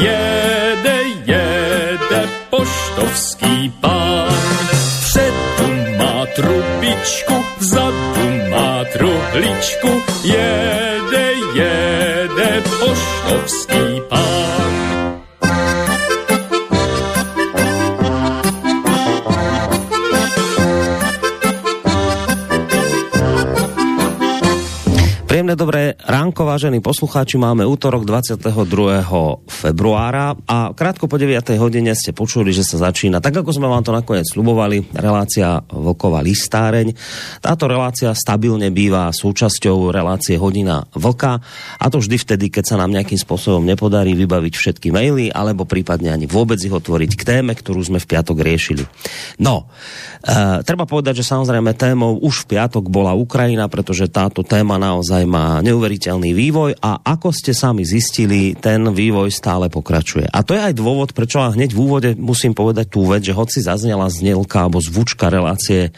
Yeah. Vážení poslucháči. Máme útorok 22. februára a krátko po 9. hodine ste počuli, že sa začína, tak ako sme vám to nakoniec slubovali, relácia Vlková listáreň. Táto relácia stabilne býva súčasťou relácie Hodina Vlka a to vždy vtedy, keď sa nám nejakým spôsobom nepodarí vybaviť všetky maily alebo prípadne ani vôbec ich otvoriť k téme, ktorú sme v piatok riešili. No, e, treba povedať, že samozrejme témou už v piatok bola Ukrajina, pretože táto téma naozaj má neuveriteľný vývoj a ako ste sami zistili, ten vývoj stále pokračuje. A to je aj dôvod, prečo vám hneď v úvode musím povedať tú vec, že hoci zaznela znelka alebo zvučka relácie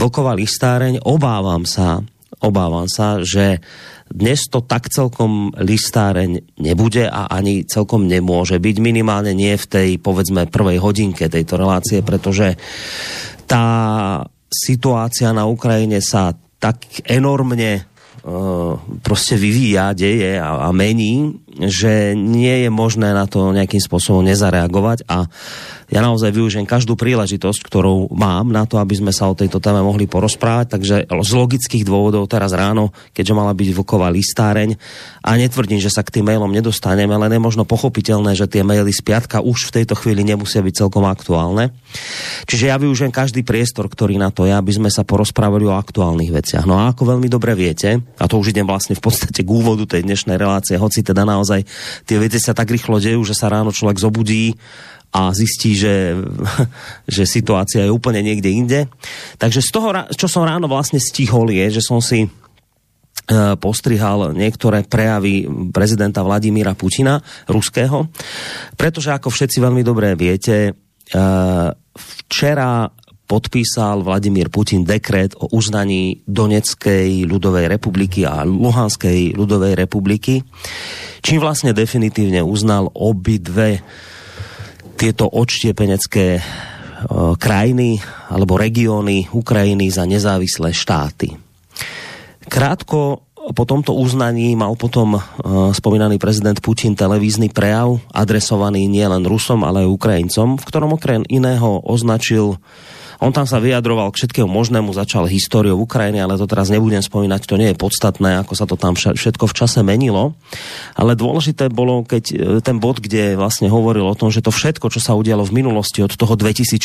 Vlková listáreň, obávam sa, obávam sa, že dnes to tak celkom listáreň nebude a ani celkom nemôže byť, minimálne nie v tej, povedzme, prvej hodinke tejto relácie, pretože tá situácia na Ukrajine sa tak enormne Eh, prostě vyvíja, deje a, a mení, že nie je možné na to nejakým spôsobom nezareagovať a ja naozaj využijem každú príležitosť, ktorou mám na to, aby sme sa o tejto téme mohli porozprávať, takže z logických dôvodov teraz ráno, keďže mala byť Vlková listáreň a netvrdím, že sa k tým mailom nedostaneme, ale je možno pochopiteľné, že tie maily z piatka už v tejto chvíli nemusia byť celkom aktuálne. Čiže ja využijem každý priestor, ktorý na to je, aby sme sa porozprávali o aktuálnych veciach. No a ako veľmi dobre viete, a to už idem vlastne v podstate k úvodu tej dnešnej relácie, hoci teda naozaj tie veci sa tak rýchlo dejú, že sa ráno človek zobudí a zistí, že, že situácia je úplne niekde inde. Takže z toho, čo som ráno vlastne stihol, je, že som si e, postrihal niektoré prejavy prezidenta Vladimíra Putina, ruského, pretože ako všetci veľmi dobre viete, e, včera podpísal Vladimír Putin dekret o uznaní Doneckej ľudovej republiky a Luhanskej ľudovej republiky, čím vlastne definitívne uznal obidve tieto odštiepenecké e, krajiny alebo regióny Ukrajiny za nezávislé štáty. Krátko po tomto uznaní mal potom uh, spomínaný prezident Putin televízny prejav adresovaný nielen Rusom, ale aj Ukrajincom, v ktorom okrem iného označil On tam sa vyjadroval k všetkému možnému, začal históriou Ukrajiny, ale to teraz nebudem spomínať, to nie je podstatné, ako sa to tam všetko v čase menilo. Ale dôležité bolo, keď e, ten bod, kde vlastne hovoril o tom, že to všetko, čo sa udialo v minulosti od toho 2014.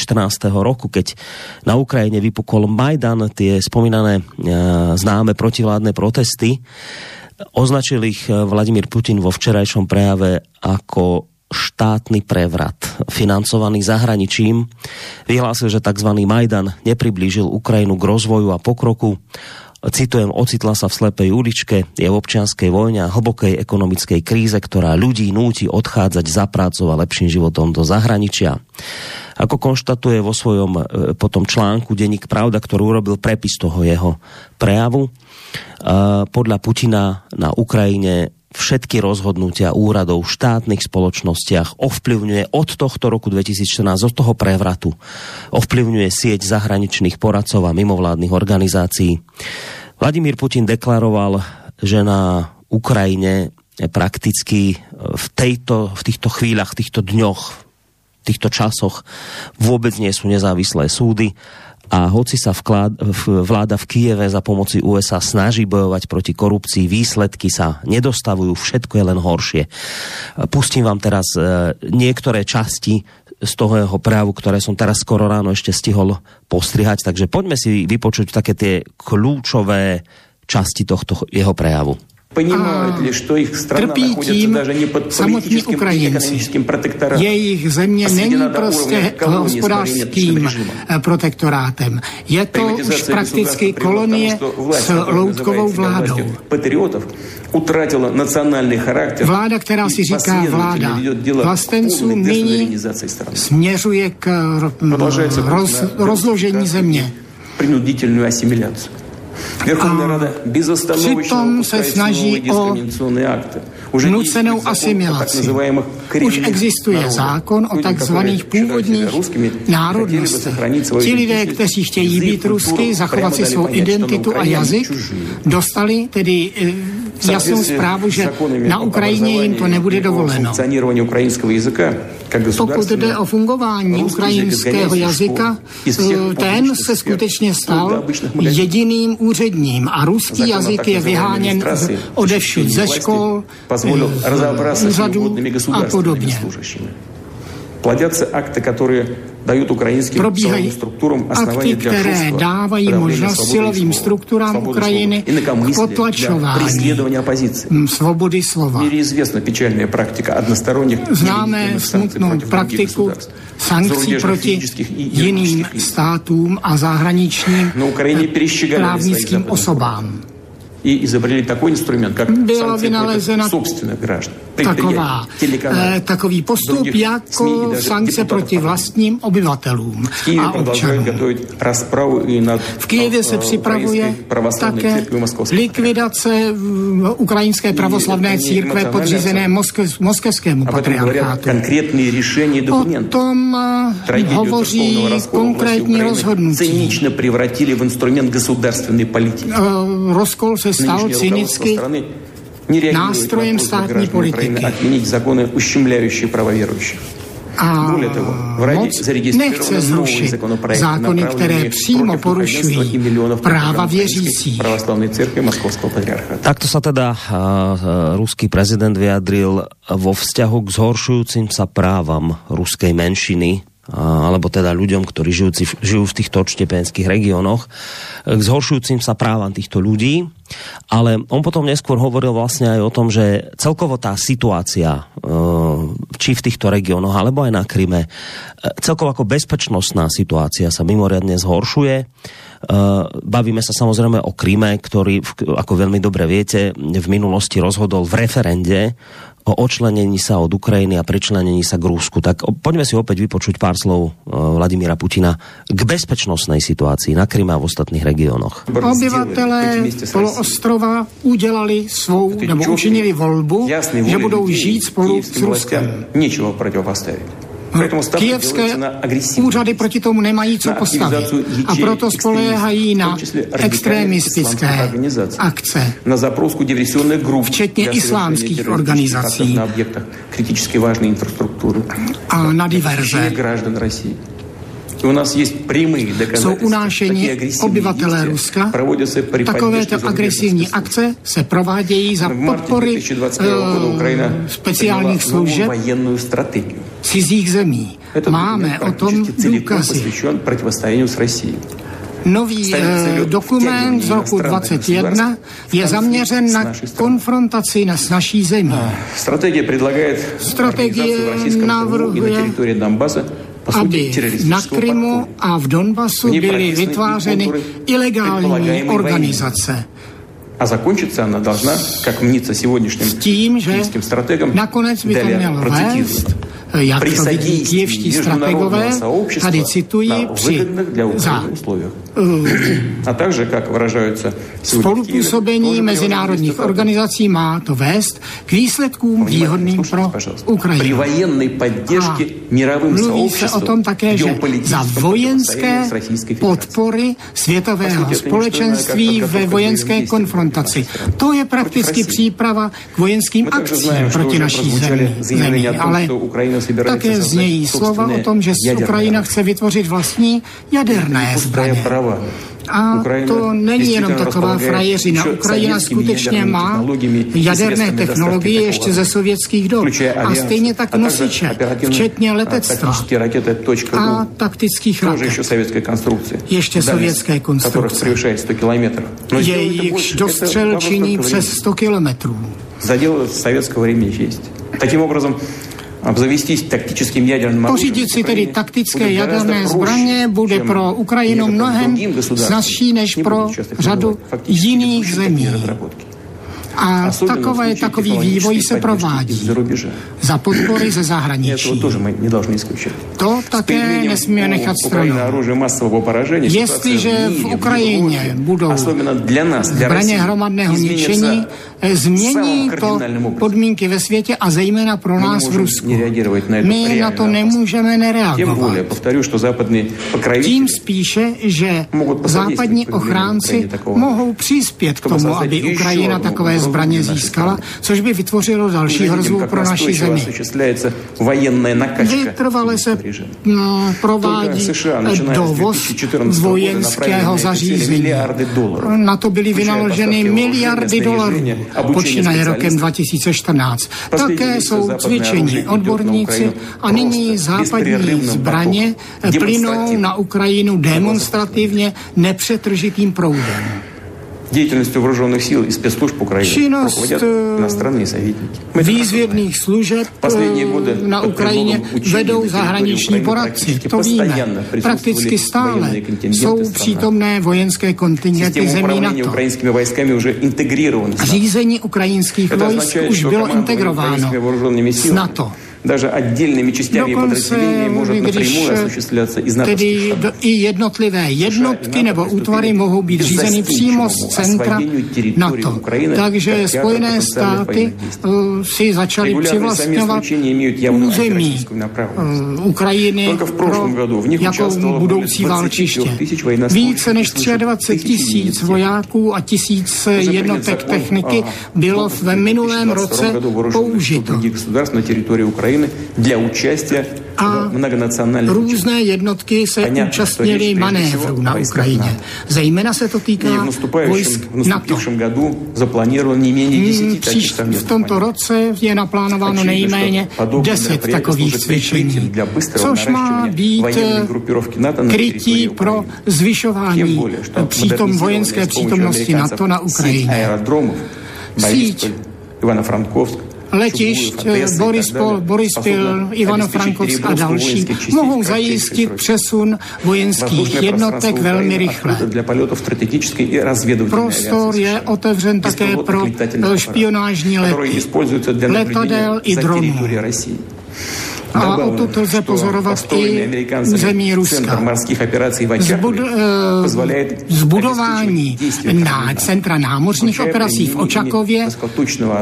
roku, keď na Ukrajine vypukol Majdan, tie spomínané e, známe protivládne protesty, označil ich e, Vladimír Putin vo včerajšom prejave ako štátny prevrat financovaný zahraničím. Vyhlásil, že tzv. Majdan nepriblížil Ukrajinu k rozvoju a pokroku. Citujem, ocitla sa v slepej uličke, je v občianskej vojne a hlbokej ekonomickej kríze, ktorá ľudí núti odchádzať za prácou a lepším životom do zahraničia. Ako konštatuje vo svojom e, potom článku Deník Pravda, ktorý urobil prepis toho jeho prejavu, e, podľa Putina na Ukrajine všetky rozhodnutia úradov v štátnych spoločnostiach ovplyvňuje od tohto roku 2014, od toho prevratu, ovplyvňuje sieť zahraničných poradcov a mimovládnych organizácií. Vladimír Putin deklaroval, že na Ukrajine prakticky v, tejto, v týchto chvíľach, v týchto dňoch, v týchto časoch vôbec nie sú nezávislé súdy a hoci sa vklad, vláda v Kieve za pomoci USA snaží bojovať proti korupcii, výsledky sa nedostavujú, všetko je len horšie. Pustím vám teraz e, niektoré časti z toho jeho prejavu, ktoré som teraz skoro ráno ešte stihol postrihať, takže poďme si vypočuť také tie kľúčové časti tohto jeho prejavu. Понимают ли, что их страна находится tím даже не под политическим и экономическим протекторатом? Jejich země není prostě hospodářským protektorátem. Je to už prakticky kolonie s loutkovou vládou. Utratila nacionální charakter. Vláda, která si říká vláda vlastenců, nyní směřuje k roz, rozložení země. Принудительную ассимиляцию. A přitom se snaží o nucenou asimilaci. Už existuje zákon o takzvaných původních národnostech. Ti lidé, kteří chtějí být rusky, zachovat si svou identitu a jazyk, dostali tedy eh, jasnou zprávu, že na Ukrajině jim to nebude dovoleno. Pokud jde o fungování ukrajinského jazyka, eh, ten se skutečně stal jediným úředním a ruský jazyk je vyháněn odevšud ze škol, úřadů a podobně. Плодятся акты, которые дают украинским Probíhají akty, které dávají možnost silovým strukturám Ukrajiny k potlačování svobody slova. Známe smutnou praktiku sankcí proti jiným státům a zahraničním právnickým osobám и изобрели такой инструмент, как Byla vynalezena собственных граждан. Taková, eh, takový postup jako sankce proti vlastním obyvatelům a občanům. V Kijevě se připravuje také likvidace ukrajinské pravoslavné církve podřízené moskevskému patriarchátu. O tom hovoří konkrétní rozhodnutí. Rozkol se se stal cynicky nástrojem státní politiky. A moc nechce zrušit zákony, které přímo porušují práva věřících. Takto sa teda uh, ruský prezident vyjadril vo vzťahu k zhoršujúcim sa právam ruskej menšiny alebo teda ľuďom, ktorí žijúci, žijú v týchto odštepenských regiónoch, k zhoršujúcim sa právam týchto ľudí. Ale on potom neskôr hovoril vlastne aj o tom, že celkovo tá situácia, e, či v týchto regiónoch, alebo aj na Kryme, e, celkovo ako bezpečnostná situácia sa mimoriadne zhoršuje. E, bavíme sa samozrejme o Kryme, ktorý, ako veľmi dobre viete, v minulosti rozhodol v referende o očlenení sa od Ukrajiny a prečlenení sa k Rusku. Tak poďme si opäť vypočuť pár slov e, Vladimíra Putina k bezpečnostnej situácii na Kryme a v ostatných regiónoch. Obyvatelé poloostrova udělali svou, nebo učinili volbu, že budou žít spolu s Ruskem. Ničeho protipostavit. Kijevské úřady proti tomu nemají co postavit. A proto spoléhají na extremistické akce, včetně islámských organizací. a na diverze. Jsou unášeni obyvatelé Ruska. Takovéto agresivní akce se provádějí za podpory uh, speciálních služeb cizích zemí. Máme o tom důkazy. Nový eh, dokument z roku 2021 je zaměřen na konfrontaci na s naší zemí. Strategie Strategie navrhuje aby na Krymu a v Donbasu byly vytvářeny ilegální organizace. A закончиться она должна, как мнится сегодняшним S tím, že nakonec by to mělo vést jak to vidí kijevští strategové, tady cituji, při za a takže, jak vyražují spolupůsobení mezinárodních organizací má to vést k výsledkům výhodným pro Ukrajinu. A mluví se o tom také, že za vojenské podpory světového společenství ve vojenské konfrontaci. To je prakticky příprava k vojenským akcím proti naší zemi. zemi. Ale také znějí slova o tom, že Ukrajina chce vytvořit vlastní jaderné zbraně A to není jenom taková frajeřina. Ukrajina skutečně má jaderné technologie ještě ze sovětských dob. A stejně tak nosiče, včetně letectva a taktických raket. Ještě sovětské konstrukce. Jejichž dostřel činí přes 100 kilometrů. Задел советского времени есть. Таким образом, обзавестись тактическим ядерным Pořídit si tedy taktické jaderné zbraně bude pro Ukrajinu mnohem snazší než pro řadu jiných zemí. A takové, takový vývoj se provádí za podpory ze zahraničí. To také nesmíme nechat stranou. Jestliže v Ukrajině budou zbraně hromadného ničení, změní to podmínky ve světě a zejména pro nás v Rusku. My na to nemůžeme nereagovat. Tím spíše, že západní ochránci mohou přispět k tomu, aby Ukrajina takové zbraně získala, což by vytvořilo další hrozbu pro naši zemi. Vytrvale se mm, provádí dovoz vojenského zařízení. Na to byly vynaloženy miliardy dolarů. počínaje rokem 2014. Také jsou cvičení odborníci a nyní západní zbraně plynou na Ukrajinu demonstrativně nepřetržitým proudem деятельностью вооруженных сил и спецслужб Украины Činnost руководят иностранные советники. Výzvědných služeb годы na Ukrajině vedou zahraniční poradci, to víme. Prakticky stále jsou přítomné vojenské kontingenty zemí NATO. Řízení ukrajinských vojsk už bylo integrováno s NATO даже отдельными частями Dokonce, подразделения может напрямую осуществляться из НАТО. Tedy do, i jednotlivé jednotky nebo útvary mohou být řízeny přímo z centra NATO. Takže Spojené státy uh, si začaly přivlastňovat území uh, Ukrajiny pro jako budoucí válčiště. Více než 23 tisíc vojáků a tisíc jednotek techniky bylo v minulém roce použito. Украины для участия a různé jednotky se účastnily manévrů na Ukrajině. Zejména se to týká vojsk NATO. Hmm, příš, v tomto roce je naplánováno nejméně 10 takových cvičení, což má být krytí pro zvyšování přítom vojenské přítomnosti NATO na Ukrajině. Síť Ivano-Frankovsk letišť Borispol, Borispil, Ivano-Frankovsk a další. mohou zajistit přesun vojenských jednotek velmi rychle. Prostor je otevřen také pro špionážní lety, letadel i dronů. A o to lze pozorovat i území Ruska. Zbud, eh, zbudování na centra námořních operací v Očakově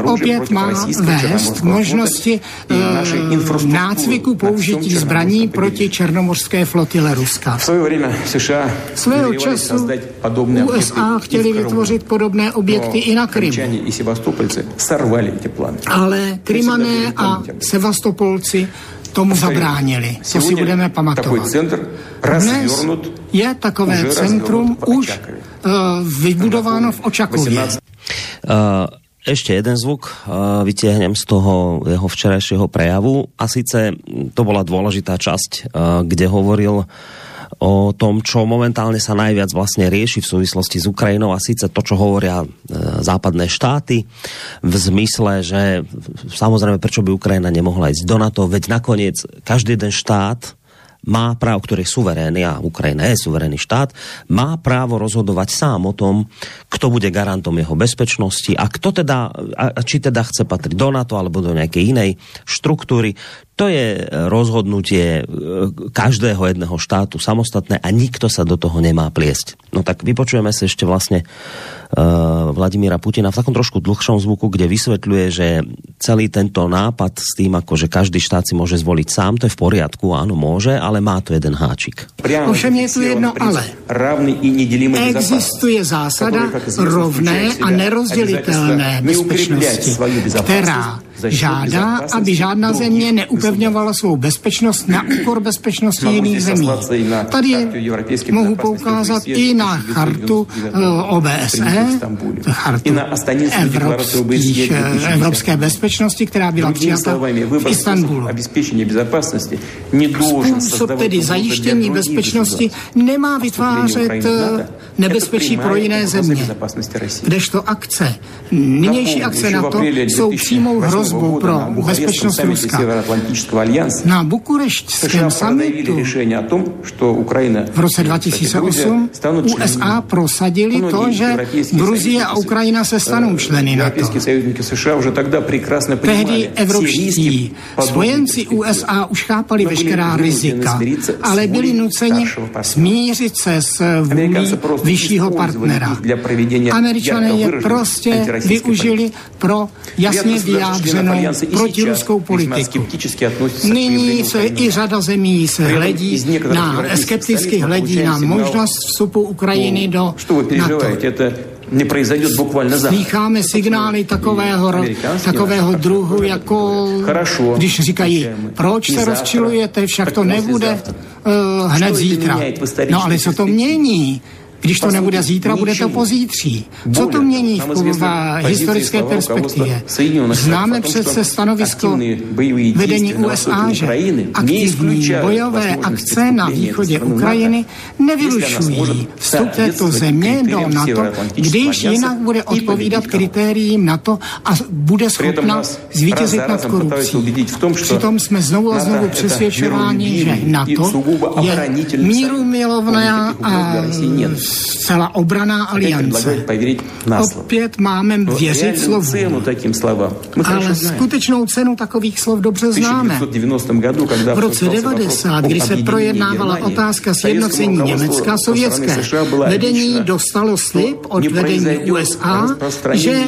opět má vést možnosti eh, nácviku použití zbraní proti černomorské flotile Ruska. Svého času USA chtěli vytvořit podobné objekty i na Krymu. Ale Krymané a Sevastopolci tomu zabránili. To si budeme pamatovat. Dnes je takové centrum už uh, vybudováno v Očakově. Uh, ešte jeden zvuk uh, vytiahnem z toho jeho včerajšieho prejavu a sice to bola dôležitá časť, uh, kde hovoril o tom, čo momentálne sa najviac vlastne rieši v súvislosti s Ukrajinou a síce to, čo hovoria e, západné štáty v zmysle, že samozrejme, prečo by Ukrajina nemohla ísť do NATO, veď nakoniec každý jeden štát má právo, ktorý je suverénny a Ukrajina je suverénny štát, má právo rozhodovať sám o tom, kto bude garantom jeho bezpečnosti a kto teda, a či teda chce patriť do NATO alebo do nejakej inej štruktúry. To je rozhodnutie e, každého jedného štátu samostatné a nikto sa do toho nemá pliesť. No tak vypočujeme sa ešte vlastne uh, Vladimíra Putina v takom trošku dlhšom zvuku, kde vysvetľuje, že celý tento nápad s tým, ako že každý štát si môže zvoliť sám, to je v poriadku, áno, môže, ale má tu jeden háčik. Ovšem je tu jedno ale. Existuje zásada rovné a nerozdělitelné bezpečnosti, která žádá, aby žádná země neupevňovala svou bezpečnost na úkor bezpečnosti jiných zemí. Tady mohu poukázat i na chartu OBSE, chartu evropských, evropské bezpečnosti, která byla přijata v Istanbulu. Způsob tedy zajištění bezpečnosti nemá vytvářet eh, nebezpečí pro jiné země. Kdežto akce, nynější akce na to jsou přímou hrozbou hrozbu pro bezpečnost Ruska. Na bukureštském samitu v roce 2008 USA prosadili to, že Gruzie a Ukrajina se stanou členy NATO. Tehdy evropští spojenci USA už chápali veškerá rizika, ale byli nuceni smířit se s vůlí vyššího partnera. Američané je prostě využili pro jasně vyjádřenou protiruskou politiku. Nyní se i řada zemí se hledí na, skepticky hledí na možnost vstupu Ukrajiny do NATO. Slycháme signály takového, takového druhu, jako když říkají, proč se rozčilujete, však to nebude uh, hned zítra. No ale co to mění? Když to nebude zítra, bude to pozítří. Co to mění v historické perspektivě? Známe přece stanovisko vedení USA, že aktivní bojové akce na východě Ukrajiny nevylušují vstup této země do NATO, když jinak bude odpovídat kritériím NATO a bude schopna zvítězit nad korupcí. Přitom jsme znovu a znovu přesvědčováni, že NATO je míru milovná a zcela obraná aliance. Opět máme věřit slovu. Ale skutečnou cenu takových slov dobře známe. V roce 90, kdy se projednávala otázka sjednocení Německa a sovětské, vedení dostalo slib od vedení USA, že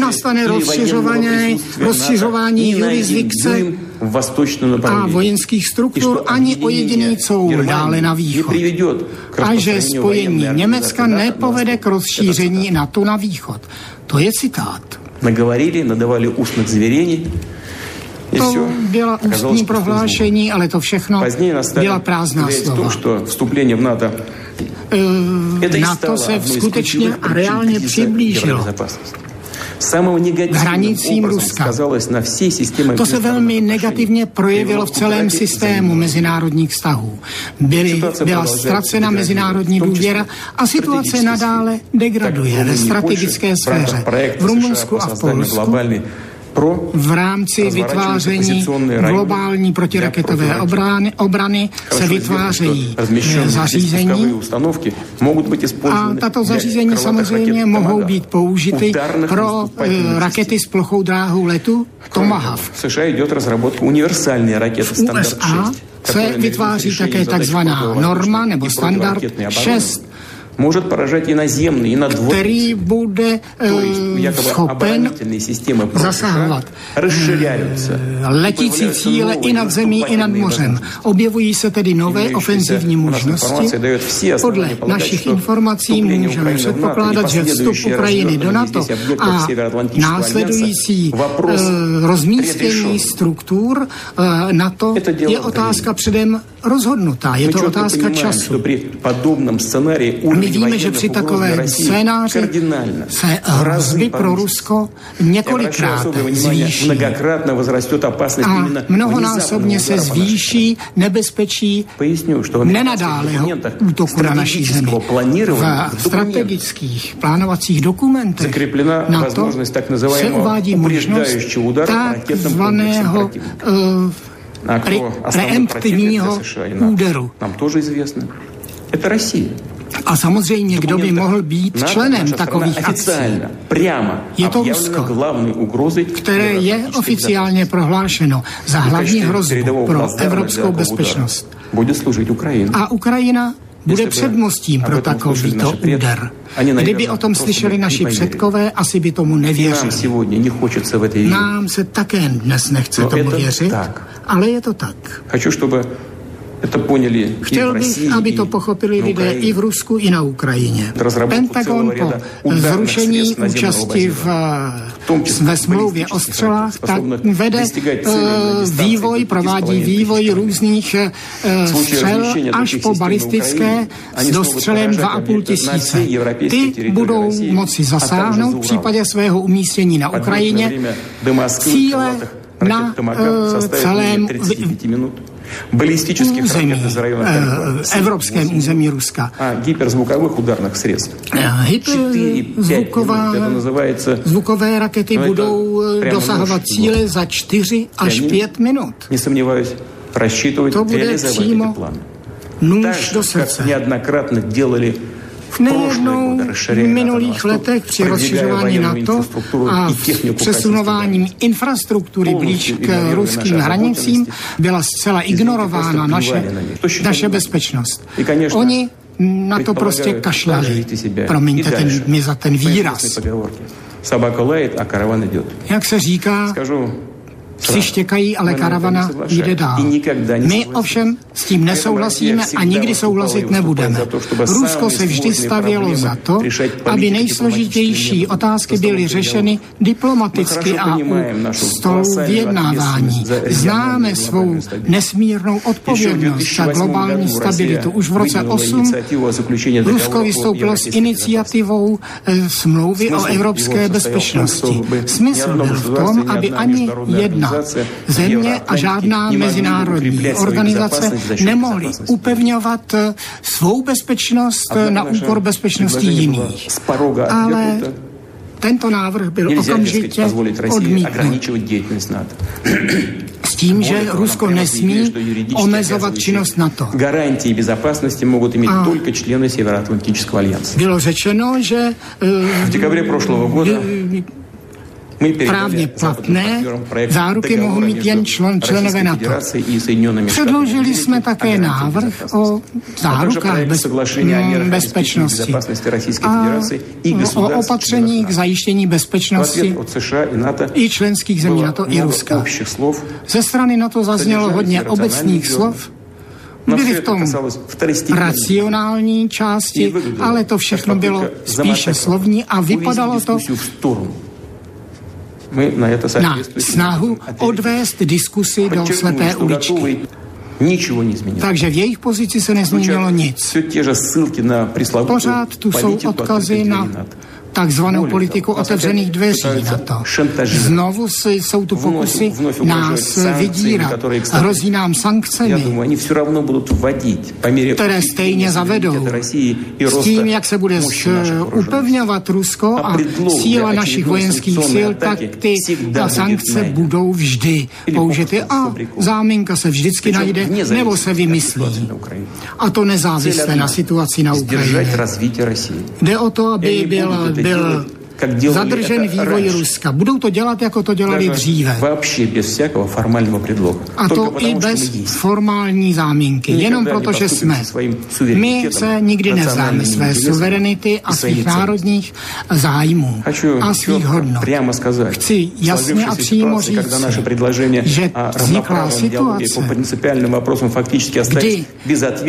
nastane rozšiřování, rozšiřování jurisdikce a vojenských struktur ani o jediný coul dále na východ. A že spojení Německa nepovede k rozšíření NATO na východ. To je citát. Nagovorili, nadávali ústných zvěrení, to byla ústní prohlášení, ale to všechno byla prázdná slova. Vstupení v NATO NATO se skutečně a reálně přiblížilo hranicím Ruska. To se velmi negativně projevilo v celém systému mezinárodních vztahů. Byly, byla ztracena mezinárodní důvěra a situace nadále degraduje ve strategické sféře. v Rumunsku a v Polsku pro v rámci vytváření globální protiraketové obrany, obrany se vytvářejí eh, zařízení. a tato zařízení samozřejmě mohou být použity pro eh, rakety s plochou dráhou letu Tomahawk. USA se vytváří také takzvaná norma nebo standard 6 может поражать и наземные, и надводные. Který bude uh, schopen zasahovat. Расширяются. Letící cíle i nad zemí, i nad mořem. Objevují se tedy nové ofenzivní možnosti. Podle našich informací můžeme předpokládat, že vstup Ukrajiny do NATO a následující uh, rozmístění struktur uh, NATO je otázka předem rozhodnutá. Je to otázka času. My víme, že při takové scénáři se hrozby pro Rusko několikrát zvýší. A mnohonásobně se zvýší nebezpečí nenadálého útoku na naší zemi. V strategických plánovacích dokumentech na to se uvádí možnost takzvaného uh, preemptivního úderu. Nám тоже известно. Это Россия. A samozřejmě, kdo by mohl být členem takových akcí? Je to Rusko, které je oficiálně prohlášeno za hlavní hrozbu pro evropskou bezpečnost. A Ukrajina bude předmostím pro takovýto úder. Kdyby o tom slyšeli naši předkové, asi by tomu nevěřili. Nám se také dnes nechce tomu věřit, ale je to tak. Chtěl bych, aby to pochopili lidé i v Rusku, i na Ukrajině. Pentagon po zrušení účasti v, ve smlouvě o střelách tak vede uh, vývoj, provádí vývoj různých uh, střel až po balistické s dostřelem 2,5 tisíce. Ty budou moci zasáhnout v případě svého umístění na Ukrajině cíle na uh, celém баллистических земи. ракет из района э, Калибра. Э, Европейская земи руска. А, гиперзвуковых ударных средств. Э, гиперзвуковая, это называется... Звуковые ракеты ну, будут досягать цели за 4 аж 5 минут. Не сомневаюсь, рассчитывать, реализовать эти планы. Так же, как неоднократно делали Nejednou v minulých letech při rozšiřování NATO a přesunováním infrastruktury blíž k ruským hranicím byla zcela ignorována naše, naše bezpečnost. Oni na to prostě kašlali. Promiňte ten, mi za ten výraz. Jak se říká, Psi štěkají, ale karavana jde dál. My ovšem s tím nesouhlasíme a nikdy souhlasit nebudeme. Rusko se vždy stavělo za to, aby nejsložitější otázky byly řešeny diplomaticky a u stolu vyjednávání. Známe svou nesmírnou odpovědnost za globální stabilitu. Už v roce 8 Rusko vystoupilo s iniciativou eh, smlouvy o evropské bezpečnosti. Smysl byl v tom, aby ani jedna země a žádná mezinárodní organizace nemohly upevňovat eh, svou bezpečnost na úkor bezpečnosti jiných. Ale tento návrh byl okamžitě odmítnut. S tím, že Rusko nesmí omezovat činnost NATO. Гарантии безопасности могут иметь a только члены Североатлантического альянса. Bylo řečeno, že v dekabře прошлого года právně platné, záruky mohou mít jen člen, členové NATO. Předložili jsme také návrh o zárukách bez, bezpečnosti. a o opatření k zajištění bezpečnosti i členských zemí NATO i Ruska. Ze strany NATO zaznělo hodně obecných slov, byly v tom racionální části, ale to všechno bylo spíše slovní a vypadalo to na snahu odvést diskusy do slepé uličky. Takže v jejich pozici se nezměnilo nic. Pořád tu jsou odkazy na takzvanou politiku otevřených dveří na to. Znovu jsou tu pokusy nás vydírat. Hrozí nám sankcemi, které stejně zavedou. S tím, jak se bude upevňovat Rusko a síla našich vojenských sil, tak ty sankce budou vždy použity a záminka se vždycky najde nebo se vymyslí. A to nezávisle na situaci na Ukrajině. Jde o to, aby byl byl zadržen vývoj Ruska. Budou to dělat, jako to dělali dříve. A to i bez formální záminky. Jenom proto, že jsme. My se nikdy nevzdáme své suverenity a svých národních zájmů a svých hodnot. Chci jasně a přímo říct, že vznikla situace, kdy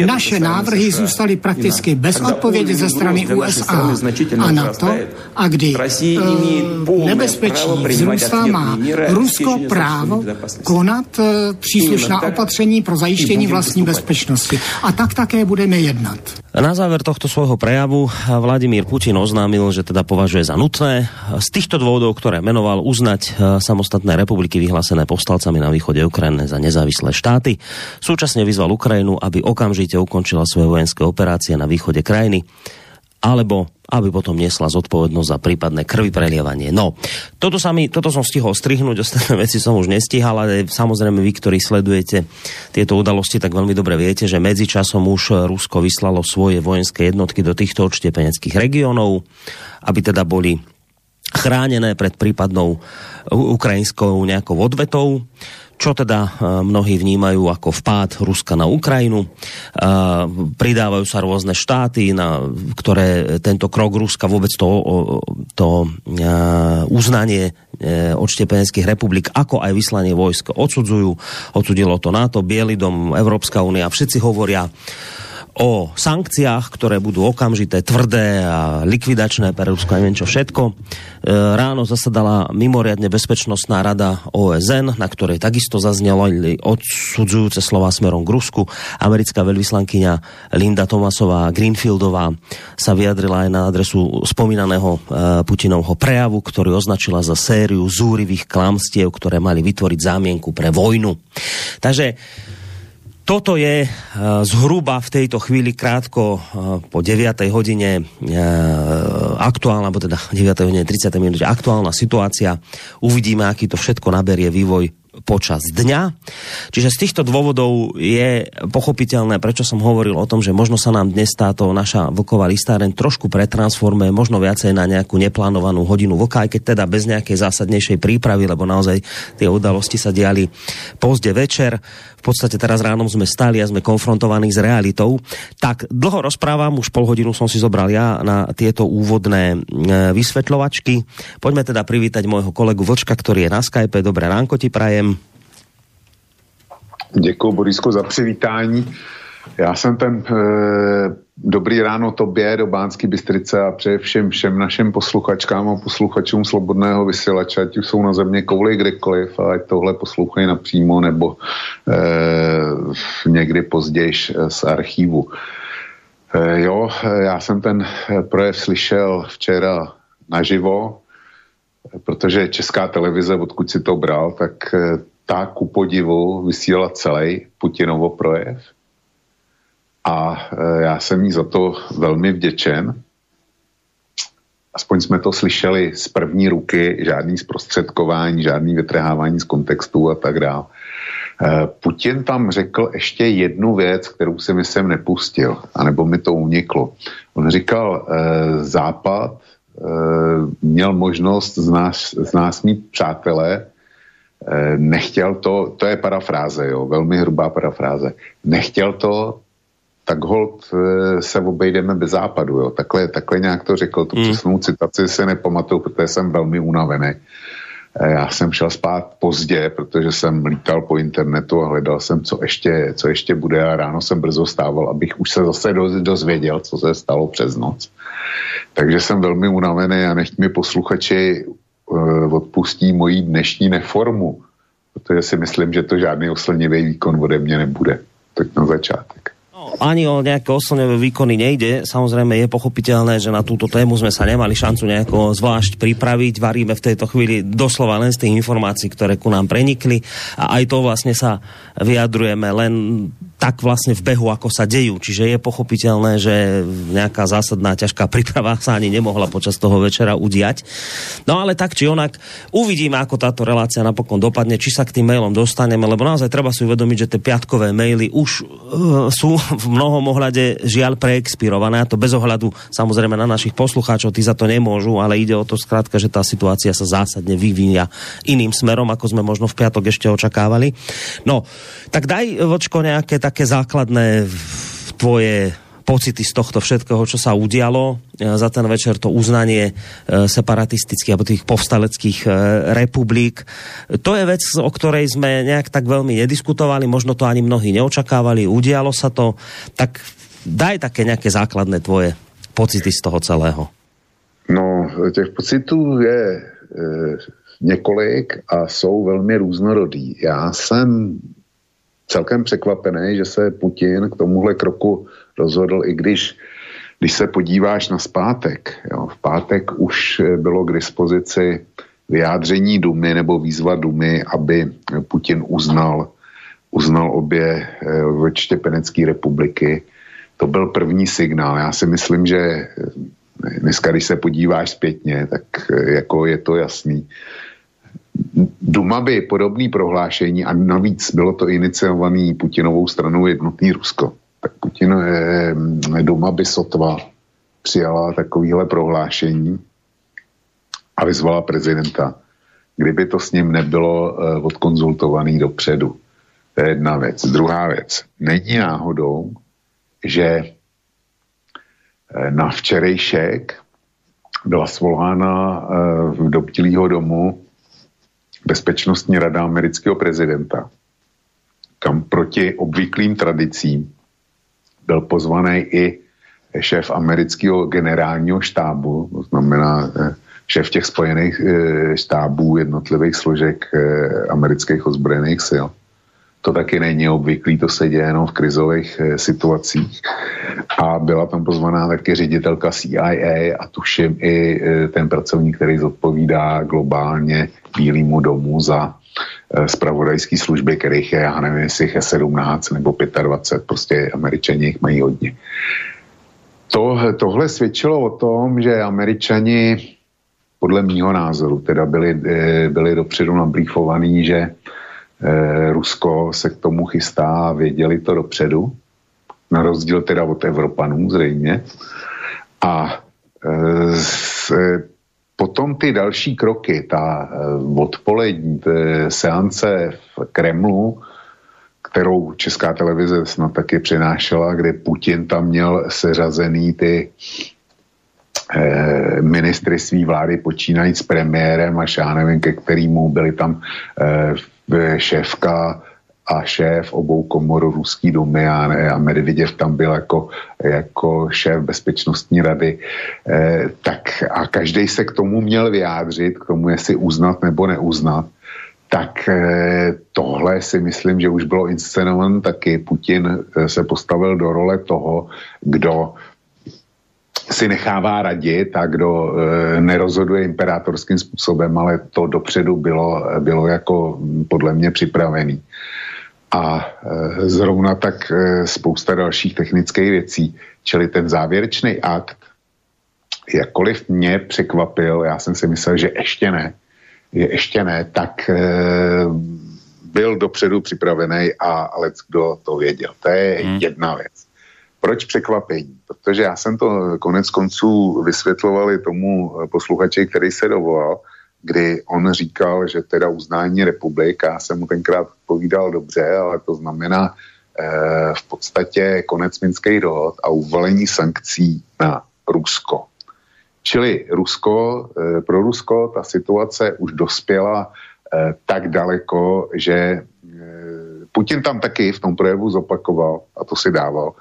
naše návrhy zůstaly prakticky bez odpovědi ze strany USA a NATO a kdy nebezpečí vzrůstá, má Rusko právo konat eh, příslušná opatření pro zajištění vlastní bezpečnosti. A tak také budeme jednat. Na záver tohto svojho prejavu Vladimír Putin oznámil, že teda považuje za nutné z týchto dôvodov, ktoré menoval, uznať eh, samostatné republiky vyhlásené povstalcami na východe Ukrajiny za nezávislé štáty. Súčasne vyzval Ukrajinu, aby okamžite ukončila svoje vojenské operácie na východe krajiny alebo aby potom niesla zodpovednosť za prípadné krvi prelievanie. No, toto, sa mi, toto som stihol strihnúť, ostatné veci som už nestihal, ale samozrejme vy, ktorí sledujete tieto udalosti, tak veľmi dobre viete, že medzičasom už Rusko vyslalo svoje vojenské jednotky do týchto odštepeneckých regionov, aby teda boli chránené pred prípadnou ukrajinskou nejakou odvetou čo teda eh, mnohí vnímajú ako vpád Ruska na Ukrajinu. Eh, pridávajú sa rôzne štáty, na, ktoré tento krok Ruska vôbec to, to eh, uznanie odštepeneckých republik, ako aj vyslanie vojsk odsudzujú. Odsudilo to NATO, Bielý dom, Európska únia, všetci hovoria o sankciách, ktoré budú okamžité, tvrdé a likvidačné pre Rusko, neviem čo všetko. E, ráno zasadala mimoriadne bezpečnostná rada OSN, na ktorej takisto zaznelo odsudzujúce slova smerom k Rusku. Americká veľvyslankyňa Linda Tomasová Greenfieldová sa vyjadrila aj na adresu spomínaného e, Putinovho prejavu, ktorý označila za sériu zúrivých klamstiev, ktoré mali vytvoriť zámienku pre vojnu. Takže Toto je zhruba v tejto chvíli krátko po 9. hodine aktuálna, alebo teda 9. hodine 30. minúte aktuálna situácia. Uvidíme, aký to všetko naberie vývoj počas dňa. Čiže z týchto dôvodov je pochopiteľné, prečo som hovoril o tom, že možno sa nám dnes táto naša vlková listáren trošku pretransformuje, možno viacej na nejakú neplánovanú hodinu vlka, aj keď teda bez nejakej zásadnejšej prípravy, lebo naozaj tie udalosti sa diali pozde večer podstate teraz ráno sme stali a sme konfrontovaní s realitou. Tak dlho rozprávam, už pol hodinu som si zobral ja na tieto úvodné e, vysvetľovačky. Poďme teda privítať môjho kolegu Vlčka, ktorý je na Skype. Dobré ránko ti prajem. Děkuji, Borisko, za přivítání. Já jsem ten e, dobrý ráno tobě do Bánské Bystrice a přeje všem, všem našim posluchačkám a posluchačům Slobodného vysílače, ať už jsou na země kouli kdekoliv a ať tohle poslouchají napřímo nebo e, někdy později z archivu. E, jo, já jsem ten projev slyšel včera naživo, protože Česká televize, odkud si to bral, tak ta ku podivu vysílala celý Putinovo projev a e, já jsem jí za to velmi vděčen. Aspoň jsme to slyšeli z první ruky, žádný zprostředkování, žádný vytrhávání z kontextu a tak dále. E, Putin tam řekl ještě jednu věc, kterou si myslím nepustil, anebo mi to uniklo. On říkal, e, Západ měl možnost z nás, z nás mít přátelé, nechtěl to, to je parafráze, jo, velmi hrubá parafráze, nechtěl to, tak hold eh, se obejdeme bez západu. Jo. Takhle, takhle nějak to řekl. Tu mm. přesnou citaci se nepamatuju, protože jsem velmi unavený. Eh, já jsem šel spát pozdě, protože jsem lítal po internetu a hledal jsem, co ještě, co ještě bude a ráno jsem brzo stával, abych už se zase dozvěděl, co se stalo přes noc. Takže jsem velmi unavený a nechť mi posluchači uh, odpustí mojí dnešní neformu, protože si myslím, že to žádný oslnivý výkon ode mě nebude. Tak na začátek ani o nejaké oslňové výkony nejde. Samozrejme je pochopiteľné, že na túto tému sme sa nemali šancu nejako zvlášť pripraviť. Varíme v tejto chvíli doslova len z tých informácií, ktoré ku nám prenikli a aj to vlastne sa vyjadrujeme len tak vlastne v behu, ako sa dejú. Čiže je pochopiteľné, že nejaká zásadná ťažká príprava sa ani nemohla počas toho večera udiať. No ale tak či onak, uvidíme, ako táto relácia napokon dopadne, či sa k tým mailom dostaneme, lebo naozaj treba si uvedomiť, že tie piatkové maily už uh, sú v mnohom ohľade žiaľ preexpirované, a to bez ohľadu samozrejme na našich poslucháčov, tí za to nemôžu, ale ide o to skrátka, že tá situácia sa zásadne vyvíja iným smerom, ako sme možno v piatok ešte očakávali. No, tak daj, Vočko, nejaké také základné tvoje pocity z tohto všetkého, čo sa udialo e, za ten večer, to uznanie e, separatistických alebo tých povstaleckých e, republik. To je vec, o ktorej sme nejak tak veľmi nediskutovali, možno to ani mnohí neočakávali, udialo sa to, tak daj také nejaké základné tvoje pocity z toho celého. No, těch pocitů je e, několik a jsou velmi různorodý. Já jsem celkem překvapený, že se Putin k tomuhle kroku rozhodl, i když když se podíváš na zpátek, jo, v pátek už bylo k dispozici vyjádření Dumy nebo výzva Dumy, aby Putin uznal, uznal obě eh, Štěpenecké republiky. To byl první signál. Já si myslím, že eh, dneska, když se podíváš zpětně, tak eh, jako je to jasný. Duma by podobný prohlášení, a navíc bylo to iniciovaný Putinovou stranou jednotný Rusko, tak Putin je, Duma by sotva přijala takovýhle prohlášení a vyzvala prezidenta, kdyby to s ním nebylo eh, odkonzultovaný dopředu. To je jedna věc. Druhá věc. Není náhodou, že eh, na včerejšek byla svolána eh, do domu bezpečnostní rada amerického prezidenta, kam proti obvyklým tradicím byl pozvaný i šéf amerického generálního štábu, to znamená eh, šéf těch spojených eh, štábů jednotlivých složek eh, amerických ozbrojených sil. To taky není obvyklý, to se děje jenom v krizových situacích. A byla tam pozvaná taky ředitelka CIA a tuším i ten pracovník, který zodpovídá globálně Bílému domu za zpravodajské služby, kterých je, já nevím, jestli je 17 nebo 25, prostě američani jich mají hodně. To, tohle svědčilo o tom, že američani podle mýho názoru teda byli, byli dopředu nabrýfovaní, že Rusko se k tomu chystá věděli to dopředu, na rozdíl teda od Evropanů zřejmě. A potom ty další kroky, ta e, odpolední seance v Kremlu, kterou česká televize snad taky přinášela, kde Putin tam měl seřazený ty e, ministry svý vlády počínajíc s premiérem až já nevím, ke kterýmu byli tam e, šéfka a šéf obou komor Ruský domy a, a Medvěděv tam byl jako, jako šéf bezpečnostní rady, eh, tak a každý se k tomu měl vyjádřit, k tomu jestli uznat nebo neuznat, tak eh, tohle si myslím, že už bylo inscenované taky. Putin eh, se postavil do role toho, kdo si nechává radit a kdo e, nerozhoduje imperátorským způsobem, ale to dopředu bylo, bylo jako podle mě připravený a e, zrovna tak e, spousta dalších technických věcí. Čili ten závěrečný akt, jakkoliv mě překvapil, já jsem si myslel, že ještě ne, je ještě ne, tak e, byl dopředu připravený a lec kdo to věděl. To je hmm. jedna věc. Proč překvapení? Protože já jsem to konec konců vysvětlovali tomu posluchači, který se dovolal, kdy on říkal, že teda uznání republik, já jsem mu tenkrát povídal dobře, ale to znamená eh, v podstatě konec minských dohod a uvalení sankcí na Rusko. Čili Rusko, eh, pro Rusko ta situace už dospěla eh, tak daleko, že Putin tam taky v tom projevu zopakoval, a to si dával,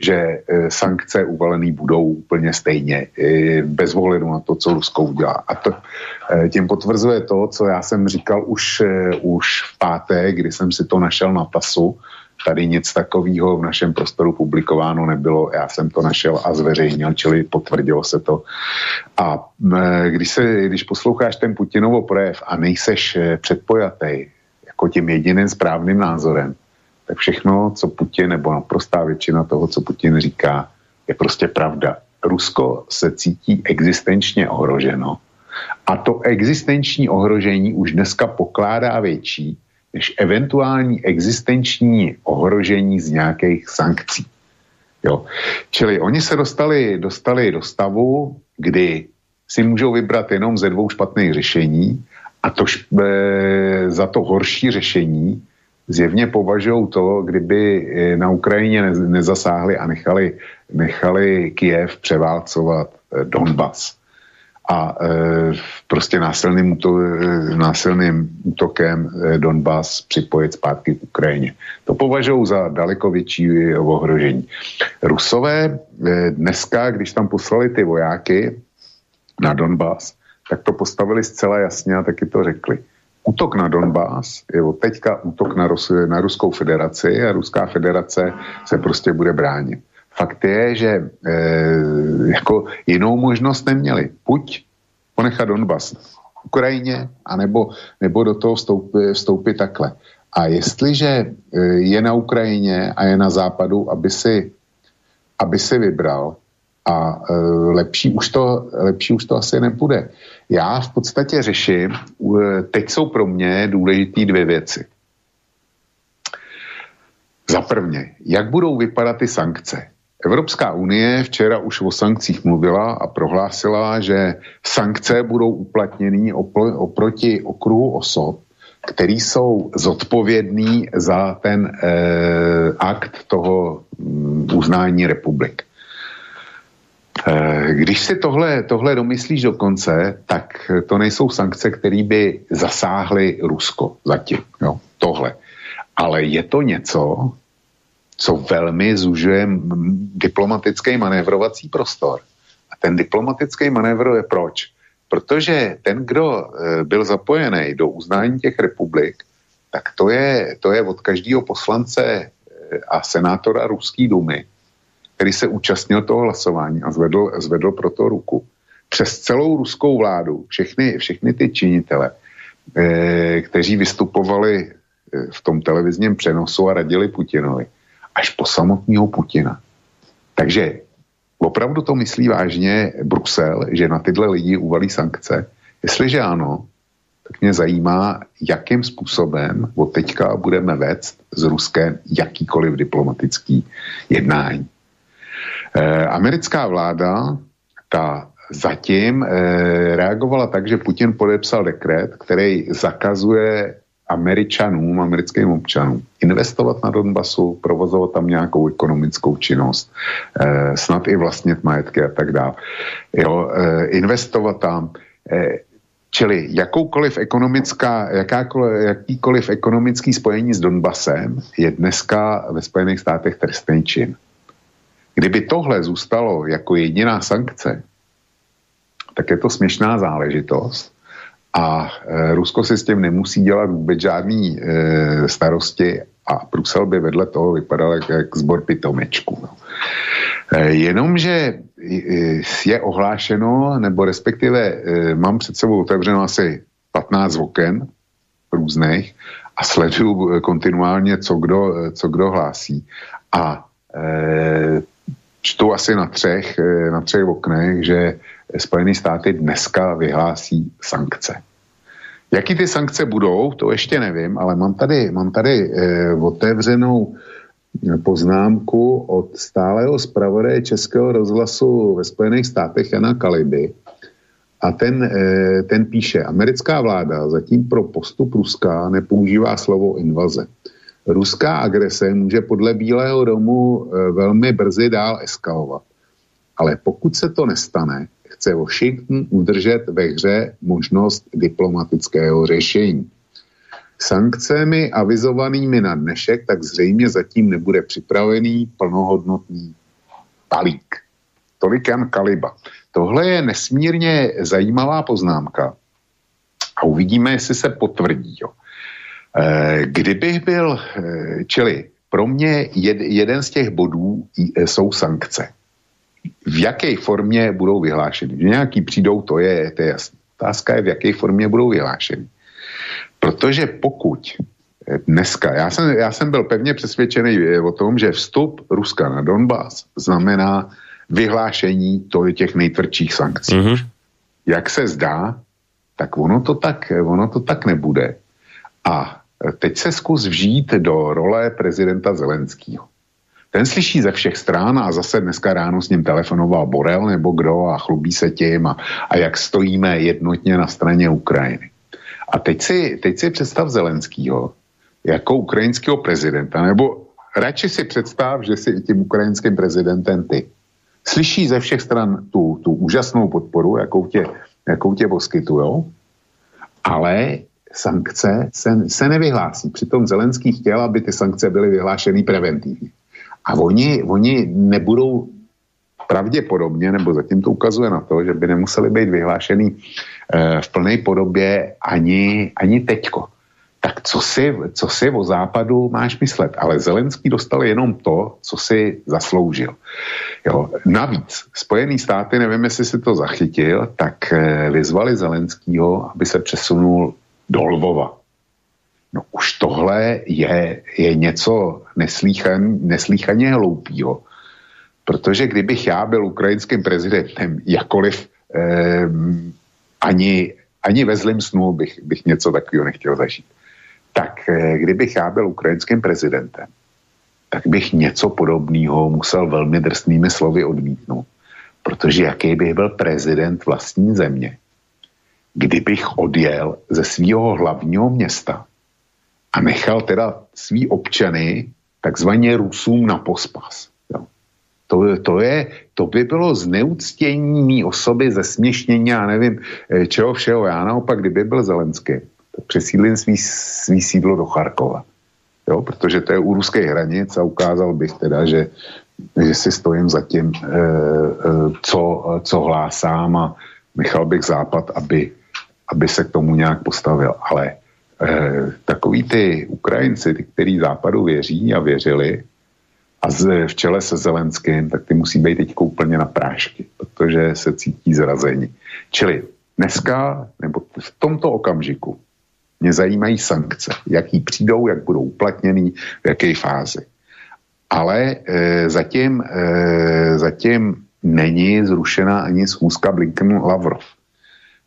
že e, sankce uvalený budou úplně stejně, e, bez ohledu na to, co Rusko udělá. A to, e, tím potvrzuje to, co já jsem říkal už, už v páté, kdy jsem si to našel na TASu, tady nic takového v našem prostoru publikováno nebylo, já jsem to našel a zveřejnil, čili potvrdilo se to. A když, se, když posloucháš ten Putinovo projev a nejseš předpojatý jako tím jediným správným názorem, tak všechno, co Putin, nebo naprostá většina toho, co Putin říká, je prostě pravda. Rusko se cítí existenčně ohroženo a to existenční ohrožení už dneska pokládá větší než eventuální existenční ohrožení z nějakých sankcí. Jo. Čili oni se dostali, dostali do stavu, kdy si můžou vybrat jenom ze dvou špatných řešení a to e, za to horší řešení zjevně považují to, kdyby eh, na Ukrajině nezasáhli a nechali, nechali Kiev převálcovat eh, Donbas a e, prostě násilným, úto, násilným útokem Donbas připojit zpátky k Ukrajině. To považují za daleko větší ohrožení. Rusové dneska, když tam poslali ty vojáky na Donbas, tak to postavili zcela jasně a taky to řekli útok na Donbass je od teďka útok na, Rus, na Ruskou federaci a Ruská federace se prostě bude bránit. Fakt je, že e, jako jinou možnost neměli. Buď ponechat Donbass Ukrajině, anebo nebo do toho vstoupit, vstoupit takhle. A jestliže e, je na Ukrajině a je na západu, aby si, aby si vybral, a e, lepší, už to, lepší už to asi nebude. Já v podstatě řeším, teď jsou pro mě důležité dvě věci. Za prvně, jak budou vypadat ty sankce? Evropská unie včera už o sankcích mluvila a prohlásila, že sankce budou uplatněny oproti okruhu osob, který jsou zodpovědní za ten eh, akt toho mm, uznání republik. Eh, když si tohle, tohle domyslíš do konce, tak to nejsou sankce, které by zasáhly Rusko zatím. Jo? Tohle. Ale je to něco, co velmi zužuje diplomatický manévrovací prostor. A ten diplomatický manévr je proč? Protože ten, kdo eh, byl zapojený do uznání těch republik, tak to je, to je od každého poslance eh, a senátora Ruské dumy který se účastnil toho hlasování a zvedl, zvedl pro to ruku, přes celou ruskou vládu, všechny, všechny ty činitele, eh, kteří vystupovali v tom televizním přenosu a radili Putinovi, až po samotného Putina. Takže opravdu to myslí vážně Brusel, že na tyhle lidi uvalí sankce? Jestliže ano, tak mě zajímá, jakým způsobem od teďka budeme vést s Ruskem jakýkoliv diplomatický jednání. E, americká vláda, ta zatím e, reagovala tak, že Putin podepsal dekret, který zakazuje Američanům, americkým občanům investovat na Donbasu, provozovat tam nějakou ekonomickou činnost, e, snad i vlastnit majetky a tak dále. Jo, investovat tam, e, Čili jakoukoliv ekonomická, jakákoliv, jakýkoliv ekonomický spojení s Donbasem je dneska ve Spojených státech trestný čin. Kdyby tohle zůstalo jako jediná sankce, tak je to směšná záležitost a e, Rusko si s tím nemusí dělat vůbec žádný e, starosti a Brusel by vedle toho vypadal jak, jak zbor pitomečku. No. E, jenomže je ohlášeno, nebo respektive e, mám před sebou otevřeno asi 15 oken různých a sleduju kontinuálně, co kdo, co kdo hlásí. A e, čtu asi na třech, e, na třech oknech, že Spojené státy dneska vyhlásí sankce. Jaký ty sankce budou, to ještě nevím, ale mám tady, mám tady e, otevřenou poznámku od stálého zpravodaje Českého rozhlasu ve Spojených státech Jana Kaliby. A ten, eh, ten píše, americká vláda zatím pro postup Ruska nepoužívá slovo invaze. Ruská agrese může podle Bílého domu eh, velmi brzy dál eskalovat. Ale pokud se to nestane, chce Washington udržet ve hře možnost diplomatického řešení. Sankcemi avizovanými na dnešek tak zřejmě zatím nebude připravený plnohodnotný balík. Tolik Jan Kaliba. Tohle je nesmírně zajímavá poznámka a uvidíme, jestli se potvrdí. Jo. E, kdybych byl, e, čili pro mě jed, jeden z těch bodů e, jsou sankce. V jaké formě budou vyhlášeny? Že nějaký přijdou, to je, to je jasné. Otázka je, v jaké formě budou vyhlášeny. Protože pokud dneska, já jsem, já jsem byl pevně přesvědčený eh, o tom, že vstup Ruska na Donbass znamená vyhlášení to těch nejtvrdších sankcí. Mm-hmm. Jak se zdá, tak ono to tak, ono to tak nebude. A teď se zkus vžít do role prezidenta Zelenského. Ten slyší ze všech stran a zase dneska ráno s ním telefonoval Borel nebo kdo a chlubí se tím a, a jak stojíme jednotně na straně Ukrajiny. A teď si, teď si představ Zelenskýho jako ukrajinského prezidenta, nebo radši si představ, že jsi i tím ukrajinským prezidentem ty. Slyší ze všech stran tu, tu úžasnou podporu, jakou tě, jakou tě poskytujou, ale sankce se, se nevyhlásí. Přitom Zelenský chtěl, aby ty sankce byly vyhlášeny preventivně. A oni, oni nebudou pravděpodobně, nebo zatím to ukazuje na to, že by nemuseli být vyhlášený v plné podobě ani, ani teďko. Tak co si, co si o západu máš myslet? Ale Zelenský dostal jenom to, co si zasloužil. Jo. Navíc Spojený státy, nevím, jestli si to zachytil, tak eh, vyzvali Zelenskýho, aby se přesunul do Lvova. No už tohle je, je něco neslíchan, neslíchaně hloupýho. Protože kdybych já byl ukrajinským prezidentem, jakoliv eh, ani, ani ve zlým snu bych, bych něco takového nechtěl zažít. Tak eh, kdybych já byl ukrajinským prezidentem, tak bych něco podobného musel velmi drsnými slovy odmítnout. Protože jaký bych byl prezident vlastní země, kdybych odjel ze svého hlavního města a nechal teda svý občany takzvaně Rusům na pospas. To, to, je, to by bylo zneuctění mý osoby, zesměšnění, já nevím, eh, čeho všeho. Já naopak, kdyby byl Zelenský, tak přesídlím svý, svý sídlo do Charkova. Jo, protože to je u ruské hranic a ukázal bych teda, že, že si stojím za tím, e, e, co, co hlásám a nechal bych Západ, aby, aby se k tomu nějak postavil. Ale e, takový ty Ukrajinci, ty, kteří Západu věří a věřili, a z, v čele se Zelenským, tak ty musí být teď úplně na prášky, protože se cítí zrazení. Čili dneska, nebo v tomto okamžiku, mě zajímají sankce. Jaký přijdou, jak budou uplatněný, v jaké fázi. Ale e, zatím, e, zatím není zrušena ani schůzka Blinken-Lavrov.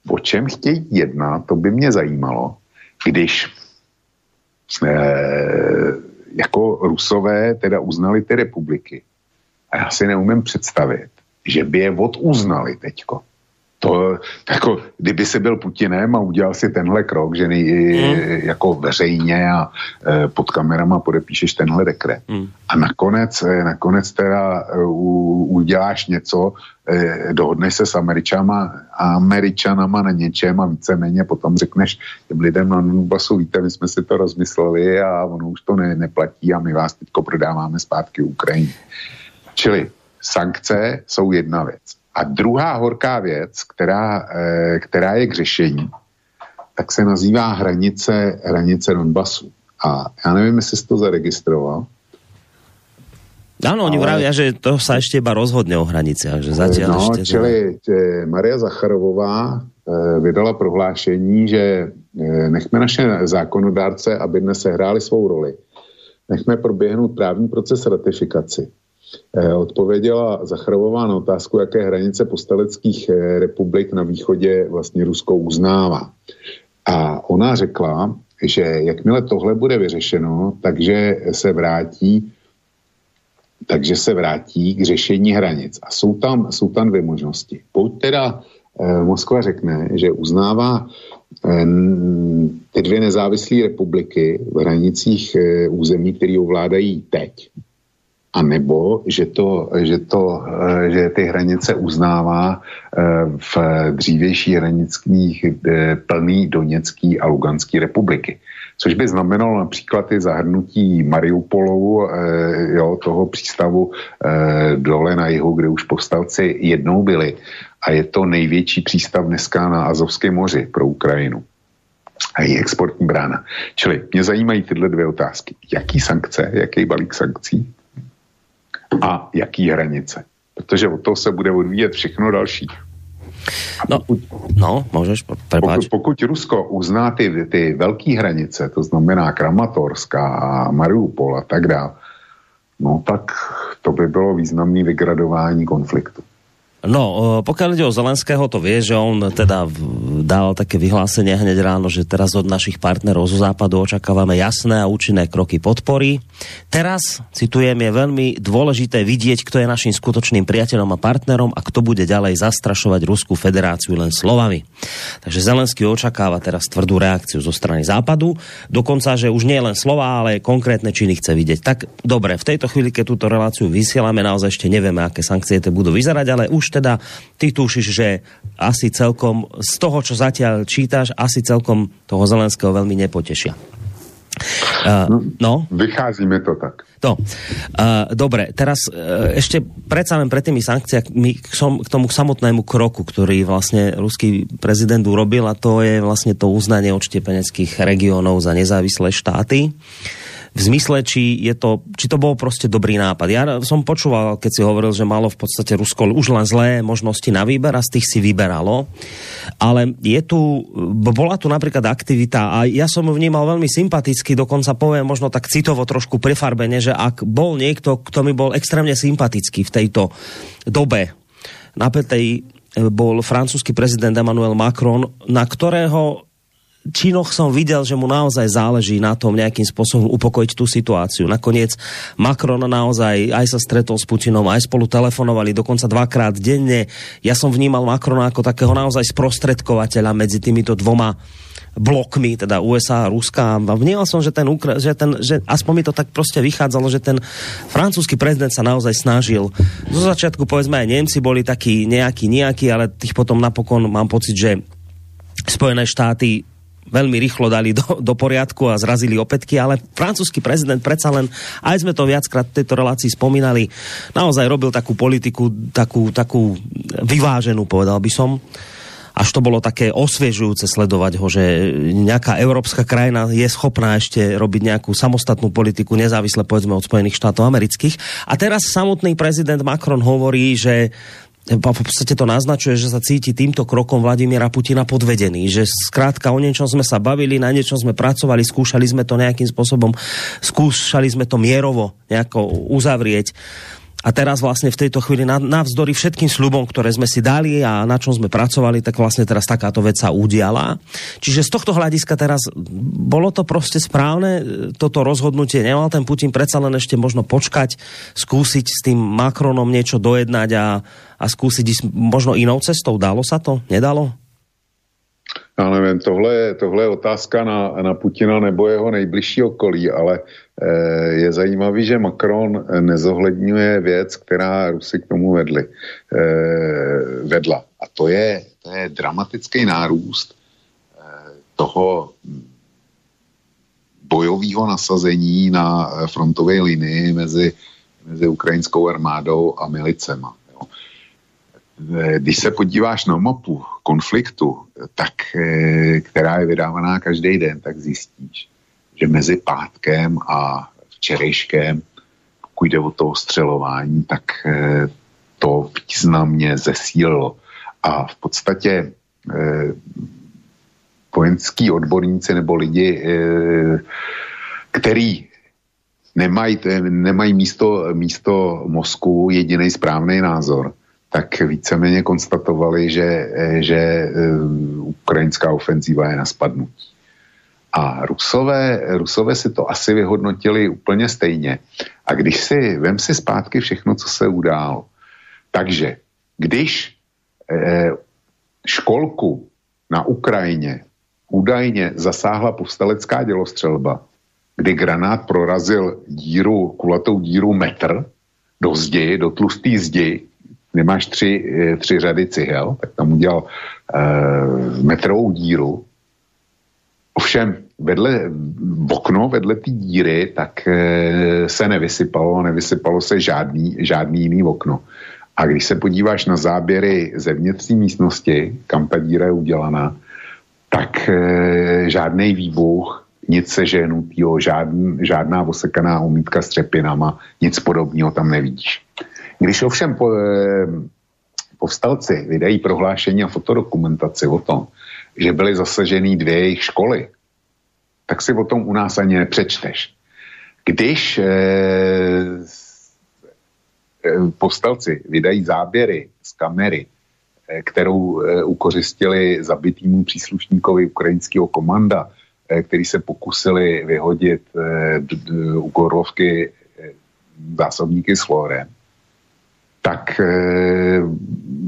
O čem chtějí jednat, to by mě zajímalo, když e, jako Rusové teda uznali ty republiky. A já si neumím představit, že by je oduznali teďko to, jako, kdyby si byl Putinem a udělal si tenhle krok, že nej, mm. jako veřejně a e, pod kamerama podepíšeš tenhle dekret. Mm. A nakonec, e, nakonec teda e, u, uděláš něco, e, dohodneš se s Američama, Američanama na něčem a víceméně potom řekneš těm lidem na Donbasu, víte, my jsme si to rozmysleli a ono už to ne, neplatí a my vás teďko prodáváme zpátky Ukrajině. Čili sankce jsou jedna věc a druhá horká věc, která, eh, která je k řešení, tak se nazývá hranice, hranice Donbasu. A já nevím, jestli jsi to zaregistroval. Ano, oni ale... že to se ještě iba rozhodne o hraniciach, že zatím no, ešte... čili že Maria Zacharovová e, vydala prohlášení, že e, nechme naše zákonodárce, aby dnes sehráli svou roli. Nechme proběhnout právní proces ratifikaci Eh, odpověděla Zacharová na otázku, jaké hranice postaleckých eh, republik na východě vlastně Rusko uznává. A ona řekla, že jakmile tohle bude vyřešeno, takže se vrátí takže se vrátí k řešení hranic. A jsou tam, jsou tam dvě možnosti. Pokud teda eh, Moskva řekne, že uznává eh, ty dvě nezávislé republiky v hranicích eh, území, které ovládají teď, a nebo že, to, že, to, eh, že ty hranice uznává eh, v dřívější hranických eh, plný Doněcký a Luganský republiky. Což by znamenalo například i zahrnutí Mariupolovu, jo, toho přístavu dole na jihu, kde už povstalci jednou byli. A je to největší přístav dneska na Azovském moři pro Ukrajinu a její exportní brána. Čili mě zajímají tyhle dvě otázky. Jaký sankce, jaký balík sankcí a jaký hranice. Protože od toho se bude odvíjet všechno další. No, no, můžeš, pokud, pokud Rusko uzná ty, ty velké hranice, to znamená Kramatorská a Mariupol a tak dále, no tak to by bylo významné vygradování konfliktu. No, pokiaľ ide o Zelenského, to vie, že on teda dal také vyhlásenie hneď ráno, že teraz od našich partnerov zo západu očakávame jasné a účinné kroky podpory. Teraz, citujem, je veľmi dôležité vidieť, kto je našim skutočným priateľom a partnerom a kto bude ďalej zastrašovať Ruskú federáciu len slovami. Takže Zelenský očakáva teraz tvrdú reakciu zo strany západu, dokonca, že už nie len slova, ale konkrétne činy chce vidieť. Tak dobre, v tejto chvíli, keď túto reláciu vysielame, naozaj ešte nevieme, aké sankcie to budú vyzerať, ale už teda ty tušíš, že asi celkom z toho, čo zatiaľ čítaš, asi celkom toho Zelenského veľmi nepotešia. Uh, no? Vycházíme to tak. To. Uh, dobre, teraz uh, ešte predsa len pred tými sankciami k, som, k tomu samotnému kroku, ktorý vlastne ruský prezident urobil a to je vlastne to uznanie odštiepeneckých regiónov za nezávislé štáty. Uh, v zmysle, či, je to, či to bol prostě dobrý nápad. Ja som počúval, keď si hovoril, že malo v podstate Rusko už len zlé možnosti na výber a z tých si vyberalo. Ale je tu, bola tu napríklad aktivita a ja som vnímal veľmi sympaticky, dokonca poviem možno tak citovo trošku prefarbene, že ak bol niekto, kto mi bol extrémne sympatický v tejto dobe napätej bol francúzsky prezident Emmanuel Macron, na ktorého činoch som videl, že mu naozaj záleží na tom nejakým spôsobom upokojiť tú situáciu. Nakoniec Macron naozaj aj sa stretol s Putinom, aj spolu telefonovali dokonca dvakrát denne. Ja som vnímal Macrona ako takého naozaj sprostredkovateľa medzi týmito dvoma blokmi, teda USA a Ruska. A vnímal som, že ten, že ten že aspoň mi to tak prostě vychádzalo, že ten francúzsky prezident sa naozaj snažil. Zo začiatku povedzme aj Nemci boli takí nejakí, nejakí, ale tých potom napokon mám pocit, že Spojené štáty veľmi rýchlo dali do, do poriadku a zrazili opätky, ale francúzsky prezident predsa len, aj sme to viackrát v tejto relácii spomínali, naozaj robil takú politiku, takú, takú vyváženú, povedal by som až to bolo také osviežujúce sledovať ho, že nejaká európska krajina je schopná ešte robiť nejakú samostatnú politiku, nezávisle povedzme od Spojených štátov amerických. A teraz samotný prezident Macron hovorí, že v podstate to naznačuje, že sa cíti týmto krokom Vladimíra Putina podvedený, že skrátka o niečom sme sa bavili, na niečom sme pracovali, skúšali sme to nejakým spôsobom, skúšali sme to mierovo nejako uzavrieť a teraz vlastne v tejto chvíli navzdory všetkým slubom, ktoré sme si dali a na čom sme pracovali, tak vlastne teraz takáto vec sa udiala. Čiže z tohto hľadiska teraz bolo to prostě správne, toto rozhodnutie, nemal ten Putin predsa len ešte možno počkať, skúsiť s tým Macronom niečo dojednať a, a skúsiť možno inou cestou. Dalo sa to? Nedalo? Já nevím, tohle, tohle je otázka na, na Putina nebo jeho nejbližší okolí, ale Eh, je zajímavý, že Macron nezohledňuje věc, která Rusy k tomu vedli, eh, vedla. A to je, to je dramatický nárůst eh, toho bojového nasazení na frontové linii mezi, mezi ukrajinskou armádou a milicema. Jo. Když se podíváš na mapu konfliktu, tak, která je vydávaná každý den, tak zjistíš, že mezi pátkem a včerejškem, pokud jde o to ostřelování, tak eh, to významně zesílilo. A v podstatě eh, vojenský odborníci nebo lidi, eh, který nemají, nemají místo, místo mozku jediný správný názor, tak víceméně konstatovali, že, že ukrajinská ofenzíva je na spadnutí. A Rusové, Rusové si to asi vyhodnotili úplně stejně. A když si, vem si zpátky všechno, co se událo. Takže, když eh, školku na Ukrajině údajně zasáhla povstalecká dělostřelba, kdy granát prorazil díru, kulatou díru metr do zdi, do tlustý zdi, nemáš tři, eh, tři řady cihel, tak tam udělal eh, metrovou díru, Ovšem vedle v okno, vedle té díry, tak e, se nevysypalo, nevysypalo se žádný, žádný jiný okno. A když se podíváš na záběry ze vnitřní místnosti, kam ta díra je udělaná, tak e, žádný výbuch, nic seženutýho, žádný, žádná osekaná omítka s třepinama, nic podobného tam nevidíš. Když ovšem po, e, povstalci vydají prohlášení a fotodokumentaci o tom, že byly zasažený dvě jejich školy, tak si o tom u nás ani nepřečteš. Když eh, eh, povstalci vydají záběry z kamery, eh, kterou eh, ukořistili zabitýmu příslušníkovi ukrajinského komanda, eh, který se pokusili vyhodit eh, u Gorlovky eh, zásobníky s chlorem, tak eh,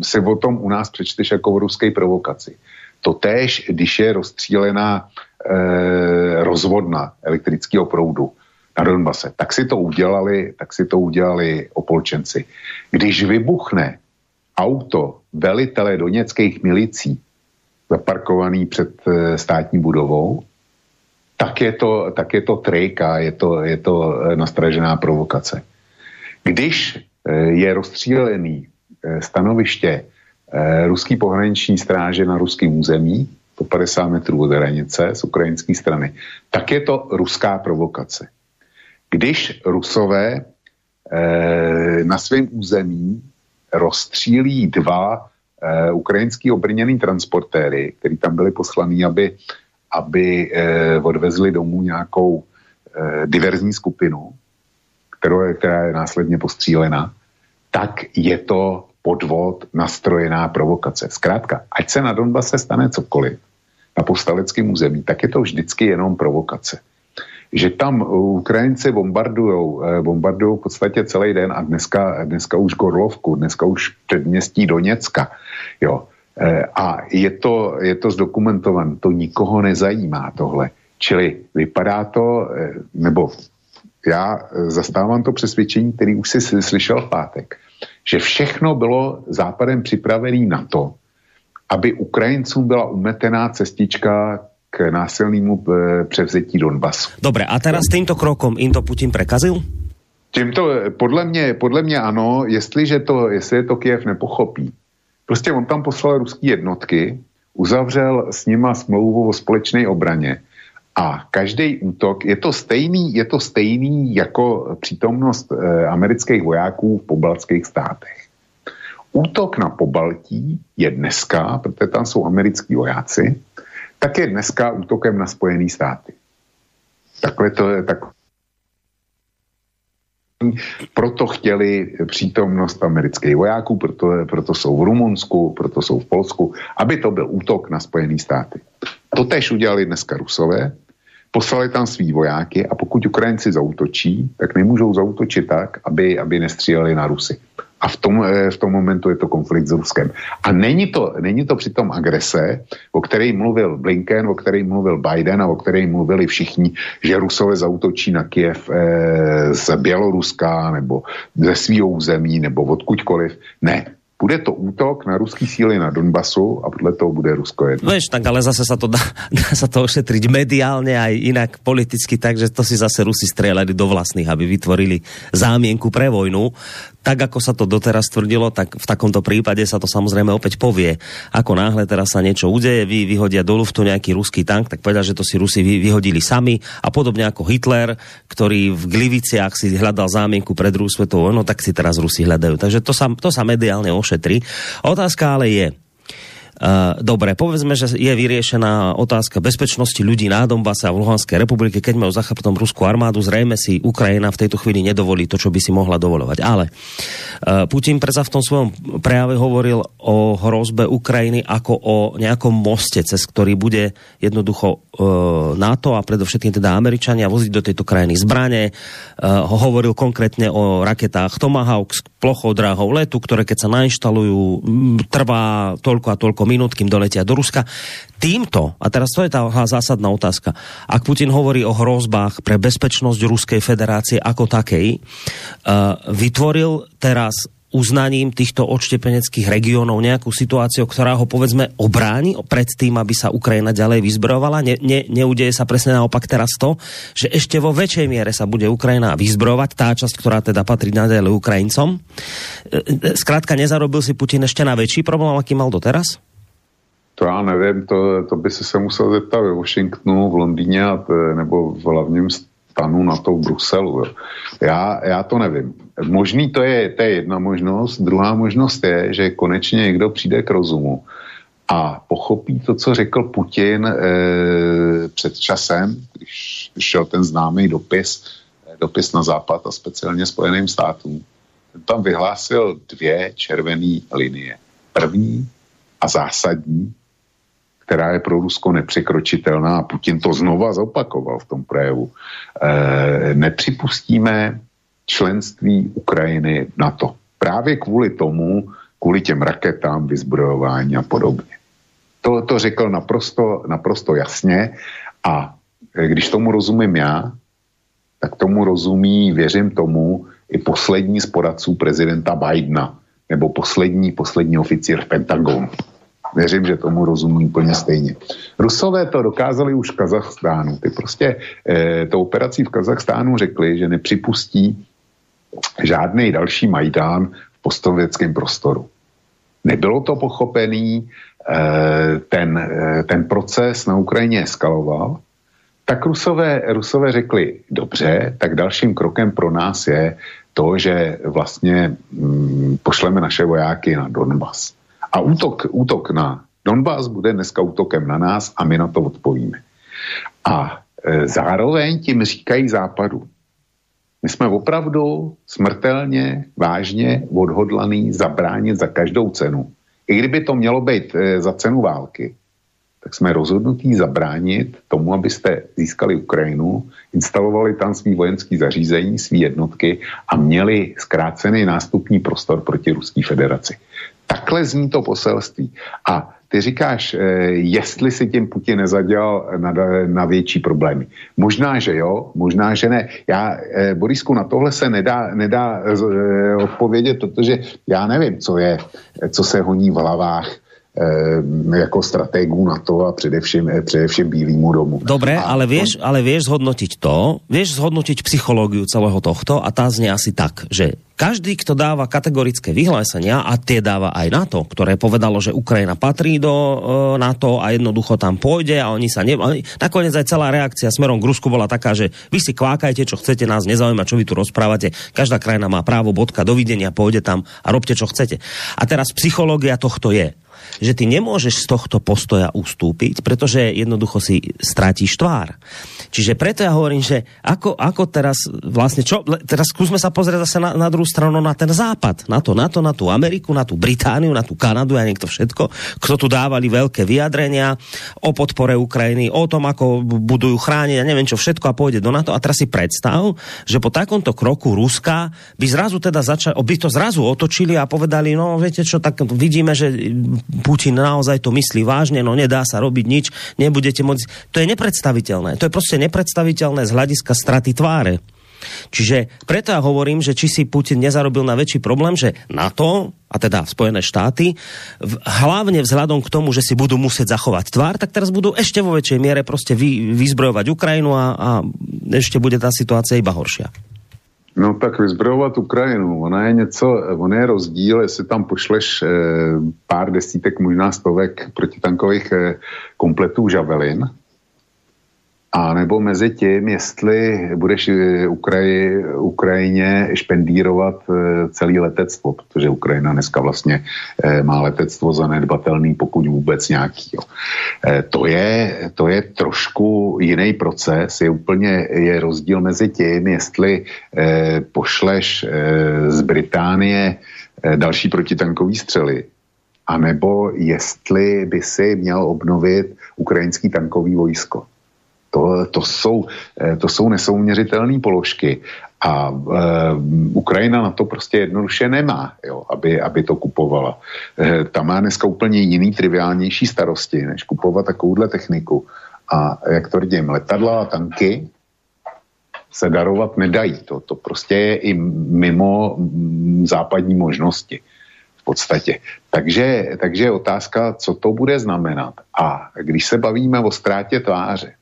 si o tom u nás přečteš jako o ruské provokaci. Totéž, když je rozstřílená eh, rozvodna elektrického proudu na Donbase, tak si to udělali, tak si to udělali opolčenci. Když vybuchne auto velitele doněckých milicí zaparkovaný před eh, státní budovou, tak je to, tak je to trik a je to, je to nastražená provokace. Když je rozstřílený eh, stanoviště Eh, ruský pohraniční stráže na ruském území, po 50 metrů od hranice z ukrajinské strany, tak je to ruská provokace. Když Rusové eh, na svém území rozstřílí dva eh, ukrajinský obrněný transportéry, který tam byli poslaní, aby, aby eh, odvezli domů nějakou eh, diverzní skupinu, kterou, která je následně postřílena, tak je to podvod, nastrojená provokace. Zkrátka, ať se na Donbase stane cokoliv, na povstaleckém území, tak je to vždycky jenom provokace. Že tam Ukrajinci bombardujou, eh, bombardujou v podstatě celý den a dneska, dneska už Gorlovku, dneska už předměstí Doněcka, jo. Eh, a je to, je to zdokumentované, to nikoho nezajímá tohle. Čili vypadá to, eh, nebo já zastávám to přesvědčení, který už si slyšel v pátek, že všechno bylo západem připravené na to, aby Ukrajincům byla umetená cestička k násilnému eh, převzetí Donbasu. Dobre, a teraz týmto krokom im to Putin prekazil? Tímto, eh, podle mě, podle mě ano, jestliže to, jestli je to Kiev nepochopí. Prostě on tam poslal ruské jednotky, uzavřel s nima smlouvu o společné obraně a každý útok, je to stejný, je to stejný jako přítomnost e, amerických vojáků v pobaltských státech. útok na Pobaltí je dneska, protože tam jsou americký vojáci, tak je dneska útokem na Spojené státy. Takhle to je, tak proto chtěli přítomnost amerických vojáků, proto, proto jsou v Rumunsku, proto jsou v Polsku, aby to byl útok na Spojené státy. To tež udělali dneska Rusové, poslali tam svý vojáky a pokud Ukrajinci zautočí, tak nemůžou zautočit tak, aby, aby nestříleli na Rusy. A v tom, eh, v tom momentu je to konflikt s Ruskem. A není to, není to přitom agrese, o které mluvil Blinken, o které mluvil Biden a o které mluvili všichni, že Rusové zautočí na Kiev e, z Běloruska nebo ze svého území nebo odkudkoliv. Ne, bude to útok na ruský síly na Donbasu a podle toho bude Rusko jedno. Víš, tak ale zase sa to dá, dá sa to ošetriť mediálne aj inak politicky, takže to si zase Rusi strieľali do vlastných, aby vytvorili zámienku pre vojnu tak ako sa to doteraz tvrdilo, tak v takomto prípade sa to samozrejme opäť povie. Ako náhle teraz sa niečo udeje, vy vyhodia do luftu nejaký ruský tank, tak povedal, že to si Rusi vyhodili sami a podobne ako Hitler, ktorý v Gliviciach si hľadal zámienku pred druhou svetovou no tak si teraz Rusi hľadajú. Takže to sa, to sa mediálne ošetrí. Otázka ale je, dobre, povedzme, že je vyriešená otázka bezpečnosti ľudí na Donbase a v Luhanskej republike, keď majú za chrbtom ruskú armádu, zrejme si Ukrajina v tejto chvíli nedovolí to, čo by si mohla dovolovať. Ale uh, Putin predsa v tom svojom prejave hovoril o hrozbe Ukrajiny ako o nejakom moste, cez ktorý bude jednoducho NATO a predovšetkým teda Američania voziť do tejto krajiny zbrane. Uh, hovoril konkrétne o raketách Tomahawk s plochou dráhou letu, ktoré keď sa nainštalujú, trvá toľko a toľko minút, kým doletia do Ruska. Týmto, a teraz to je tá zásadná otázka, ak Putin hovorí o hrozbách pre bezpečnosť Ruskej federácie ako takej, uh, vytvoril teraz uznaním týchto odštepeneckých regiónov nejakú situáciu, ktorá ho povedzme obráni pred tým, aby sa Ukrajina ďalej vyzbrojovala? Ne, ne, neudeje sa presne naopak teraz to, že ešte vo väčšej miere sa bude Ukrajina vyzbrojovať, tá časť, ktorá teda patrí naďalej Ukrajincom. Skrátka, e, e, nezarobil si Putin ešte na väčší problém, aký mal doteraz? To já nevím, to, to by se se musel zeptat ve Washingtonu, v Londýně nebo v hlavním stanu na to v Bruselu. Jo. Já, já to nevím. Možný to je, to je jedna možnost. Druhá možnost je, že konečně někdo přijde k rozumu a pochopí to, co řekl Putin e, před časem, když šel ten známý dopis, dopis na západ a speciálně Spojeným státům. Ten tam vyhlásil dvě červené linie. První a zásadní která je pro Rusko nepřekročitelná a Putin to znova zopakoval v tom projevu. E, nepřipustíme členství Ukrajiny na to. Právě kvůli tomu, kvůli těm raketám, vyzbrojování a podobně. To, to řekl naprosto, naprosto jasně a eh, když tomu rozumím já, tak tomu rozumí, věřím tomu, i poslední z poradců prezidenta Bidena, nebo poslední, poslední oficír v Pentagonu. Věřím, že tomu rozumí úplně stejně. Rusové to dokázali už v Kazachstánu. Ty prostě eh, to operací v Kazachstánu řekli, že nepřipustí žádný další Majdán v postověckém prostoru. Nebylo to pochopený, eh, ten, eh, ten proces na Ukrajině eskaloval, tak Rusové, Rusové řekli, dobře, tak dalším krokem pro nás je to, že vlastně mm, pošleme naše vojáky na Donbass. A útok, útok na Donbass bude dneska útokem na nás a my na to odpovíme. A e, zároveň tím říkají západu. My jsme opravdu smrtelně, vážně odhodlaný zabránit za každou cenu. I kdyby to mělo být e, za cenu války, tak jsme rozhodnutí zabránit tomu, abyste získali Ukrajinu, instalovali tam svý vojenský zařízení, svý jednotky a měli zkrácený nástupní prostor proti Ruské federaci. Takhle zní to poselství. A ty říkáš, eh, jestli si tím Putin nezadělal na, na větší problémy. Možná, že jo, možná, že ne. Já, eh, Borisku, na tohle se nedá, nedá eh, odpovědět, protože já nevím, co je, co se honí v hlavách jako stratégů na to a především, především Bílýmu domu. Dobre, a ale vieš, ale vieš zhodnotiť to, vieš zhodnotiť psychológiu celého tohto a tá znie asi tak, že každý, kto dáva kategorické vyhlásenia a tie dáva aj NATO, ktoré povedalo, že Ukrajina patrí do e, NATO a jednoducho tam pôjde a oni sa ne... Nakoniec aj celá reakcia smerom k Rusku bola taká, že vy si kvákajte, čo chcete, nás nezaujíma, čo vy tu rozprávate. Každá krajina má právo, bodka, dovidenia, pôjde tam a robte, čo chcete. A teraz psychológia tohto je že ty nemôžeš z tohto postoja ustúpiť, pretože jednoducho si strátíš tvár. Čiže preto ja hovorím, že ako, ako teraz vlastne, čo, teraz skúsme sa pozrieť zase na, na druhú stranu, na ten západ, na to, na to, na tú Ameriku, na tú Britániu, na tú Kanadu a niekto všetko, kto tu dávali veľké vyjadrenia o podpore Ukrajiny, o tom, ako budujú chrániť, ja neviem čo všetko a pôjde do NATO. A teraz si predstav, že po takomto kroku Ruska by zrazu teda začali, by to zrazu otočili a povedali, no viete čo, tak vidíme, že Putin naozaj to myslí vážne, no nedá sa robiť nič, nebudete môcť. To je nepredstaviteľné. To je prostě nepredstaviteľné z hľadiska straty tváre. Čiže preto ja hovorím, že či si Putin nezarobil na väčší problém, že NATO, a teda Spojené štáty, v, hlavne vzhľadom k tomu, že si budú musieť zachovať tvár, tak teraz budú ešte vo väčšej miere prostě vy, vyzbrojovať Ukrajinu a, a ešte bude tá situácia iba horšia. No tak vyzbrojovat Ukrajinu, ona je něco, on je rozdíl, jestli tam pošleš e, pár desítek, možná stovek protitankových e, kompletů žavelin, a nebo mezi tím, jestli budeš eh, Ukraji, Ukrajině špendírovat eh, celý letectvo, protože Ukrajina dneska vlastně eh, má letectvo zanedbatelný, pokud vůbec nějaký. To, je, to je trošku jiný proces, je úplně je rozdíl mezi tím, jestli pošleš z Británie další protitankový střely, anebo jestli by si měl obnovit ukrajinský tankový vojsko. To, to, jsou, eh, to jsou nesouměřitelné položky a e, Ukrajina na to prostě jednoduše nemá, jo, aby, aby to kupovala. E, tam má dneska úplně jiný, triviálnější starosti, než kupovat takovouhle techniku. A jak to vidím, letadla a tanky se darovat nedají. To, to prostě je i mimo západní možnosti v podstatě. Takže, takže je otázka, co to bude znamenat. A když se bavíme o ztrátě tváře,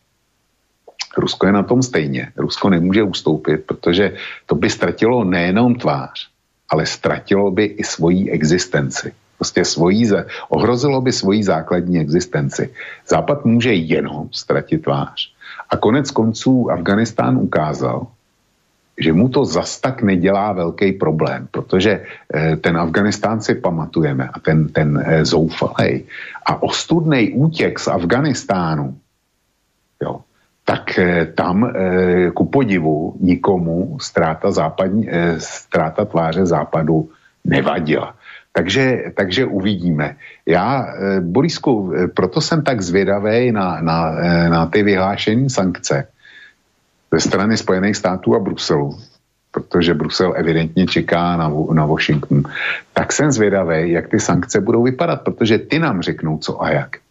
Rusko je na tom stejně. Rusko nemůže ustoupit, protože to by ztratilo nejenom tvář, ale ztratilo by i svoji existenci. Prostě svojí, ohrozilo by svoji základní existenci. Západ může jenom ztratit tvář. A konec konců Afganistán ukázal, že mu to zas tak nedělá velký problém, protože eh, ten Afganistán si pamatujeme a ten, ten eh, zoufalej a ostudný útěk z Afganistánu, jo, tak eh, tam eh, ku podivu nikomu ztráta, západní, eh, ztráta tváře západu nevadila. Takže, takže uvidíme. Já, Borisku, proto jsem tak zvědavý na, na, na ty vyhlášení sankce ze strany Spojených států a Bruselu, protože Brusel evidentně čeká na, na Washington, tak jsem zvědavý, jak ty sankce budou vypadat, protože ty nám řeknou, co a jak.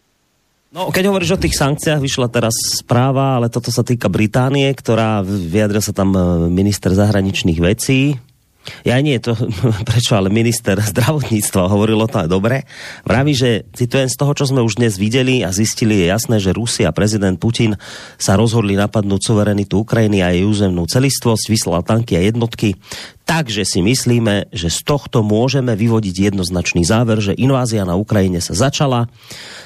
No, keď hovoríš o tých sankciách, vyšla teraz správa, ale toto sa týka Británie, ktorá vyjadril sa tam e, minister zahraničných vecí, ja nie to, prečo, ale minister zdravotníctva hovoril o tom dobre. Vraví, že citujem z toho, čo sme už dnes videli a zistili, je jasné, že Rusia a prezident Putin sa rozhodli napadnúť suverenitu Ukrajiny a jej územnú celistvosť, vyslal tanky a jednotky. Takže si myslíme, že z tohto môžeme vyvodiť jednoznačný záver, že invázia na Ukrajine sa začala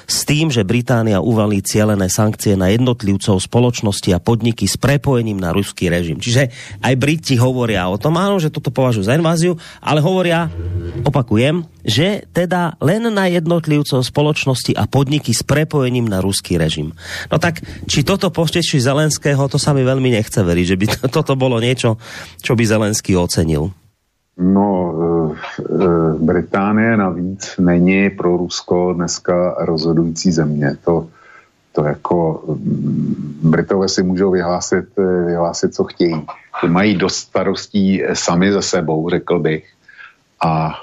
s tým, že Británia uvalí cielené sankcie na jednotlivcov, spoločnosti a podniky s prepojením na ruský režim. Čiže aj Briti hovoria o tom, áno, že toto považujú za inváziu, ale hovoria, opakujem, že teda len na jednotlivcov, spoločnosti a podniky s prepojením na ruský režim. No tak, či toto pošteší Zelenského, to sa mi veľmi nechce veriť, že by to, toto bolo niečo, čo by Zelenský ocenil? No, e, e, Británie navíc není pro Rusko dneska rozhodující země. To, to jako mm, Britové si můžou vyhlásit, e, vyhlásit, co chtějí. Ty mají dost starostí sami za sebou, řekl bych. A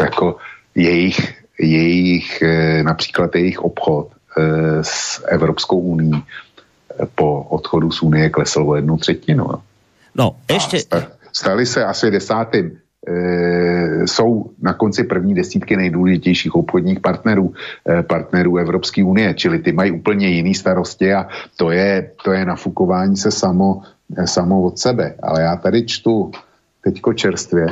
jako jejich, jejich, například jejich obchod e, s Evropskou uní po odchodu z Unie klesl o jednu třetinu. No, ještě... Stali se asi desátým e, jsou na konci první desítky nejdůležitějších obchodních partnerů, partnerů Evropské unie, čili ty mají úplně jiný starosti a to je, to je nafukování se samo, samo od sebe. Ale já tady čtu teďko čerstvě,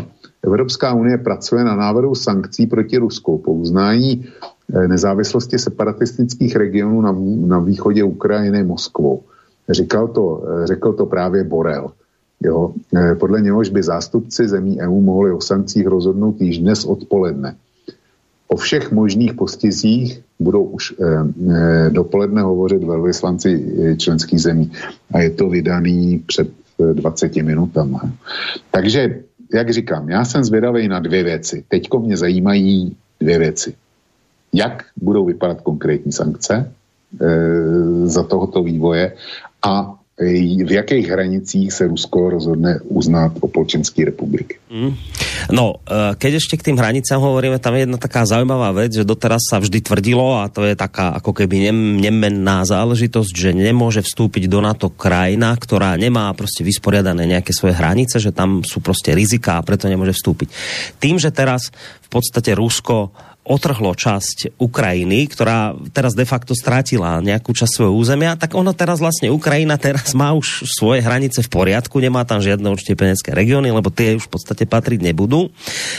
Evropská unie pracuje na návrhu sankcí proti Rusku po uznání eh, nezávislosti separatistických regionů na, na východě Ukrajiny Moskvou. Říkal to, eh, řekl to právě Borel. Jo, eh, podle něhož by zástupci zemí EU mohli o sankcích rozhodnout již dnes odpoledne. O všech možných postizích budou už eh, dopoledne hovořit velvyslanci členských zemí. A je to vydaný před 20 minutami. Takže jak říkám, já jsem zvědavý na dvě věci. Teďko mě zajímají dvě věci. Jak budou vypadat konkrétní sankce e, za tohoto vývoje a v jakých hranicích se Rusko rozhodne uznat Opolčenský republiky. Mm. No, e, keď ešte k tým hranicám hovoríme, tam je jedna taká zaujímavá vec, že doteraz sa vždy tvrdilo, a to je taká ako keby nemenná záležitosť, že nemôže vstúpiť do NATO krajina, ktorá nemá prostě vysporiadané nejaké svoje hranice, že tam sú prostě rizika a preto nemôže vstúpiť. Tým, že teraz v podstate Rusko otrhlo časť Ukrajiny, ktorá teraz de facto strátila nejakú časť svojho územia, tak ono teraz vlastne Ukrajina teraz má už svoje hranice v poriadku, nemá tam žiadne určite regióny, lebo tie už v podstate patriť nebudú.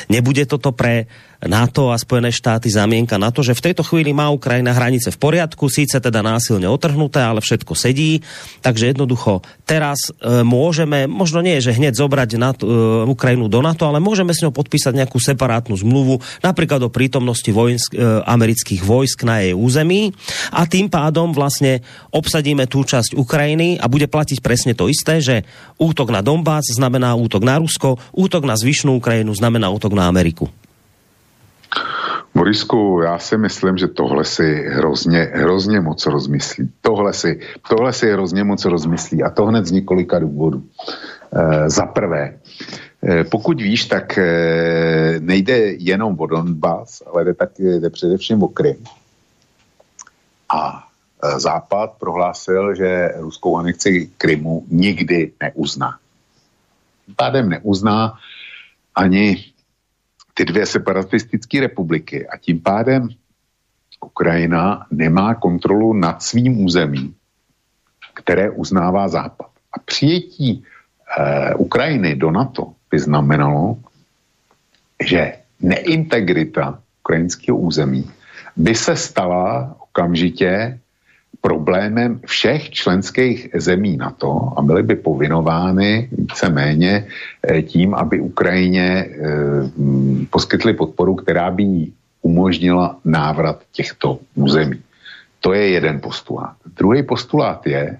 Nebude toto pre NATO a Spojené štáty zamienka na to, že v tejto chvíli má Ukrajina hranice v poriadku, síce teda násilne otrhnuté, ale všetko sedí, takže jednoducho teraz e, môžeme, možno nie, že hneď zobrať NATO, e, Ukrajinu do NATO, ale môžeme s ňou podpísať nejakú separátnu zmluvu, napríklad o prítomnosti vojsk, e, amerických vojsk na jej území a tým pádom vlastne obsadíme tú časť Ukrajiny a bude platiť presne to isté, že útok na Donbass znamená útok na Rusko, útok na zvyšnú Ukrajinu znamená útok na Ameriku. Morisku, já si myslím, že tohle si hrozně, hrozně moc rozmyslí. Tohle si, tohle si hrozně moc rozmyslí a to hned z několika důvodů. E, za prvé, e, pokud víš, tak e, nejde jenom o Donbass, ale jde, tak, jde především o Krym. A Západ prohlásil, že ruskou anexi Krymu nikdy neuzná. Pádem neuzná ani ty dvě separatistické republiky a tím pádem Ukrajina nemá kontrolu nad svým územím, které uznává Západ. A přijetí eh, Ukrajiny do NATO by znamenalo, že neintegrita ukrajinského území by se stala okamžitě problémem všech členských zemí na to a byly by povinovány víceméně eh, tím, aby Ukrajině eh, poskytli podporu, která by jí umožnila návrat těchto území. To je jeden postulát. Druhý postulát je,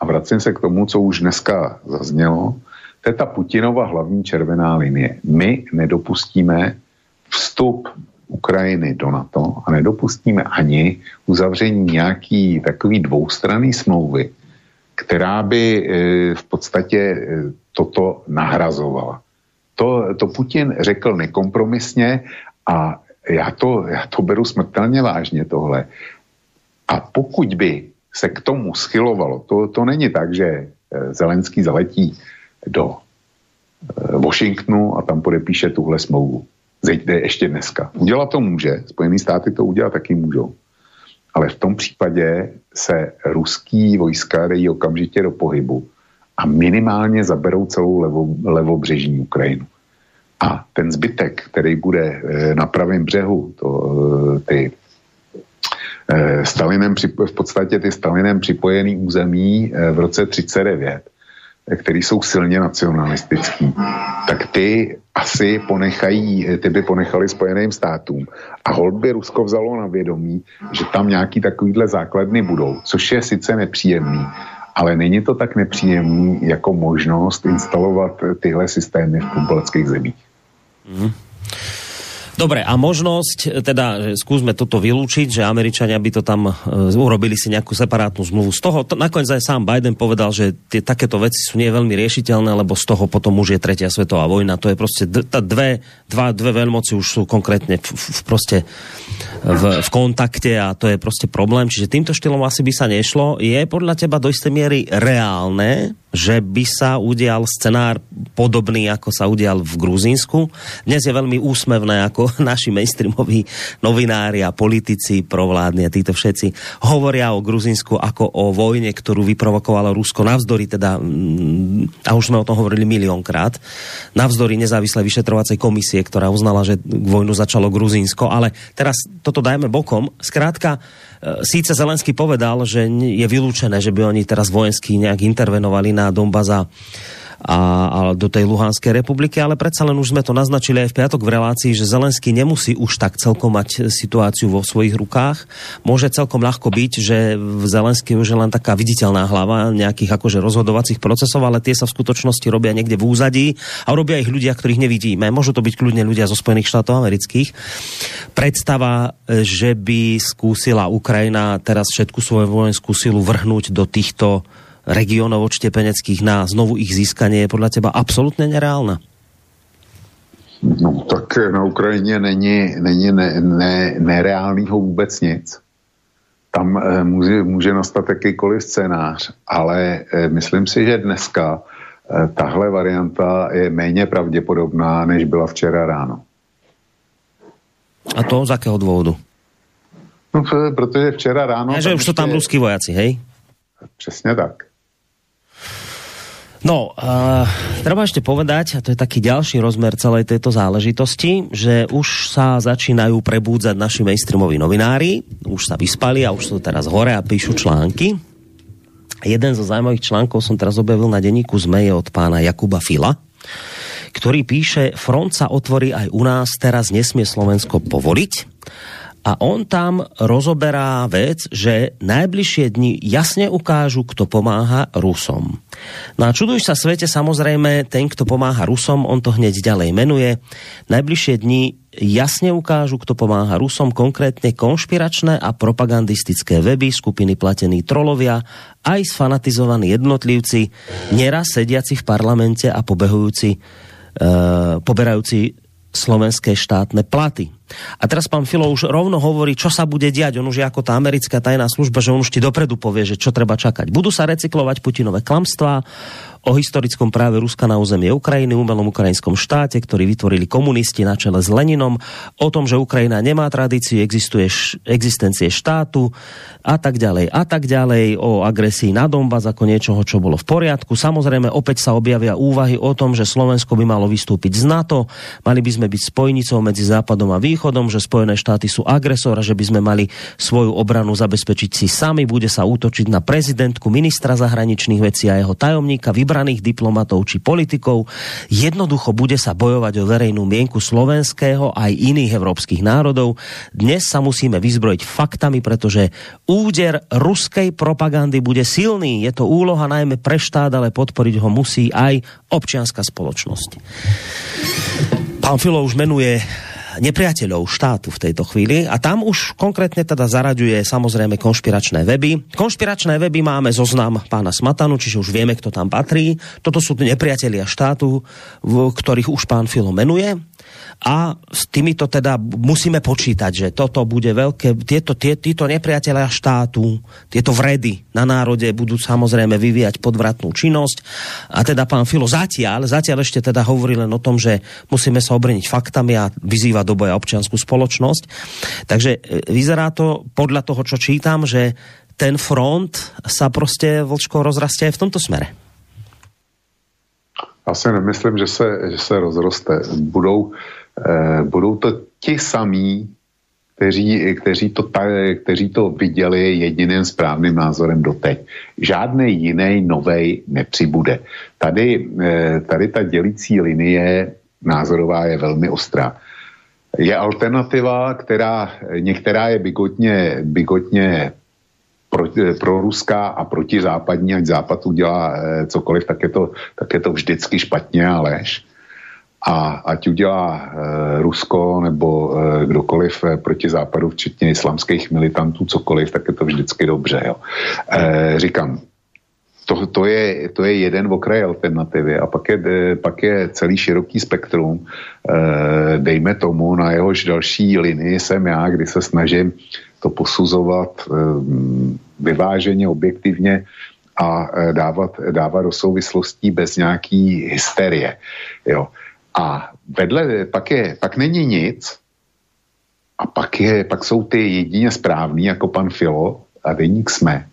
a vracím se k tomu, co už dneska zaznělo, to je ta Putinova hlavní červená linie. My nedopustíme vstup Ukrajiny do NATO a nedopustíme ani uzavření nějaký takový dvoustranný smlouvy, která by e, v podstatě e, toto nahrazovala. To, to Putin řekl nekompromisně a já to, já to beru smrtelně vážně tohle. A pokud by se k tomu schylovalo, to, to není tak, že e, Zelenský zaletí do Washingtonu a tam podepíše tuhle smlouvu ještě dneska. Udělat to může, Spojené státy to udělat taky můžou. Ale v tom případě se ruský vojska dají okamžitě do pohybu a minimálně zaberou celou levo, levobřežní Ukrajinu. A ten zbytek, který bude eh, na pravém břehu, to, eh, ty eh, Stalinem, v podstatě ty Stalinem připojený území v roce 39, který jsou silně nacionalistický, tak ty asi ponechají, ty by ponechali Spojeným státům. A hold by Rusko vzalo na vědomí, že tam nějaký takovýhle základny budou, což je sice nepříjemný, ale není to tak nepříjemný jako možnost instalovat tyhle systémy v pobaltských zemích. Mm. Dobre, a možnosť, teda že skúsme toto vylúčiť, že Američania by to tam uh, urobili si nejakú separátnu zmluvu. Z toho, to, nakoniec aj sám Biden povedal, že tie takéto veci sú nie veľmi riešiteľné, lebo z toho potom už je tretia svetová vojna. To je proste, tá dve, dva, dve veľmoci už sú konkrétne v, v, proste v, v kontakte a to je proste problém. Čiže týmto štýlom asi by sa nešlo. Je podľa teba do istej miery reálne, že by sa udial scenár podobný, ako sa udial v Gruzínsku. Dnes je veľmi úsmevné, ako naši mainstreamoví novinári a politici provládni a títo všetci hovoria o Gruzínsku ako o vojne, ktorú vyprovokovalo Rusko navzdory teda, mm, a už sme o tom hovorili miliónkrát, navzdory nezávislej vyšetrovacej komisie, ktorá uznala, že vojnu začalo Gruzínsko, ale teraz toto dajme bokom. Skrátka, Eh, síce Zelensky povedal, že je vylúčené, že by oni teraz vojensky nejak intervenovali na Donbaza a, a do tej Luhanskej republiky, ale predsa len už sme to naznačili aj v piatok v relácii, že Zelenský nemusí už tak celkom mať situáciu vo svojich rukách. Môže celkom ľahko byť, že v Zelensky už je len taká viditeľná hlava nejakých akože rozhodovacích procesov, ale tie sa v skutočnosti robia niekde v úzadí a robia ich ľudia, ktorých nevidíme. Môžu to byť kľudne ľudia zo Spojených štátov amerických. Predstava, že by skúsila Ukrajina teraz všetku svoju vojenskú silu vrhnúť do týchto regionov odštěpeneckých na znovu ich získanie je podle teba absolutně nereálna? No tak na Ukrajině není, není ne, ne, nereálného vůbec nic. Tam e, může, může nastat jakýkoliv scénář, ale e, myslím si, že dneska e, tahle varianta je méně pravděpodobná, než byla včera ráno. A to z jakého důvodu? No, protože včera ráno... A že už jsou tam ruský vojaci, hej? Přesně tak. No, uh, treba ešte povedať, a to je taký ďalší rozmer celej tejto záležitosti, že už sa začínajú prebúdzať naši mainstreamoví novinári, už sa vyspali a už sú teraz hore a píšu články. Jeden zo zaujímavých článkov som teraz objavil na denníku ZME je od pána Jakuba Fila, ktorý píše, front sa otvorí aj u nás, teraz nesmie Slovensko povoliť a on tam rozoberá vec, že najbližšie dni jasne ukážu, kto pomáha Rusom. No a čuduj sa svete, samozrejme, ten, kto pomáha Rusom, on to hneď ďalej menuje. Najbližšie dni jasne ukážu, kto pomáha Rusom, konkrétne konšpiračné a propagandistické weby, skupiny platení trolovia, aj sfanatizovaní jednotlivci, neraz sediaci v parlamente a pobehujúci, e, poberajúci slovenské štátne platy. A teraz pán Filo už rovno hovorí, čo sa bude diať. On už je ako tá americká tajná služba, že on už ti dopredu povie, že čo treba čakať. Budú sa recyklovať Putinové klamstvá, o historickom práve Ruska na územie Ukrajiny, umelom ukrajinskom štáte, ktorý vytvorili komunisti na čele s Leninom, o tom, že Ukrajina nemá tradíciu existuje existencie štátu a tak ďalej a tak ďalej, o agresii na Donbass ako niečoho, čo bolo v poriadku. Samozrejme, opäť sa objavia úvahy o tom, že Slovensko by malo vystúpiť z NATO, mali by sme byť spojnicou medzi Západom a Východom, že Spojené štáty sú agresor a že by sme mali svoju obranu zabezpečiť si sami, bude sa útočiť na prezidentku, ministra zahraničných vecí a jeho tajomníka, vybraných diplomatov či politikov. Jednoducho bude sa bojovať o verejnú mienku slovenského aj iných evropských národov. Dnes sa musíme vyzbrojiť faktami, pretože úder ruskej propagandy bude silný. Je to úloha najmä pre štát, ale podporiť ho musí aj občianská spoločnosť. Pán Filo už menuje nepriateľov štátu v tejto chvíli a tam už konkrétne teda zaraďuje samozrejme konšpiračné weby. Konšpiračné weby máme zoznam pána Smatanu, čiže už vieme, kto tam patrí. Toto sú nepriatelia štátu, v ktorých už pán Filo menuje a s týmito teda musíme počítať, že toto bude veľké, tieto, tie, títo nepriatelia štátu, tieto vredy na národe budú samozrejme vyvíjať podvratnú činnosť a teda pán Filo zatiaľ, zatiaľ ešte teda hovorí len o tom, že musíme sa obrniť faktami a vyzýva do boja občianskú spoločnosť. Takže e, vyzerá to podľa toho, čo čítam, že ten front sa prostě vlčko rozrastie v tomto smere. Já si nemyslím, že se, že se rozroste. Budou, Eh, budou to ti samí, kteří, kteří, to, kteří to viděli jediným správným názorem doteď. Žádný jiný novej nepřibude. Tady, eh, tady ta dělící linie názorová je velmi ostrá. Je alternativa, která některá je bigotně, bigotně pro, pro ruská a protizápadní, ať západ udělá eh, cokoliv, tak je to, tak je to vždycky špatně a lež. A ať udělá e, Rusko nebo e, kdokoliv e, proti západu, včetně islamských militantů, cokoliv, tak je to vždycky dobře. Jo. E, říkám, to, to, je, to je jeden okraj alternativy a pak je, pak je celý široký spektrum. Dejme tomu, na jehož další linii jsem já, kdy se snažím to posuzovat vyváženě, objektivně a dávat, dávat do souvislostí bez nějaký hysterie. Jo. A vedle, pak, je, pak není nic, a pak, je, pak jsou ty jedině správný, jako pan Filo a Deník Jsme,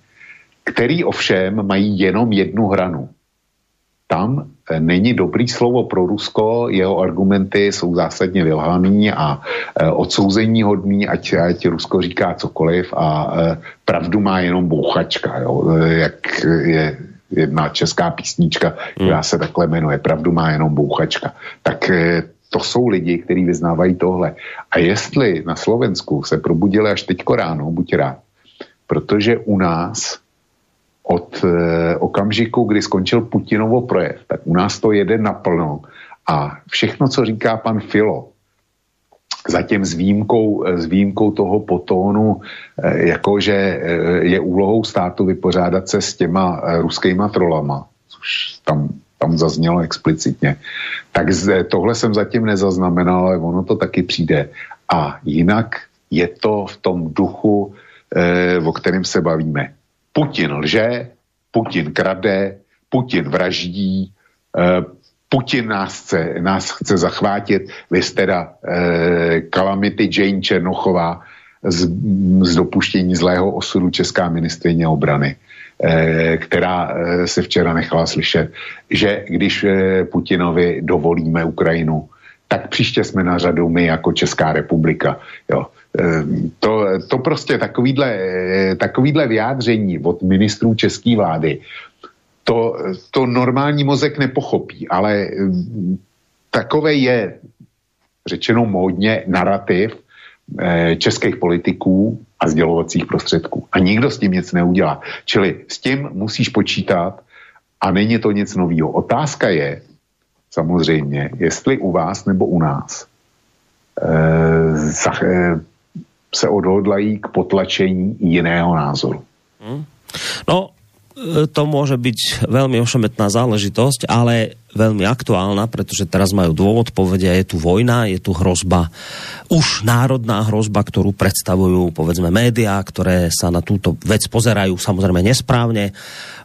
který ovšem mají jenom jednu hranu. Tam eh, není dobrý slovo pro Rusko, jeho argumenty jsou zásadně vylhaný a e, odsouzení hodný, ať, ať Rusko říká cokoliv a e, pravdu má jenom bouchačka, jo, jak je jedna česká písnička, která hmm. se takhle jmenuje, pravdu má jenom bouchačka. Tak e, to jsou lidi, kteří vyznávají tohle. A jestli na Slovensku se probudili až teďko ráno, buď rád, protože u nás od e, okamžiku, kdy skončil Putinovo projev, tak u nás to jede naplno a všechno, co říká pan Filo, zatím s výjimkou, s výjimkou toho potónu, e, jako že e, je úlohou státu vypořádat se s těma ruskýma trolama, což tam tam zaznělo explicitně. Tak tohle jsem zatím nezaznamenal, ale ono to taky přijde. A jinak je to v tom duchu, eh, o kterém se bavíme. Putin lže, Putin krade, Putin vraždí, eh, Putin nás chce, nás chce zachvátit. Vy jste teda eh, Calamity Jane Černochová z, z dopuštění zlého osudu česká ministrině obrany. Eh, která eh, se včera nechala slyšet, že když Putinovi dovolíme Ukrajinu, tak příště jsme na řadu my jako Česká republika. Jo. To, to prostě takovýhle, takovýhle vyjádření od ministrů české vlády, to, to normální mozek nepochopí, ale takové je řečeno módně narrativ českých politiků, a sdělovacích prostředků. A nikdo s tím nic neudělá. Čili s tím musíš počítat a není to nic nového. Otázka je samozřejmě, jestli u vás nebo u nás e, e, se odhodlají k potlačení jiného názoru. No, to môže byť veľmi ošemetná záležitosť, ale veľmi aktuálna, pretože teraz majú dôvod, povedia, je tu vojna, je tu hrozba, už národná hrozba, ktorú predstavujú, povedzme, médiá, ktoré sa na túto vec pozerajú samozrejme nesprávne,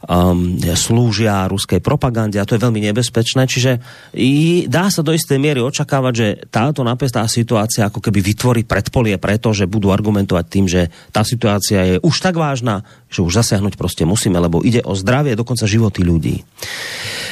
um, slúžia ruskej propagande a to je veľmi nebezpečné, čiže i dá sa do istej miery očakávať, že táto napätá situácia ako keby vytvorí predpolie preto, že budú argumentovať tým, že tá situácia je už tak vážna, že už zasiahnuť proste musíme, lebo ide o zdravie, dokonca životy ľudí.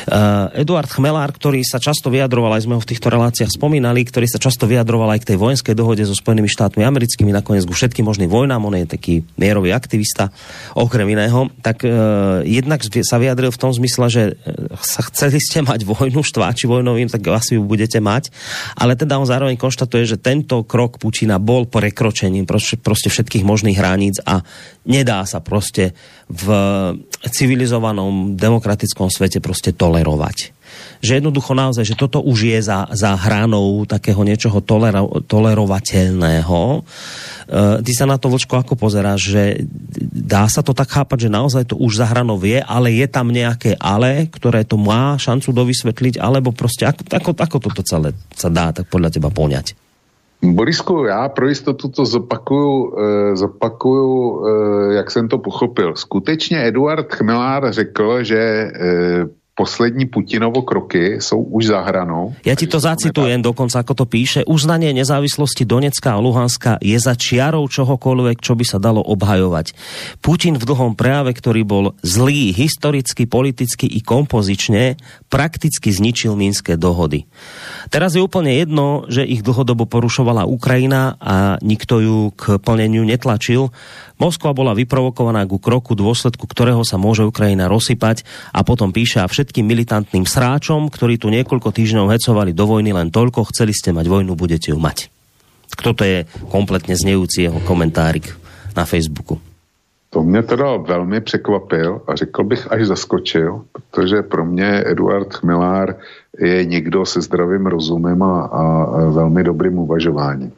Uh, Eduard Chmelár, ktorý sa často vyjadroval, aj sme ho v týchto reláciách spomínali, ktorý sa často vyjadroval aj k tej vojenskej dohode so Spojenými štátmi americkými, nakoniec ku všetkým možným vojnám, on je taký mierový aktivista, okrem iného, tak uh, jednak sa vyjadril v tom zmysle, že sa chceli ste mať vojnu, štváči vojnovým, tak asi ju budete mať, ale teda on zároveň konštatuje, že tento krok Putina bol prekročením proste všetkých možných hraníc a nedá sa proste v civilizovanom demokratickom svete proste tolerovať. Že jednoducho naozaj, že toto už je za, za hranou takého niečoho tolero, tolerovateľného. E, ty sa na to, Vlčko, ako pozeráš, že dá sa to tak chápať, že naozaj to už za hranou je, ale je tam nejaké ale, ktoré to má šancu dovysvetliť, alebo prostě ako, ako, ako toto celé sa dá tak podľa teba poňať? Borisku, já pro jistotu to zopakuju, eh, zopakuju, eh, jak jsem to pochopil. Skutečně Eduard Chmelár řekl, že eh, poslední Putinovo kroky jsou už za hranou. Ja ti to zacitujem dokonca, ako to píše. Uznanie nezávislosti Donecka a Luhanska je za čiarou čohokoľvek, čo by sa dalo obhajovať. Putin v dlhom prejave, ktorý bol zlý historicky, politicky i kompozične, prakticky zničil Minské dohody. Teraz je úplne jedno, že ich dlhodobo porušovala Ukrajina a nikto ju k plneniu netlačil. Moskva bola vyprovokovaná ku kroku, dôsledku ktorého sa môže Ukrajina rozsypať a potom píše a všetkým militantným sráčom, ktorí tu niekoľko týždňov hecovali do vojny len toľko, chceli ste mať vojnu, budete ju mať. Kto to je kompletně znejúci jeho komentárik na Facebooku? To mě teda velmi překvapil a řekl bych až zaskočil, protože pro mě Eduard Chmilár je někdo se zdravým rozumem a, a velmi dobrým uvažováním.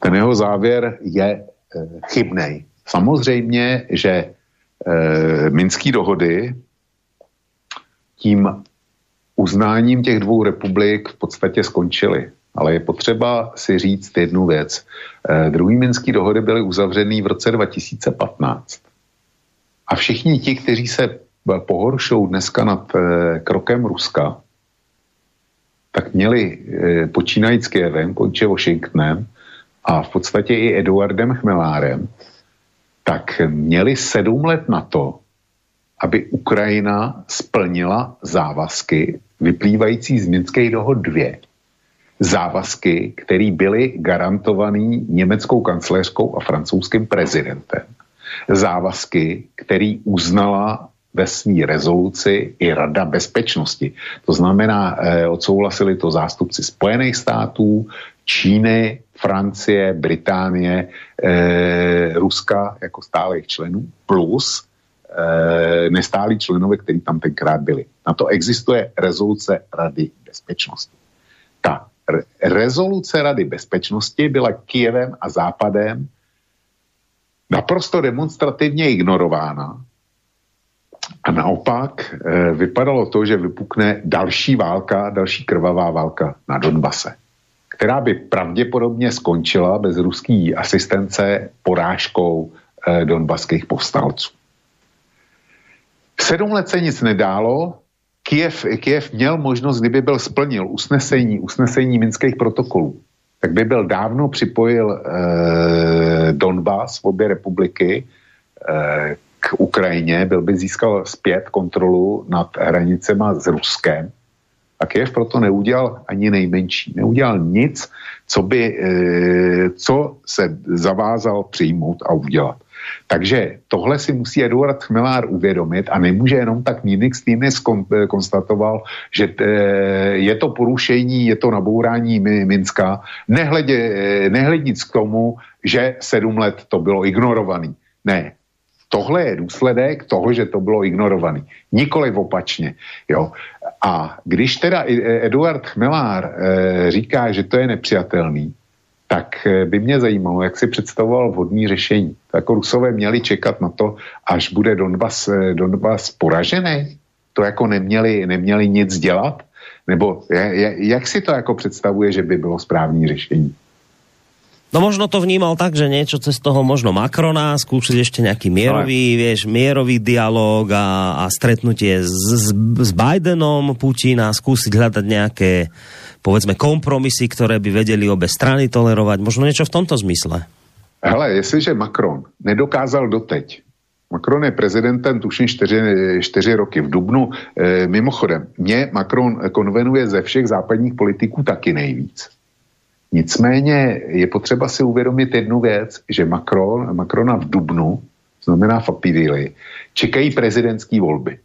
Ten jeho závěr je chybnej. Samozřejmě, že e, Minské dohody tím uznáním těch dvou republik v podstatě skončily. Ale je potřeba si říct jednu věc. E, druhý Minské dohody byly uzavřený v roce 2015. A všichni ti, kteří se pohoršou dneska nad eh, krokem Ruska, tak měli eh, počínajíc Kievem, konče Washingtonem a v podstatě i Eduardem Chmelárem, tak měli sedm let na to, aby Ukrajina splnila závazky vyplývající z Minských dohod dvě. Závazky, které byly garantované německou kancléřkou a francouzským prezidentem. Závazky, který uznala ve své rezoluci i Rada bezpečnosti. To znamená, eh, odsouhlasili to zástupci Spojených států, Číny, Francie, Británie, eh, Ruska jako stálých členů, plus eh, nestálí členové, kteří tam tenkrát byli. Na to existuje rezoluce Rady bezpečnosti. Ta re- rezoluce Rady bezpečnosti byla Kijevem a Západem naprosto demonstrativně ignorována a naopak e, vypadalo to, že vypukne další válka, další krvavá válka na Donbase která by pravděpodobně skončila bez ruské asistence porážkou eh, donbaských povstalců. Sedm let se nic nedálo, Kiev, Kiev měl možnost, kdyby byl splnil usnesení, usnesení minských protokolů, tak by byl dávno připojil eh, Donbas, obě republiky, eh, k Ukrajině, byl by získal zpět kontrolu nad hranicema s Ruskem a Kiev proto neudělal ani nejmenší. Neudělal nic, co, by, eh, co se zavázal přijmout a udělat. Takže tohle si musí Eduard Chmelár uvědomit a nemůže jenom tak Nínix Týnes eh, konstatoval, že eh, je to porušení, je to nabourání Minska, nehledě, nehlednic k tomu, že sedm let to bylo ignorovaný. Ne, tohle je důsledek toho, že to bylo ignorovaný. Nikoli opačně. Jo. A když teda Eduard Chmelár e, říká, že to je nepřijatelný, tak e, by mě zajímalo, jak si představoval vhodný řešení. Tak Rusové měli čekat na to, až bude Donbass, e, Donbass poražený? To jako neměli, neměli nic dělat? Nebo jak si to jako představuje, že by bylo správný řešení? No možno to vnímal tak, že niečo cez toho možno Macrona, skúsiť ešte nejaký mierový, Ale... vieš, mierový dialog a, a stretnutie s, s, s Bidenom Putina, skúsiť hľadať nejaké povedzme kompromisy, ktoré by vedeli obe strany tolerovať. Možno niečo v tomto zmysle. Hele, jestliže Macron nedokázal doteď, Macron je prezidentem tuším 4, 4 roky v Dubnu. E, mimochodem, mě Macron konvenuje ze všech západních politiků taky nejvíc. Nicméně je potřeba si uvědomit jednu věc, že Macron, Macrona v Dubnu, znamená apríli, čekají prezidentské volby.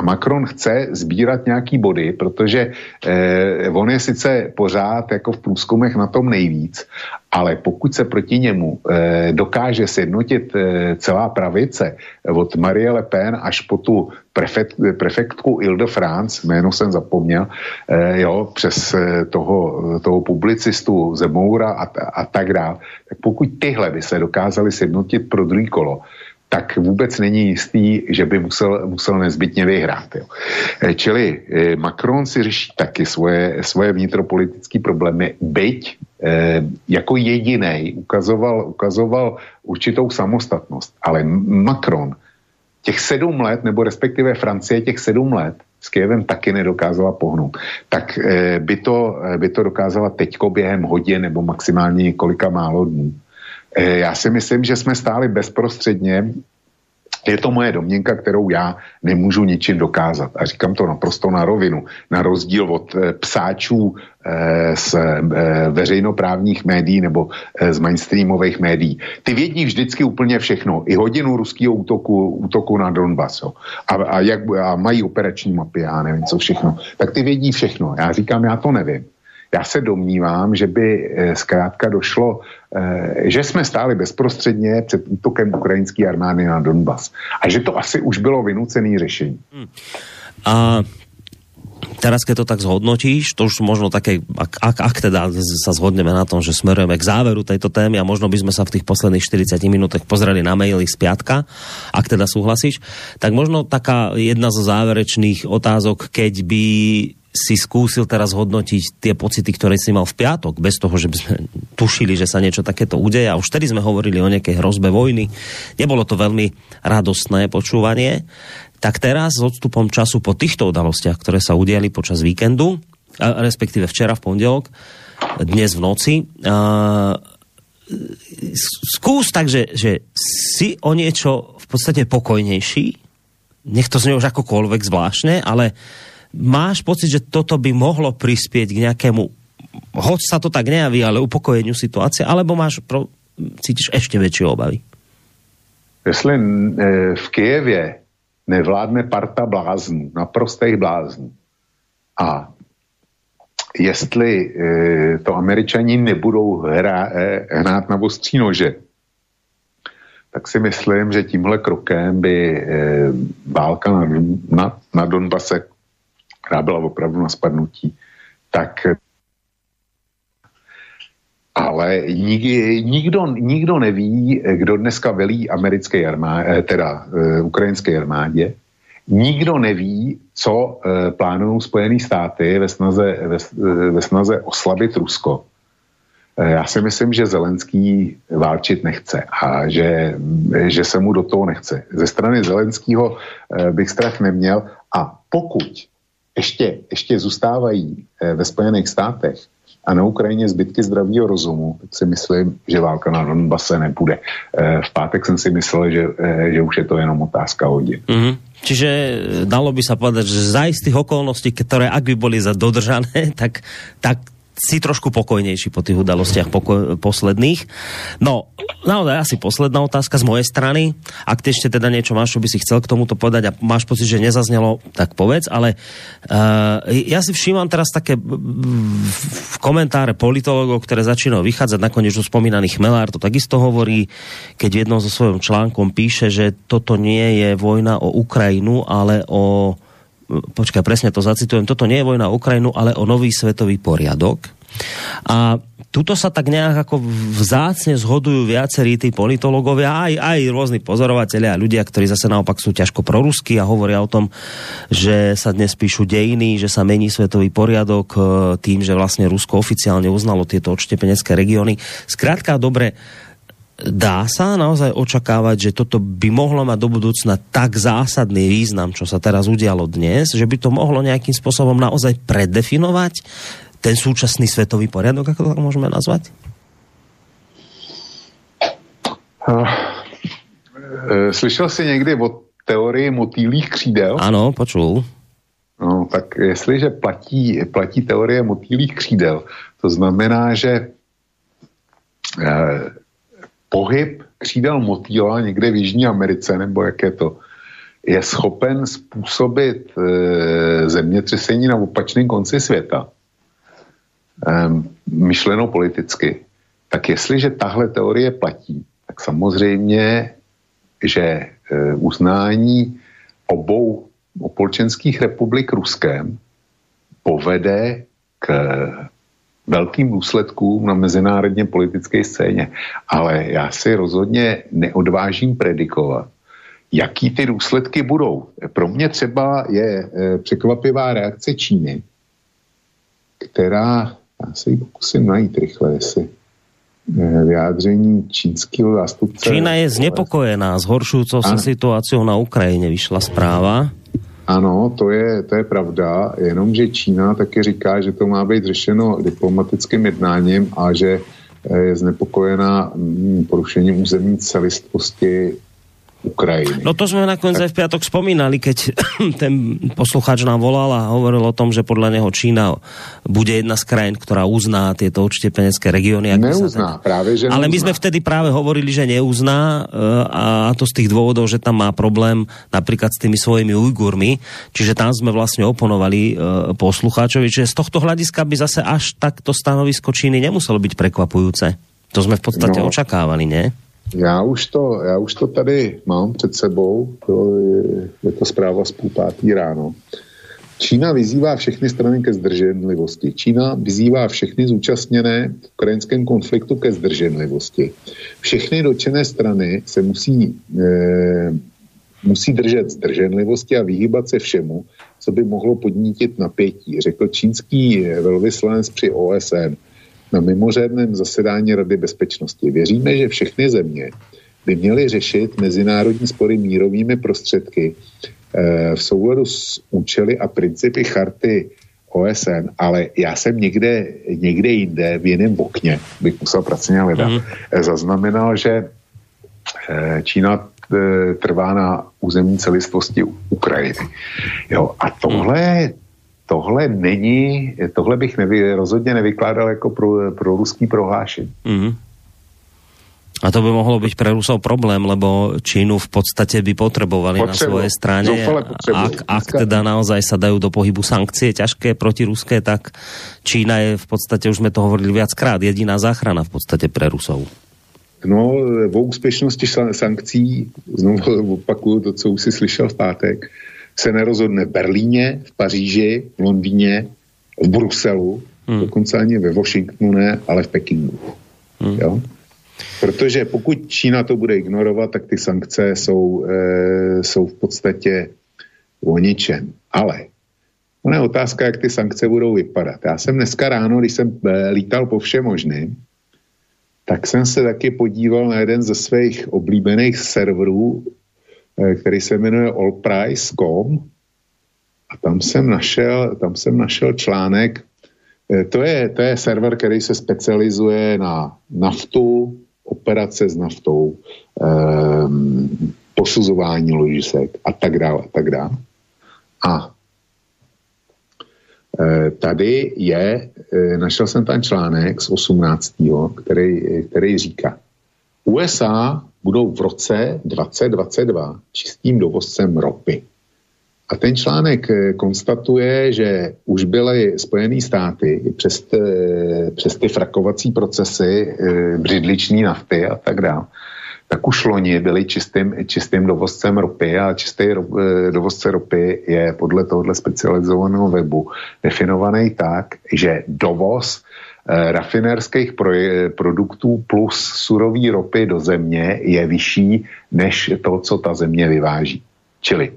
A Macron chce sbírat nějaký body, protože eh, on je sice pořád jako v průzkumech na tom nejvíc, ale pokud se proti němu eh, dokáže sjednotit eh, celá pravice od Marie Le Pen až po tu prefekt, prefektku Ile de France, jméno jsem zapomněl, eh, jo, přes eh, toho, toho publicistu Zemoura a, a tak dále, tak pokud tyhle by se dokázali sjednotit pro druhý kolo, tak vůbec není jistý, že by musel, musel nezbytně vyhrát. Jo. Eh, čili eh, Macron si řeší taky svoje, svoje vnitropolitické problémy, byť eh, jako jediný ukazoval, ukazoval určitou samostatnost. Ale Macron těch sedm let, nebo respektive Francie těch sedm let s Kijevem taky nedokázala pohnout. Tak by, to, by to dokázala teďko během hodin nebo maximálně několika málo dnů. Eh, já si myslím, že jsme stáli bezprostředně je to moje domněnka, kterou já nemůžu ničím dokázat. A říkám to naprosto na rovinu. Na rozdíl od e, psáčů e, z veřejnoprávních médií nebo z mainstreamových médií. Ty vědí vždycky úplně všechno. I hodinu ruského útoku, útoku na Donbass. Jo. A, a, jak, a mají operační mapy, já nevím co všechno. Tak ty vědí všechno. Já říkám, já to nevím. Já se domnívám, že by eh, zkrátka došlo, eh, že jsme stáli bezprostředně před útokem ukrajinské armády na Donbas. A že to asi už bylo vynucené řešení. Hmm. A teraz, keď to tak zhodnotíš, to už možno také, ak, ak, ak teda sa zhodneme na tom, že smerujeme k záveru tejto témy a možno by sme sa v tých posledných 40 minútach pozreli na maily z piatka, ak teda súhlasíš, tak možno taká jedna zo záverečných otázok, keď by si skúsil teraz hodnotiť tie pocity, ktoré si mal v piatok, bez toho, že by sme tušili, že sa niečo takéto udeje. A už tedy sme hovorili o nejakej hrozbe vojny. Nebolo to veľmi radostné počúvanie. Tak teraz s odstupom času po týchto udalostiach, ktoré sa udiali počas víkendu, respektíve včera v pondelok, dnes v noci, skús tak, že, že si o niečo v podstate pokojnejší, nech to znie už akokoľvek zvláštne, ale máš pocit, že toto by mohlo prispieť k nejakému, hoď sa to tak nejaví, ale upokojeniu situácie, alebo máš, pro, cítiš ešte väčšie obavy? Jestli e, v Kijevě nevládne parta bláznů, naprostých bláznů a jestli e, to američani nebudou hra, e, hrát na ostří nože, tak si myslím, že tímhle krokem by válka na, na, na Donbase, která byla opravdu na spadnutí, tak ale nik, nikdo, nikdo neví, kdo dneska velí americké armádě, teda uh, ukrajinské armádě. Nikdo neví, co uh, plánují Spojené státy ve snaze, ve, ve snaze oslabit Rusko. Já si myslím, že Zelenský válčit nechce a že, že se mu do toho nechce. Ze strany Zelenského bych strach neměl a pokud ještě, ještě zůstávají ve Spojených státech a na Ukrajině zbytky zdravého rozumu, tak si myslím, že válka na Donbase nebude. V pátek jsem si myslel, že, že už je to jenom otázka hodin. Mm-hmm. Čiže dalo by sa povedať, že za istých okolností, ktoré ak by boli za dodržané, tak, tak si trošku pokojnejší po tých udalostiach poko- posledných. No, naozaj asi posledná otázka z mojej strany. Ak ty ešte teda niečo máš, čo by si chcel k tomuto povedať a máš pocit, že nezaznelo, tak povedz, ale uh, ja si všímam teraz také v komentáre politologov, ktoré začínajú vychádzať, nakoniec už spomínaný Chmelár to takisto hovorí, keď v jednom zo svojom článkom píše, že toto nie je vojna o Ukrajinu, ale o počkaj, presne to zacitujem, toto nie je vojna o Ukrajinu, ale o nový svetový poriadok. A tuto sa tak nejak ako vzácne zhodujú viacerí tí politológovia, aj, aj rôzni pozorovateľia a ľudia, ktorí zase naopak sú ťažko proruskí a hovoria o tom, že sa dnes píšu dejiny, že sa mení svetový poriadok e, tým, že vlastne Rusko oficiálne uznalo tieto odštepenecké regióny. Skrátka, dobre, dá sa naozaj očakávať, že toto by mohlo mať do budúcna tak zásadný význam, čo sa teraz udialo dnes, že by to mohlo nejakým spôsobom naozaj predefinovať ten súčasný svetový poriadok, ako to môžeme nazvať? Uh, slyšel jsi někdy o teorii motýlých křídel? Ano, počul. No, tak jestliže platí, platí teorie motýlých křídel, to znamená, že uh, pohyb křídel motýla někde v Jižní Americe, nebo jak je to, je schopen způsobit e, zemětřesení na opačném konci světa, e, myšleno politicky, tak jestliže tahle teorie platí, tak samozřejmě, že e, uznání obou opolčenských republik Ruskem povede k velkým důsledkům na mezinárodně politické scéně. Ale já si rozhodně neodvážím predikovat, jaký ty důsledky budou. Pro mě třeba je e, překvapivá reakce Číny, která, já se ji pokusím najít rychle, jestli e, vyjádření čínského zástupce. Čína je znepokojená zhoršujúcou se situáciou na Ukrajině, vyšla zpráva. Ano, to je, to je pravda, jenomže Čína taky říká, že to má být řešeno diplomatickým jednáním a že eh, je znepokojená mm, porušením územní celistvosti Ukrajiny. No to sme nakoniec aj v piatok spomínali, keď ten poslucháč nám volal a hovoril o tom, že podľa neho Čína bude jedna z krajín, ktorá uzná tieto odštepenecké regióny. Neuzná, ten... práve že Ale neuzná. my sme vtedy práve hovorili, že neuzná eh, a to z tých dôvodov, že tam má problém napríklad s tými svojimi Ujgurmi, čiže tam sme vlastne oponovali eh, poslucháčovi, čiže z tohto hľadiska by zase až takto stanovisko Číny nemuselo byť prekvapujúce. To sme v podstate no. očakávali, ne? Já už, to, já už to tady mám před sebou, to je, je to zpráva z půl pátý ráno. Čína vyzývá všechny strany ke zdrženlivosti. Čína vyzývá všechny zúčastněné v ukrajinském konfliktu ke zdrženlivosti. Všechny dočené strany se musí, e, musí držet zdrženlivosti a vyhýbat se všemu, co by mohlo podnítit napětí, řekl čínský velvyslanec při OSN na mimořádném zasedání Rady bezpečnosti. Věříme, že všechny země by měly řešit mezinárodní spory mírovými prostředky eh, v souladu s účely a principy charty OSN, ale já jsem někde, někde jinde v jiném okně, bych musel pracovně hledat, mm. zaznamenal, že eh, Čína trvá na územní celistvosti Ukrajiny. Jo, a tohle, tohle není, tohle bych nevy, rozhodně nevykládal jako pro, pro ruský prohlášení. Mm. A to by mohlo byť pre Rusov problém, lebo Čínu v podstate by potrebovali na svojej strane. Ak, ak teda naozaj sa dajú do pohybu sankcie ťažké proti ruské, tak Čína je v podstate, už sme to hovorili viackrát, jediná záchrana v podstate pre Rusov. No, o úspěšnosti sankcí, znovu opakuju to, co už si slyšel v pátek, se nerozhodne v Berlíně, v Paříži, v Londýně, v Bruselu, hmm. dokonce ani ve Washingtonu ne, ale v Pekingu. Hmm. Jo? Protože pokud Čína to bude ignorovat, tak ty sankce jsou, e, jsou v podstatě o ničem. Ale ona je otázka, jak ty sankce budou vypadat. Já jsem dneska ráno, když jsem e, lítal po všem možným, tak jsem se taky podíval na jeden ze svých oblíbených serverů, který se jmenuje allprice.com a tam jsem našel, tam jsem našel článek, e, to je, to je server, který se specializuje na naftu, operace s naftou, um, posuzování ložisek a tak dále, a tak dále. A e, tady je, našel jsem tam článek z 18. který, který říká, USA budou v roce 2022 čistým dovozcem ropy. A ten článek eh, konstatuje, že už byly Spojené státy přes, eh, přes ty frakovací procesy eh, břidliční nafty a tak dále, tak už loni byli čistým, čistým dovozcem ropy a čistý dovozce ropy je podle tohohle specializovaného webu definovaný tak, že dovoz rafinerských produktů plus surový ropy do země je vyšší než to, co ta země vyváží. Čili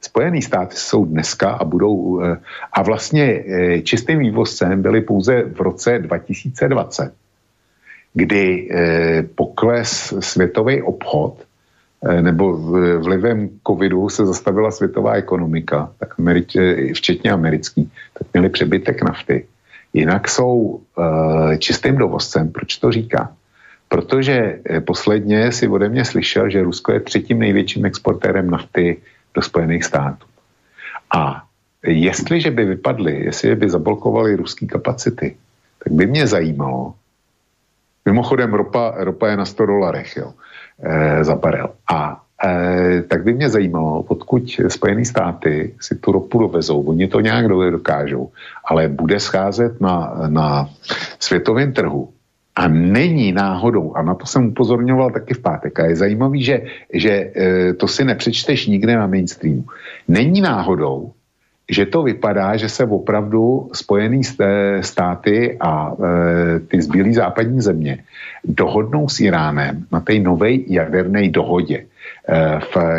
Spojené státy jsou dneska a budou, eh, a vlastně eh, čistým vývozcem byly pouze v roce 2020, kdy eh, pokles světový obchod, nebo vlivem covidu se zastavila světová ekonomika, tak včetně americký, tak měli přebytek nafty. Jinak jsou čistým dovozcem. Proč to říká? Protože posledně si ode mě slyšel, že Rusko je třetím největším exportérem nafty do Spojených států. A jestliže by vypadly, jestli by zablokovali ruské kapacity, tak by mě zajímalo, mimochodem ropa, ropa je na 100 dolarech jo, e, za barel. A e, tak by mě zajímalo, odkud Spojené státy si tu ropu dovezou, oni to nějak dokážou, ale bude scházet na, na světovém trhu a není náhodou, a na to jsem upozorňoval taky v pátek, a je zajímavý, že, že e, to si nepřečteš nikde na mainstreamu. Není náhodou, že to vypadá, že se opravdu Spojené státy a e, ty zbylé západní země dohodnou s Iránem na té nové jaderné dohodě.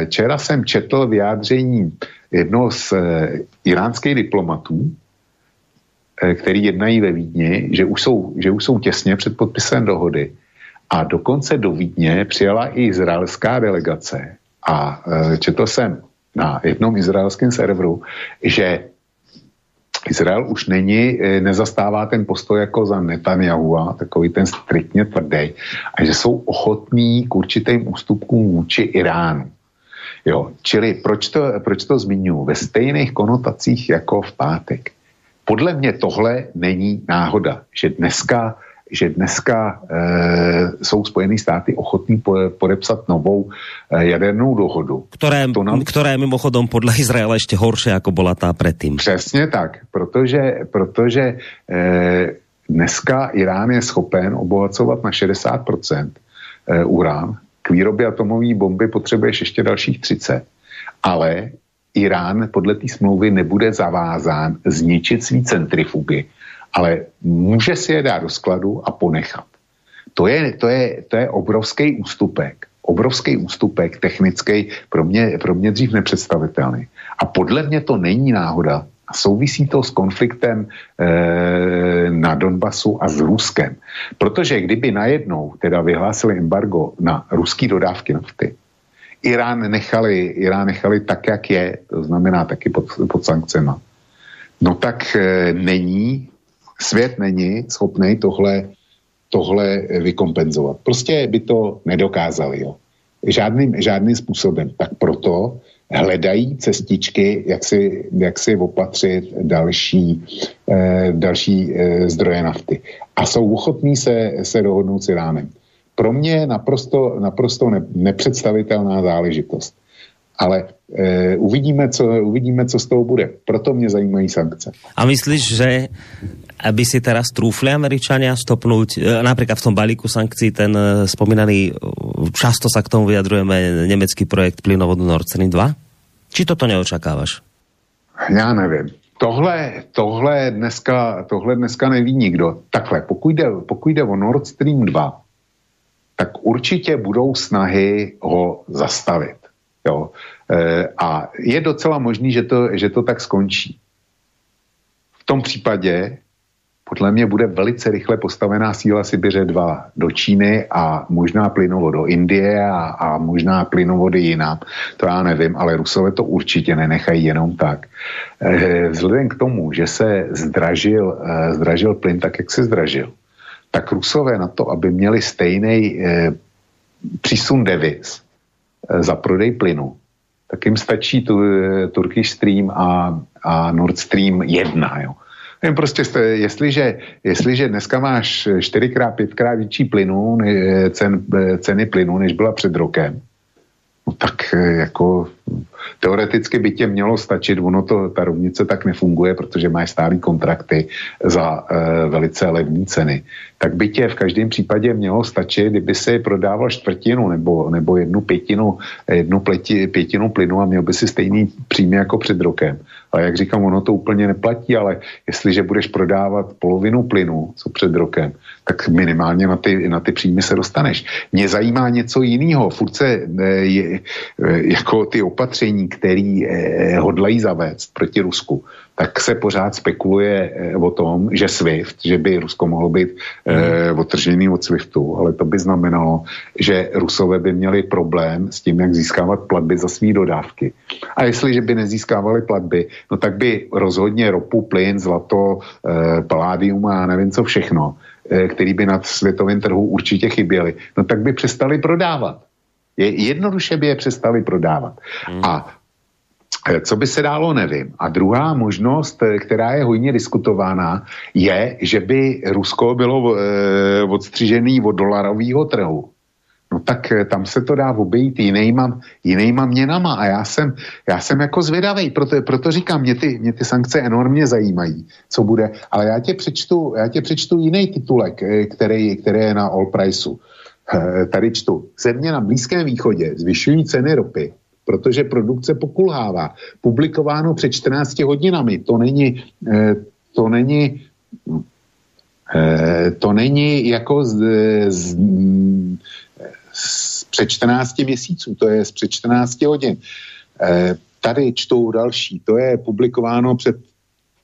Včera jsem četl vyjádření jednoho z e, iránských diplomatů, Eh, který jednají ve Vídni, že už, jsou, že už jsou těsně před podpisem dohody. A dokonce do Vídně přijela i izraelská delegace. A eh, četl jsem na jednom izraelském serveru, že Izrael už není, eh, nezastává ten postoj jako za Netanyahu, takový ten striktně tvrdý, a že jsou ochotní k určitým ústupkům vůči Iránu. Jo, čili proč to, proč to zmiňuji? Ve stejných konotacích jako v pátek podle mě tohle není náhoda, že dneska že dneska e, jsou Spojené státy ochotní po, podepsat novou e, jadernou dohodu. Které, to nám... které mimochodom podle Izraela ještě horší, jako byla ta předtím. Přesně tak, protože, protože e, dneska Irán je schopen obohacovat na 60% e, urán. K výrobě atomové bomby potřebuješ ještě dalších 30. Ale Irán podle té smlouvy nebude zavázán zničit svý centrifugy, ale může si je dát do skladu a ponechat. To je, to je, to je obrovský ústupek obrovský ústupek technický, pro mě, pro mě dřív nepředstavitelný. A podle mě to není náhoda, a souvisí to s konfliktem e, na Donbasu a s Ruskem. Protože kdyby najednou teda vyhlásili embargo na ruský dodávky nafty, Irán nechali, Irán nechali tak, jak je, to znamená taky pod, pod sankcema, no tak e, není, svět není schopný tohle, tohle vykompenzovat. Prostě by to nedokázali, jo. Žádným, žádným způsobem. Tak proto hledají cestičky, jak si, jak si opatřit další, eh, další eh, zdroje nafty. A jsou ochotní se, se dohodnout s Iránem. Pro mě naprosto, naprosto ne, nepředstavitelná záležitost. Ale e, uvidíme, co, uvidíme, co z toho bude. Proto mě zajímají sankce. A myslíš, že aby si teraz trúfli Američania stopnúť, e, napríklad v tom balíku sankcií ten spomínaný, často sa k tomu vyjadrujeme, nemecký projekt plynovodu Nord Stream 2? Či toto neočakávaš? Já nevím. Tohle, tohle, dneska, tohle dneska neví nikdo. Takhle, pokud jde, pokud jde o Nord Stream 2, tak určitě budou snahy ho zastavit. Jo. E, a je docela možný, že to, že to tak skončí. V tom případě podle mě bude velice rychle postavená síla Sibiře 2 do Číny a možná plynovod do Indie a, a možná plynovody jinam. To já nevím, ale Rusové to určitě nenechají jenom tak. E, vzhledem k tomu, že se zdražil, e, zdražil plyn tak, jak se zdražil, tak Rusové na to, aby měli stejný přísun devis e, za prodej plynu, tak jim stačí tu, e, Turkish Stream a, a Nord Stream 1. Jo. Jen prostě, jestliže, jestliže dneska máš čtyřikrát, pětkrát větší plynu, cen, ceny plynu, než byla před rokem, no tak jako Teoreticky by tě mělo stačit, ono to, ta rovnice tak nefunguje, protože máš stálý kontrakty za e, velice levné ceny. Tak by tě v každém případě mělo stačit, kdyby si prodával čtvrtinu nebo, nebo jednu pětinu, jednu pleti, pětinu plynu a měl by si stejný příjmy jako před rokem. Ale jak říkám, ono to úplně neplatí, ale jestliže budeš prodávat polovinu plynu, co před rokem, tak minimálně na ty, na ty příjmy se dostaneš. Mě zajímá něco jiného. Furt se e, je, jako ty opatření, který eh, hodlají zavést proti Rusku, tak se pořád spekuluje eh, o tom, že SWIFT, že by Rusko mohlo být eh, hmm. otržený od SWIFTu, ale to by znamenalo, že Rusové by měli problém s tím, jak získávat platby za své dodávky. A jestliže by nezískávali platby, no tak by rozhodně ropu, plyn, zlato, eh, paládium a nevím co všechno, eh, který by na světovém trhu určitě chyběly, no tak by přestali prodávat. Je, jednoduše by je přestali prodávat. Hmm. A e, co by se dálo, nevím. A druhá možnost, e, která je hojně diskutovaná, je, že by Rusko bylo e, odstřižený od dolarového trhu. No tak tam se to dá obejít jinýma, jinýma měnama a já jsem, já jsem jako zvědavý, proto, proto říkám, mě ty, mě ty sankce enormně zajímají, co bude, ale já tě přečtu, já tě přečtu jiný titulek, který, který je na All Priceu. Eh, tady čtu, země na Blízkém východě zvyšují ceny ropy, protože produkce pokulhává. Publikováno před 14 hodinami. To není, eh, to není, eh, to není jako z, z, z před 14 měsíců, to je z před 14 hodin. Tady čtou další, to je publikováno před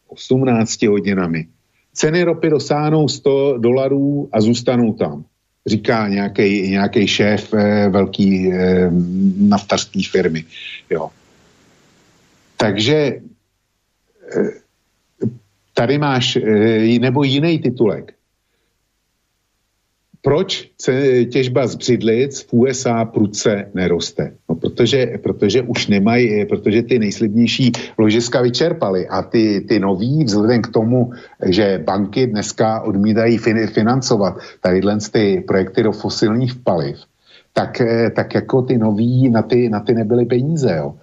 18 hodinami. Ceny ropy dosáhnou 100 dolarů a zůstanou tam říká nějaký šéf eh, velký eh, naftařské firmy. Jo. Takže eh, tady máš eh, nebo jiný titulek proč těžba z břidlic v USA prudce neroste? No protože, protože už nemají, protože ty nejslibnější ložiska vyčerpaly a ty, ty noví, vzhledem k tomu, že banky dneska odmítají financovat tadyhle ty projekty do fosilních paliv, tak, eh, tak jako ty noví na ty, na ty nebyly peníze, jo.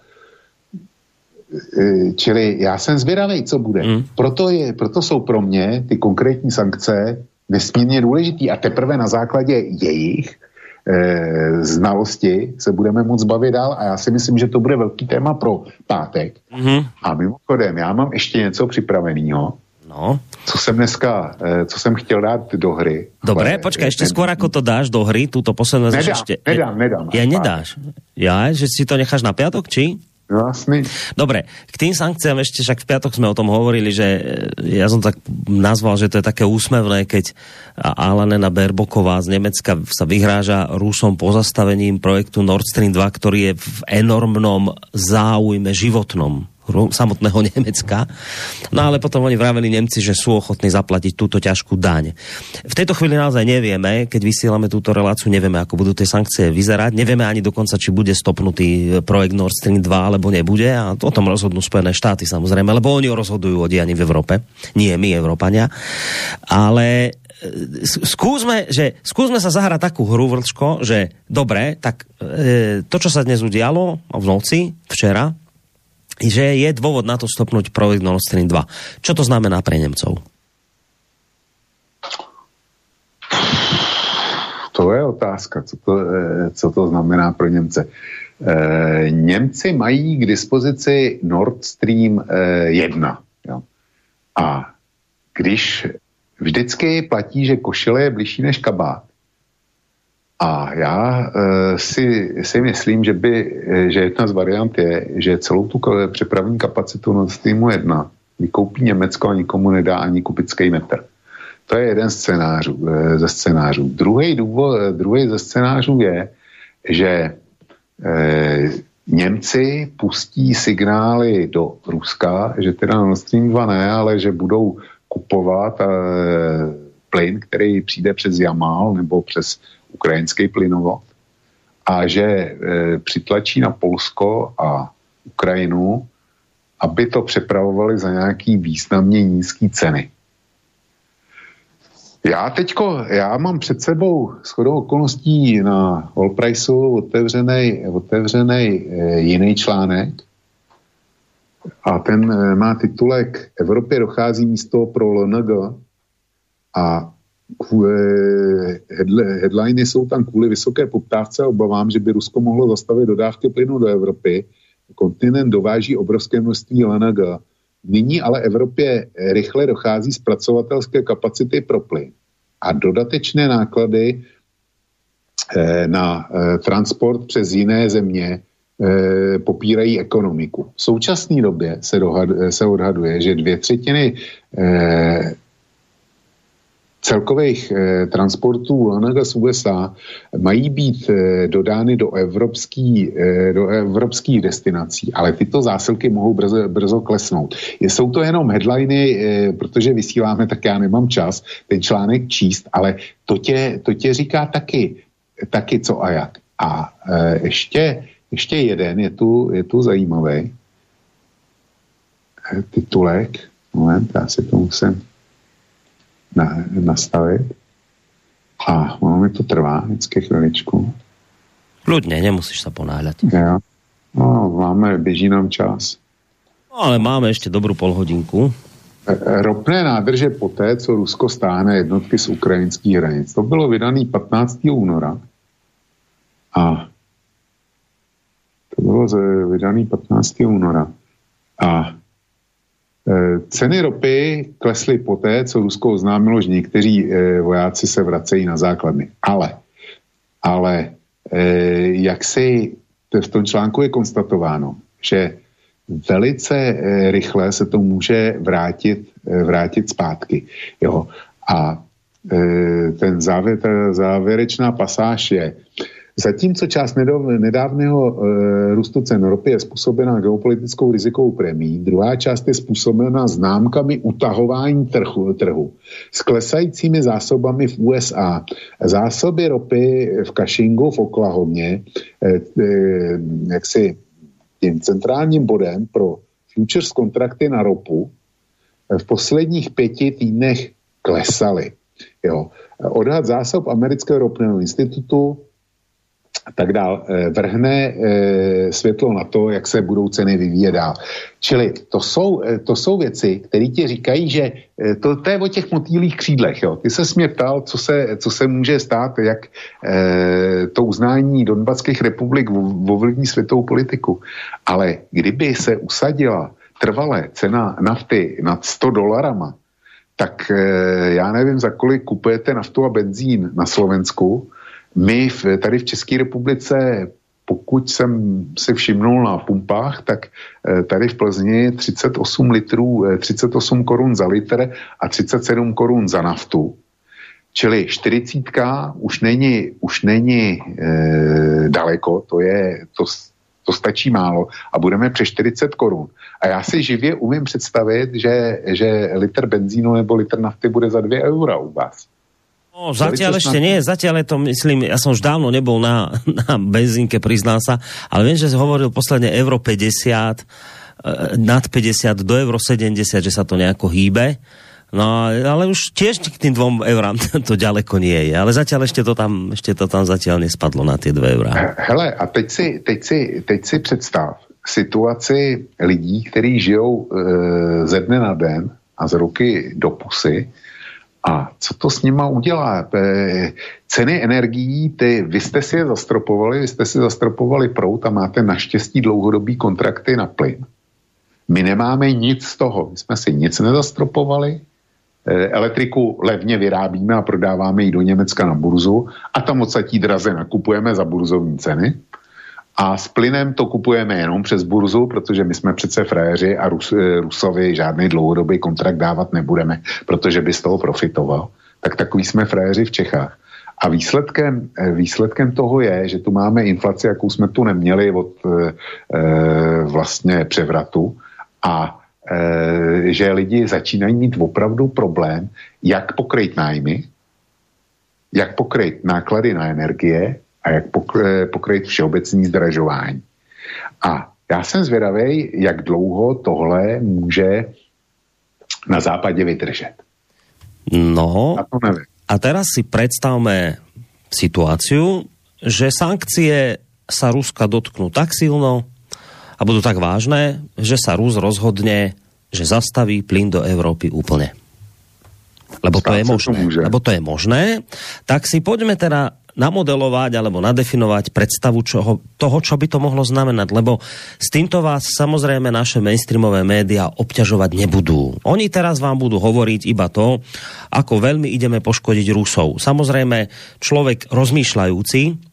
Eh, čili já jsem zvědavý, co bude. Mm. Proto, je, proto jsou pro mě ty konkrétní sankce nesmírně důležitý a teprve na základě jejich e, znalosti se budeme moc bavit dál a já si myslím, že to bude velký téma pro pátek. Mm-hmm. A mimochodem, já mám ještě něco připraveného. No. Co jsem dneska, eh, co jsem chtěl dát do hry. Dobré, ale, počkej, ještě skôr ako to dáš do hry, túto poslednú nedám, ešte... Nedám, nedám. Ja nedáš. Ja, že si to necháš na piatok, či? Jasný. Dobre, k tým sankciám ešte, však v piatok sme o tom hovorili, že e, ja som tak nazval, že to je také úsmevné, keď Alanena Berboková z Nemecka sa vyhráža Rusom pozastavením projektu Nord Stream 2, ktorý je v enormnom záujme životnom samotného Nemecka. No ale potom oni vraveli Nemci, že sú ochotní zaplatiť túto ťažkú daň. V tejto chvíli naozaj nevieme, keď vysielame túto reláciu, nevieme, ako budú tie sankcie vyzerať. Nevieme ani dokonca, či bude stopnutý projekt Nord Stream 2 alebo nebude. A o tom rozhodnú Spojené štáty samozrejme, lebo oni rozhodujú o dianí v Európe. Nie my, Európania. Ale e, skúsme, že, skúsme sa zahrať takú hru, Vrčko, že dobre, tak e, to, čo sa dnes udialo v noci, včera, že je dôvod na to stopnúť projekt Nord Stream 2. Čo to znamená pre Nemcov? To je otázka, co to, eh, co to znamená pro Němce. E, Němci mají k dispozici Nord Stream 1. Eh, jo. A když vždycky platí, že košile je blížší než kabát, a já e, si, si myslím, že, by, e, že jedna z variant je, že celou tu přepravní kapacitu Nord Streamu 1 vykoupí Německo a nikomu nedá ani kupický metr. To je jeden scénářů, e, ze scénářů. Druhý, důvod, druhý ze scénářů je, že e, Němci pustí signály do Ruska, že teda Nord Stream 2 ne, ale že budou kupovat e, plyn, který přijde přes Jamal nebo přes ukrajinský plynovod a že e, přitlačí na Polsko a Ukrajinu, aby to přepravovali za nějaký významně nízký ceny. Já teďko, já mám před sebou shodou okolností na Allpriceu otevřený, otevřený e, jiný článek a ten e, má titulek Evropě dochází místo pro LNG a headliny jsou tam kvůli vysoké poptávce a obavám, že by Rusko mohlo zastavit dodávky plynu do Evropy. Kontinent dováží obrovské množství LNG. Nyní ale Evropě rychle dochází zpracovatelské kapacity pro plyn a dodatečné náklady eh, na eh, transport přes jiné země eh, popírají ekonomiku. V současné době se, dohad, se odhaduje, že dvě třetiny celkových eh, transportů LNG z USA mají být eh, dodány do, evropský, eh, do evropských destinací, ale tyto zásilky mohou brzo, brzo klesnout. Jsou to jenom headliny, protože vysíláme, tak já nemám čas ten článek číst, ale to tě, to tě říká taky, taky co a jak. A ještě, ještě jeden je tu, je tu zajímavý titulek. Moment, já si to musím na, nastavit. A ono mi to trvá vždycky chviličku. Ľudne, nemusíš sa ponáhľať. Ja. No, máme, běží nám čas. No, ale máme ještě dobrou polhodinku. E, e, ropné nádrže poté, co Rusko stáhne jednotky z ukrajinských hranic. To bylo vydaný 15. února. A to bylo vydaný 15. února. A ceny ropy klesly poté, co Rusko oznámilo, že někteří eh, vojáci se vracejí na základny. Ale, ale eh, jak si v tom článku je konstatováno, že velice rychle se to může vrátit, vrátit zpátky. Jo. A ten závěr, ta závěrečná pasáž je, Zatímco část nedávného e, růstu cen ropy je způsobena geopolitickou rizikovou premií, druhá část je způsobena známkami utahování trhu, trhu s klesajícími zásobami v USA. Zásoby ropy v Kashingu v Oklahomě, e, e, jaksi tím centrálním bodem pro futures kontrakty na ropu v posledních pěti týdnech klesaly. Jo. Odhad zásob amerického ropného institutu a tak dál, eh, vrhne eh, světlo na to, jak se budou ceny vyvíjet dál. Čili to jsou, eh, to jsou věci, které ti říkají, že to, to je o těch motýlých křídlech. Jo. Ty se mě ptal, co se, co se může stát, jak to uznání Donbatských republik ovlivní světovou politiku. Ale kdyby se usadila trvalé cena nafty nad 100 dolarama, tak já nevím, za kolik kupujete naftu a benzín na Slovensku. My v, tady v České republice pokud jsem si všimnul na pumpách, tak tady v Plzni 38 litrů, 38 korun za litr a 37 korun za naftu. Čili 40 už není, už není e, daleko, to, je, to, to stačí málo a budeme přes 40 korun. A já si živě umím představit, že, že litr benzínu nebo litr nafty bude za 2 eura u vás. No, zatiaľ ešte nie, zatiaľ je to, myslím, ja som už dávno nebol na, na benzínke, priznám sa, ale viem, že hovoril posledne euro 50, e, nad 50 do euro 70, že sa to nejako hýbe. No, ale už tiež k tým dvom eurám to ďaleko nie je. Ale zatiaľ ešte to tam, ešte to tam zatiaľ nespadlo na tie dvě eurá. Hele, a teď si, teď si, teď si představ situaci lidí, kteří žijou e, ze dne na den a z ruky do pusy a co to s nima udělá? E, ceny energií, ty, vy jste si je zastropovali, vy jste si zastropovali prout a máte naštěstí dlouhodobý kontrakty na plyn. My nemáme nic z toho. My jsme si nic nezastropovali, Eh, elektriku levně vyrábíme a prodáváme ji do Německa na burzu a tam odsadí draze nakupujeme za burzovní ceny. A s plynem to kupujeme jenom přes burzu, protože my jsme přece fréři a Rus, eh, Rusovi žádný dlouhodobý kontrakt dávat nebudeme, protože by z toho profitoval. Tak takový jsme fréři v Čechách. A výsledkem, eh, výsledkem toho je, že tu máme inflaci, jakou jsme tu neměli od e, vlastně převratu a Eh, že lidi začínají mít opravdu problém, jak pokryt nájmy, jak pokryt náklady na energie a jak pokryt všeobecní zdražování. A já jsem zvědavý, jak dlouho tohle může na západě vydržet. No, a, to nevím. a teraz si představme situáciu, že sankcie sa Ruska dotknú tak silno, a budú tak vážné, že sa Rus rozhodne, že zastaví plyn do Európy úplne. Lebo to je možné. Lebo to je možné. Tak si poďme teda namodelovať alebo nadefinovať predstavu čoho, toho, čo by to mohlo znamenať, lebo s týmto vás samozrejme naše mainstreamové média obťažovať nebudú. Oni teraz vám budú hovoriť iba to, ako veľmi ideme poškodiť Rusov. Samozrejme, človek rozmýšľajúci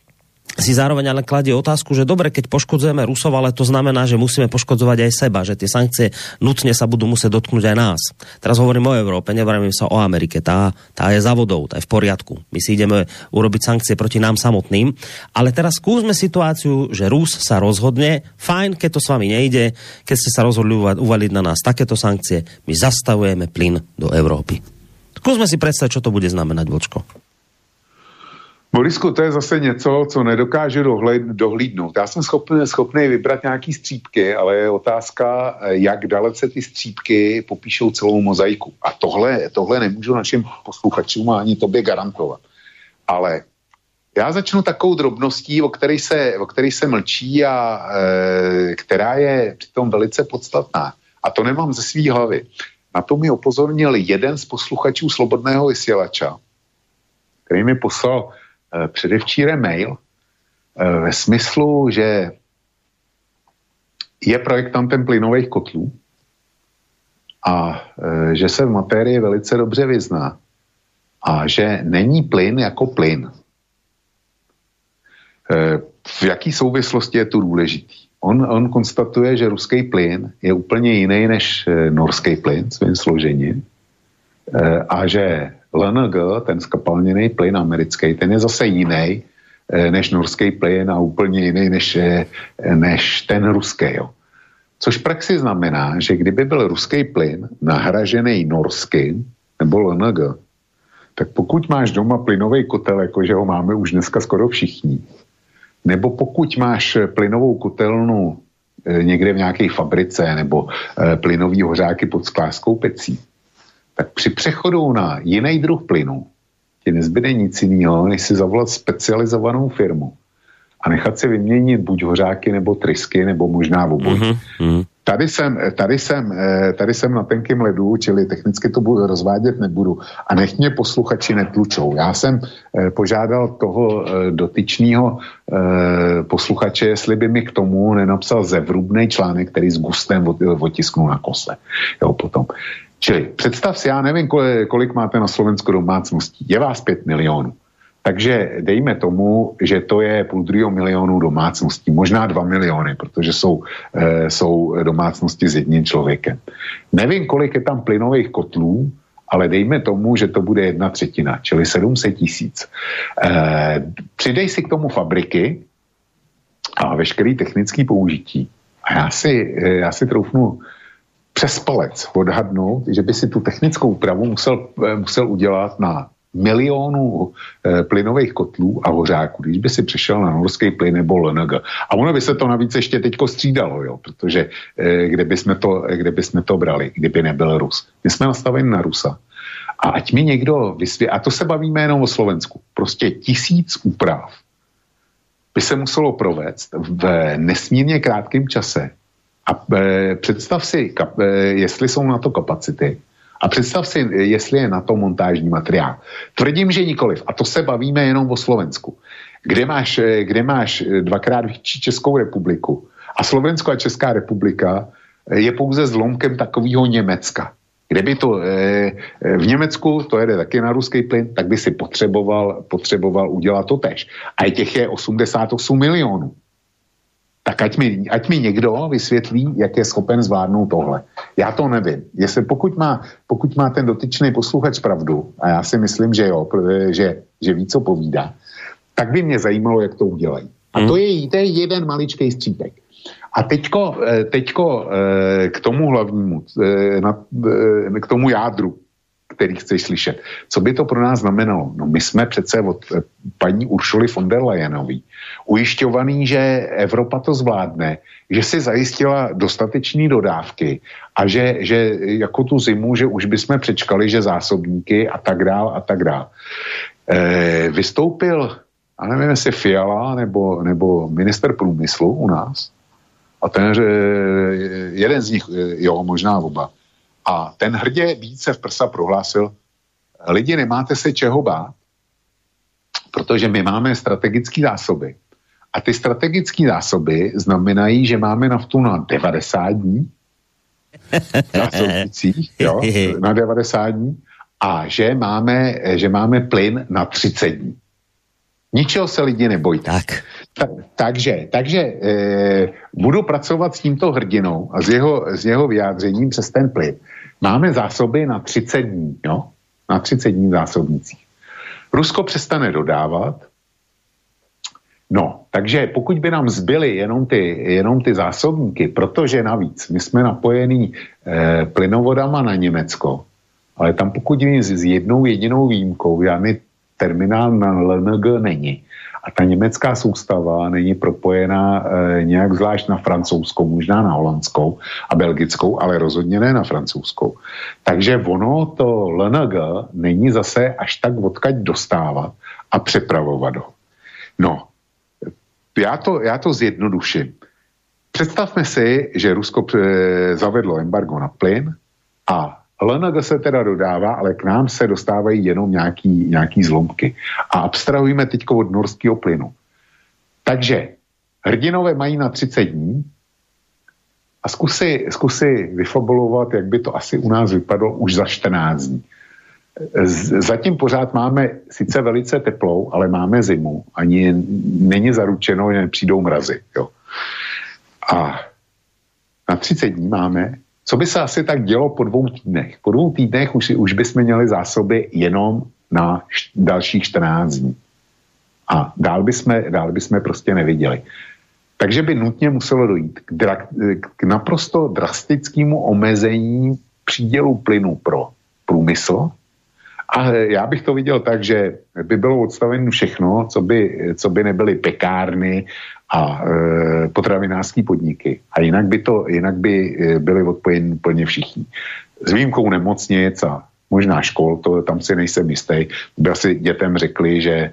si zároveň ale kladie otázku, že dobre, keď poškodzujeme Rusov, ale to znamená, že musíme poškodzovať aj seba, že tie sankcie nutne sa budú musieť dotknúť aj nás. Teraz hovorím o Európe, nevrajím sa o Amerike, tá, tá je závodou, tá je v poriadku. My si ideme urobiť sankcie proti nám samotným, ale teraz skúsme situáciu, že Rus sa rozhodne, fajn, keď to s vami nejde, keď ste sa rozhodli uvaliť na nás takéto sankcie, my zastavujeme plyn do Európy. Skúsme si predstaviť, čo to bude znamenať, Vočko. Borisku, to je zase něco, co nedokážu dohled, dohlídnout. Já jsem schopný, schopný vybrat nějaký střípky, ale je otázka, jak dalece ty střípky popíšou celou mozaiku. A tohle, tohle nemůžu našim posluchačům ani tobě garantovat. Ale já začnu takovou drobností, o které se, o který se mlčí a e, která je přitom velice podstatná. A to nemám ze svý hlavy. Na to mi upozornil jeden z posluchačů Slobodného vysílača, který mi poslal Eh, předevčírem mail eh, ve smyslu, že je projektantem plynových kotlů a eh, že se v materii velice dobře vyzná a že není plyn jako plyn. V jaký souvislosti je to důležitý? On, on konstatuje, že ruský plyn je úplně jiný než norský plyn svým složením a že LNG, ten skapalněný plyn americký, ten je zase jiný eh, než norský plyn a úplně jiný než, eh, než ten ruský. Jo. Což v praxi znamená, že kdyby byl ruský plyn nahražený norským nebo LNG, tak pokud máš doma plynový kotel, jakože ho máme už dneska skoro všichni, nebo pokud máš plynovou kotelnu eh, někde v nějaké fabrice nebo plynový hořáky pod sklářskou pecí, tak při přechodu na jiný druh plynu ti nezbyde nic jiného, než si zavolat specializovanou firmu a nechat si vyměnit buď hořáky nebo trysky, nebo možná obojí. Mm-hmm. Tady jsem, tady, jsem, eh, tady jsem na tenkém ledu, čili technicky to budu, rozvádět nebudu. A nech mě posluchači netlučou. Já jsem eh, požádal toho eh, dotyčného posluchače, jestli by mi k tomu nenapsal zevrubný článek, který s gustem otisknul na kose. Jo, potom. Čili představ si, já nevím, kolik máte na Slovensku domácností. Je vás 5 milionů. Takže dejme tomu, že to je půl druhého milionu domácností, možná dva miliony, protože jsou, e, jsou domácnosti s jedním člověkem. Nevím, kolik je tam plynových kotlů, ale dejme tomu, že to bude jedna třetina, čili 700 tisíc. E, přidej si k tomu fabriky a veškerý technický použití. A já si, e, já si troufnu přes palec odhadnout, že by si tu technickou úpravu musel, musel udělat na milionů e, plynových kotlů a hořáků, když by si přešel na norský plyn nebo LNG. A ono by se to navíc ještě teďko střídalo, jo, protože e, kde, by jsme to, kde by jsme to brali, kdyby nebyl Rus. My jsme nastaveni na Rusa. A ať mi někdo vysvětlí, a to se bavíme jenom o Slovensku, prostě tisíc úprav by se muselo provést v nesmírně krátkém čase. A e, představ si, kap, e, jestli jsou na to kapacity, a představ si, jestli je na to montážní materiál. Tvrdím, že nikoliv. A to se bavíme jenom o Slovensku. Kde máš, eh, kde máš eh, dvakrát větší Českou republiku a Slovensko a Česká republika je pouze zlomkem takového Německa. Kdyby to v Německu to jede taky na ruský plyn, tak by si potřeboval, potřeboval udělat to tež. A těch je 88 milionů tak ať mi, ať mi někdo vysvětlí, jak je schopen zvládnout tohle. Já to nevím. Jestli pokud má, pokud má ten dotyčný posluchač pravdu, a já si myslím, že jo, že, že ví, co povídá, tak by mě zajímalo, jak to udělají. A to hmm. je, to je jeden maličký střípek. A teďko, eh, teďko eh, k tomu hlavnímu, eh, k tomu jádru který chceš slyšet. Co by to pro nás znamenalo? No my jsme přece od eh, paní Uršuly von der Leyenový ujišťovaný, že Evropa to zvládne, že si zajistila dostatečné dodávky a že, že jako tu zimu, že už bychom přečkali, že zásobníky a tak dál a tak dál. E, vystoupil, a nevím, jestli Fiala nebo, nebo minister průmyslu u nás, a ten, jeden z nich, jo, možná oba, a ten hrdě více v prsa prohlásil, lidi nemáte se čeho bát, protože my máme strategické zásoby. A ty strategické zásoby znamenají, že máme naftu na 90 dní, jo, na 90 dní, a že máme, že máme plyn na 30 dní. Ničeho se lidi nebojí. Tak. Ta, takže takže e, budu pracovat s tímto hrdinou a s jeho, s jeho vyjádřením přes ten plyn. Máme zásoby na 30 dní, jo? Na 30 dní zásobnicích. Rusko přestane dodávat, No, takže pokud by nám zbyly jenom ty, jenom ty zásobníky, protože navíc my jsme napojení e, plynovodama na Německo, ale tam pokud vím s jednou jedinou výjimkou, žádný terminál na LNG není, a ta německá soustava není propojená e, nějak zvlášť na francouzskou, možná na holandskou a belgickou, ale rozhodně ne na francouzskou. Takže ono to LNG není zase až tak odkaď dostávat a přepravovat ho. No, já to, já to zjednoduším. Představme si, že Rusko e, zavedlo embargo na plyn a LNG se teda dodává, ale k nám se dostávají jenom nějaký, nějaký zlomky. A abstrahujeme teď od norského plynu. Takže hrdinové mají na 30 dní a zkusy, zkusy vyfabulovat, jak by to asi u nás vypadlo už za 14 dní. Zatím pořád máme sice velice teplou, ale máme zimu. Ani není zaručeno, že nepřijdou mrazy. Jo. A na 30 dní máme co by se asi tak dělo po dvou týdnech? Po dvou týdnech už, už bychom měli zásoby jenom na š, dalších 14 dní. A dál bychom, dál bychom prostě neviděli. Takže by nutně muselo dojít k, dra, k naprosto drastickému omezení přídělu plynu pro průmysl. A já bych to viděl tak, že by bylo odstaveno všechno, co by, co by nebyly pekárny a e, potravinářský podniky. A jinak by, to, jinak by e, byly odpojeni úplně všichni. S výjimkou nemocnic a možná škol, to tam si nejsem jistý, by asi dětem řekli, že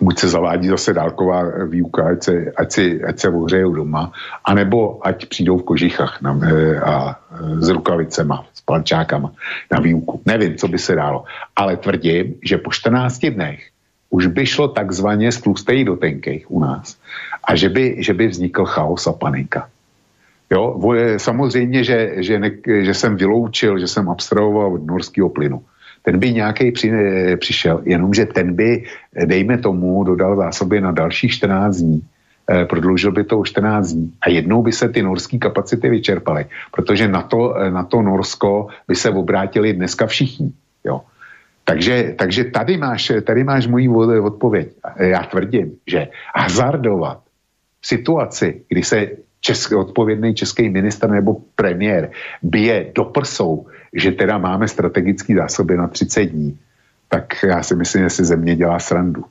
buď se zavádí zase dálková výuka, ať se, ať si, ať se ohřejou doma, anebo ať přijdou v kožichách na, e, a e, s rukavicema, s plančákama na výuku. Nevím, co by se dalo. Ale tvrdím, že po 14 dnech už by šlo takzvaně z tlustej do tenkých u nás a že by, že by vznikl chaos a panika. Jo, samozřejmě, že, že, ne, že jsem vyloučil, že jsem abstrahoval od norského plynu. Ten by nějaký při, přišel, jenomže ten by, dejme tomu, dodal zásoby na dalších 14 dní. Eh, prodloužil by to o 14 dní a jednou by se ty norské kapacity vyčerpaly, protože na to, eh, na to Norsko by se obrátili dneska všichni. Jo. Takže, takže tady, máš, tady máš můj odpověď. Já tvrdím, že hazardovat situaci, kdy se český, odpovědný český minister nebo premiér bije do prsou, že teda máme strategické zásoby na 30 dní, tak já si myslím, že si země dělá srandu.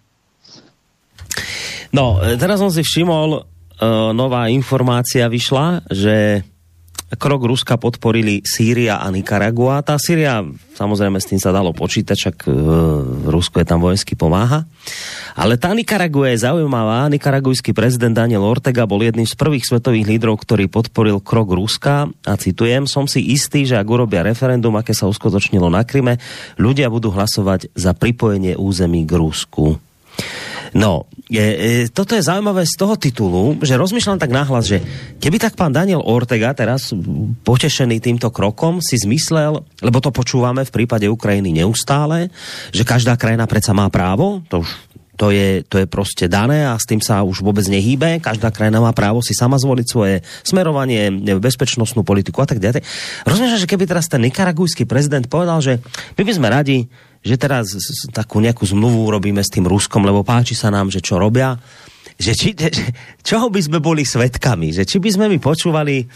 No, teraz som si všimol, uh, nová informácia vyšla, že krok Ruska podporili Sýria a Nikaragua. Tá Sýria, samozrejme s tým sa dalo počítať, čak uh, Rusko je tam vojensky pomáha. Ale tá Nikaragua je zaujímavá. Nikaragujský prezident Daniel Ortega bol jedným z prvých svetových lídrov, ktorý podporil krok Ruska. A citujem, som si istý, že ak urobia referendum, aké sa uskutočnilo na Kryme, ľudia budú hlasovať za pripojenie území k Rusku. No, je, je, toto je zaujímavé z toho titulu, že rozmýšľam tak nahlas, že keby tak pán Daniel Ortega teraz potešený týmto krokom si zmyslel, lebo to počúvame v prípade Ukrajiny neustále, že každá krajina predsa má právo, to už to je, to je prostě dané a s tým sa už vôbec nehýbe. Každá krajina má právo si sama zvoliť svoje smerovanie, bezpečnostnú politiku a tak ďalej. Rozumiem, že keby teraz ten nikaragujský prezident povedal, že my by sme radi, že teraz takú nejakú zmluvu urobíme s tým Ruskom, lebo páči sa nám, že čo robia, že či, čoho by sme boli svetkami, že či by sme mi počúvali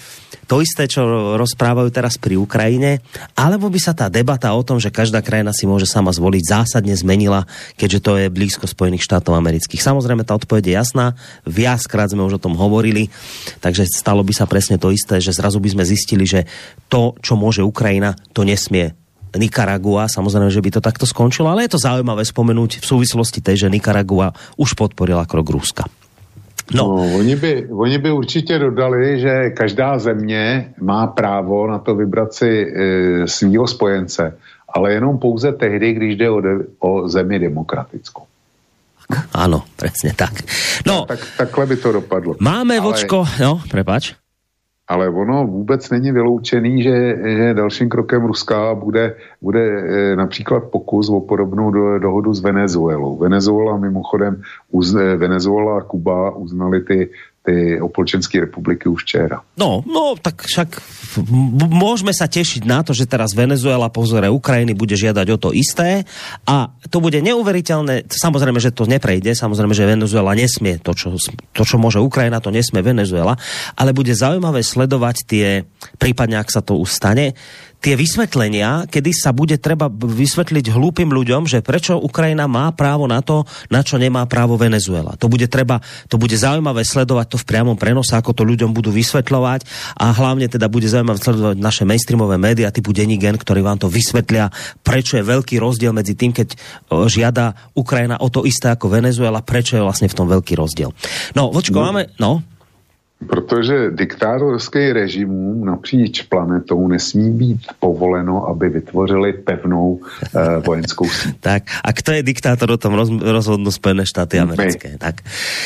to isté, čo rozprávajú teraz pri Ukrajine, alebo by sa tá debata o tom, že každá krajina si môže sama zvoliť, zásadne zmenila, keďže to je blízko Spojených štátov amerických. Samozrejme, tá odpoveď je jasná, viackrát sme už o tom hovorili, takže stalo by sa presne to isté, že zrazu by sme zistili, že to, čo môže Ukrajina, to nesmie Nikaragua, samozrejme, že by to takto skončilo, ale je to zaujímavé spomenúť v súvislosti tej, že Nikaragua už podporila krok Ruska. No. no oni, by, oni by určitě dodali, že každá země má právo na to vybrat si e, svýho spojence, ale jenom pouze tehdy, když jde o, de, o zemi demokratickou. Ano, přesně tak. No, tak, takhle by to dopadlo. Máme, ale... Vočko, no, prepač ale ono vůbec není vyloučený, že, že dalším krokem Ruska bude, bude e, například pokus o podobnou do, dohodu s Venezuelou. Venezuela mimochodem, uz, Venezuela a Kuba uznali ty ty opolčenské republiky už včera. No, no, tak však môžeme sa tešiť na to, že teraz Venezuela po vzore Ukrajiny bude žiadať o to isté a to bude neuveriteľné. Samozrejme, že to neprejde, samozrejme, že Venezuela nesmie to, čo, to, čo môže Ukrajina, to nesmie Venezuela, ale bude zaujímavé sledovať tie, prípadne ak sa to ustane, tie vysvetlenia, kedy sa bude treba vysvetliť hlúpým ľuďom, že prečo Ukrajina má právo na to, na čo nemá právo Venezuela. To bude treba, to bude zaujímavé sledovať to v priamom prenose, ako to ľuďom budú vysvetľovať a hlavne teda bude zaujímavé sledovať naše mainstreamové média typu Denigen, ktorí vám to vysvetlia, prečo je veľký rozdiel medzi tým, keď žiada Ukrajina o to isté ako Venezuela, prečo je vlastne v tom veľký rozdiel. No, vočko, no. máme, no, Protože diktátorský režimům napříč planetou nesmí být povoleno, aby vytvořili pevnou uh, vojenskou síť. tak, a kto je diktátor, o tom roz, rozhodnú Spojené štáty americké. My. Tak.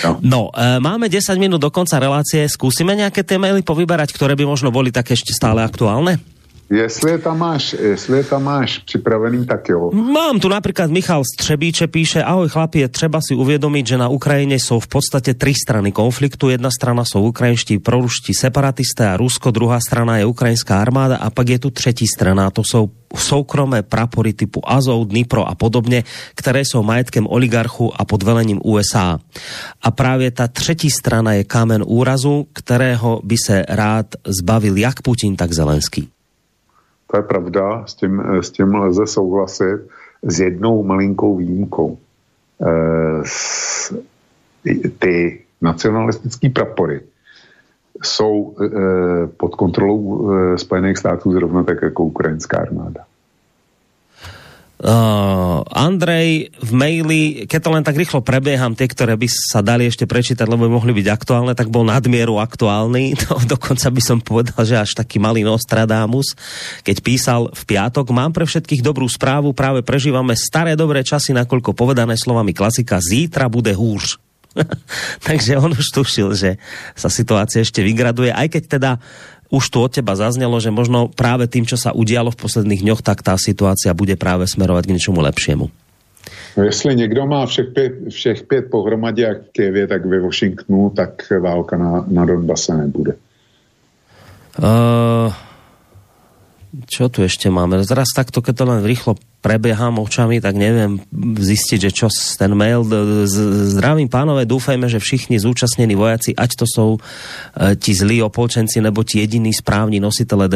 No, no uh, máme 10 minút do konca relácie. Skúsime nejaké tie maily povyberať, ktoré by možno boli také ešte stále aktuálne? Jestli je tam máš, jestli je tam máš připravený, tak jo. Mám tu například Michal Střebíče píše, ahoj chlapi, je třeba si uvědomit, že na Ukrajině jsou v podstatě tři strany konfliktu. Jedna strana jsou ukrajinští proruští separatisté a Rusko, druhá strana je ukrajinská armáda a pak je tu třetí strana, to jsou soukromé prapory typu Azov, Dnipro a podobně, které jsou majetkem oligarchu a pod velením USA. A právě ta třetí strana je kámen úrazu, kterého by se rád zbavil jak Putin, tak Zelenský. To je pravda, s tím, s tím lze souhlasit s jednou malinkou výjimkou. E, ty nacionalistické prapory jsou e, pod kontrolou e, Spojených států zrovna tak jako ukrajinská armáda. Uh, Andrej v maili, keď to len tak rýchlo prebieham, tie, ktoré by sa dali ešte prečítať, lebo by mohli byť aktuálne, tak bol nadmieru aktuálny. No, dokonca by som povedal, že až taký malý Nostradamus, keď písal v piatok, mám pre všetkých dobrú správu, práve prežívame staré dobré časy, nakoľko povedané slovami klasika, zítra bude húř. Takže on už tušil, že sa situácia ešte vygraduje, aj keď teda už tu od teba zaznelo, že možno práve tým, čo sa udialo v posledných dňoch, tak tá situácia bude práve smerovať k niečomu lepšiemu. No jestli někdo má všech pět, všech pět pohromadě jak v Kijevě, tak ve Washingtonu, tak válka na, na Donbase nebude. Uh, čo tu ešte máme? Zraz takto, keď to len rýchlo prebieham očami, tak neviem zistiť, že čo ten mail. Zdravím pánové, dúfajme, že všichni zúčastnení vojaci, ať to jsou e, ti zlí opolčenci, nebo ti jediní správní nositele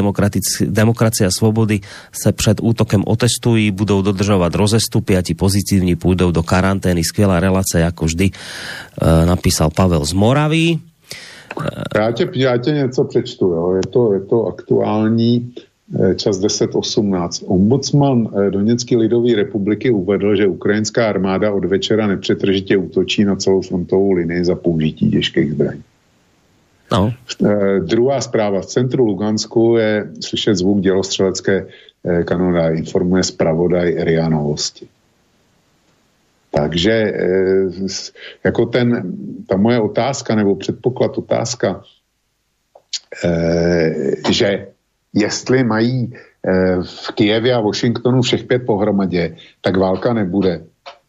demokracie a svobody se před útokem otestují, budou dodržovat rozestupy a ti pozitívni půjdou do karantény. Skvělá relace, jako vždy, e, napísal Pavel z Moravy. Já tě, já tě něco přečtu, jo. Je, to, je to aktuální čas 10.18. Ombudsman eh, Doněcké lidové republiky uvedl, že ukrajinská armáda od večera nepřetržitě útočí na celou frontovou linii za použití těžkých zbraní. No. Eh, druhá zpráva. V centru Lugansku je slyšet zvuk dělostřelecké kanonády. Informuje zpravodaj RIA Novosti. Takže jako ten, ta moje otázka nebo předpoklad otázka, že jestli mají eh, v Kijevě a Washingtonu všech pět pohromadě, tak válka nebude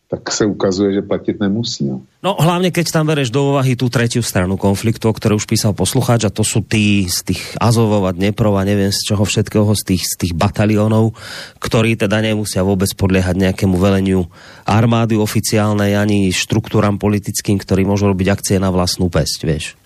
tak se ukazuje, že platit nemusí. No. no hlavně, keď tam bereš do úvahy tu třetí stranu konfliktu, o které už písal posluchač, a to jsou tí z tých Azovov a Dneprov a nevím z čeho všetkého, z tých, z tých batalionov, ktorí teda nemusia vůbec podliehať nějakému veleniu armády oficiálnej ani štruktúram politickým, ktorí môžu robiť akcie na vlastnú pesť, vieš.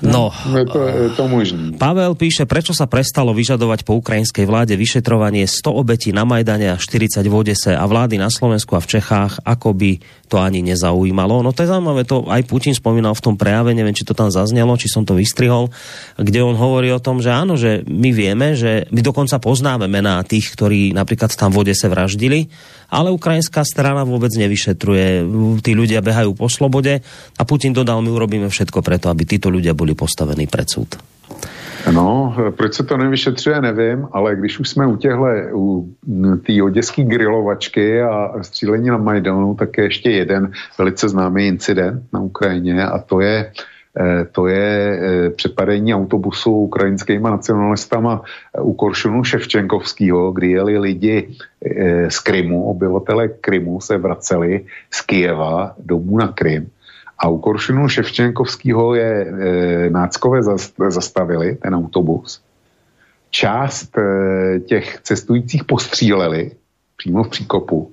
No, je to, je to možný. Pavel píše, prečo sa prestalo vyžadovať po ukrajinskej vláde vyšetrovanie 100 obetí na Majdane a 40 v Odese a vlády na Slovensku a v Čechách, ako by to ani nezaujímalo. No to je zaujímavé, to aj Putin spomínal v tom prejave, neviem, či to tam zaznelo, či som to vystrihol, kde on hovorí o tom, že áno, že my vieme, že my dokonca poznáme mená tých, ktorí napríklad tam v Odese vraždili, ale ukrajinská strana vůbec nevyšetruje. Tí ľudia behajú po slobode a Putin dodal, my urobíme všetko preto, aby títo ľudia byli postavení před súd. No, proč se to nevyšetřuje, nevím, ale když už jsme u těhle, u té oděský grilovačky a střílení na Majdanu, tak je ještě jeden velice známý incident na Ukrajině a to je Eh, to je eh, přepadení autobusu ukrajinskýma nacionalistama eh, u Koršunu Ševčenkovského, kdy jeli lidi z Krymu, obyvatele Krymu se vraceli z Kijeva domů na Krym. A u Koršunu Ševčenkovského je náckové zastavili, ten autobus. Část těch cestujících postříleli přímo v příkopu.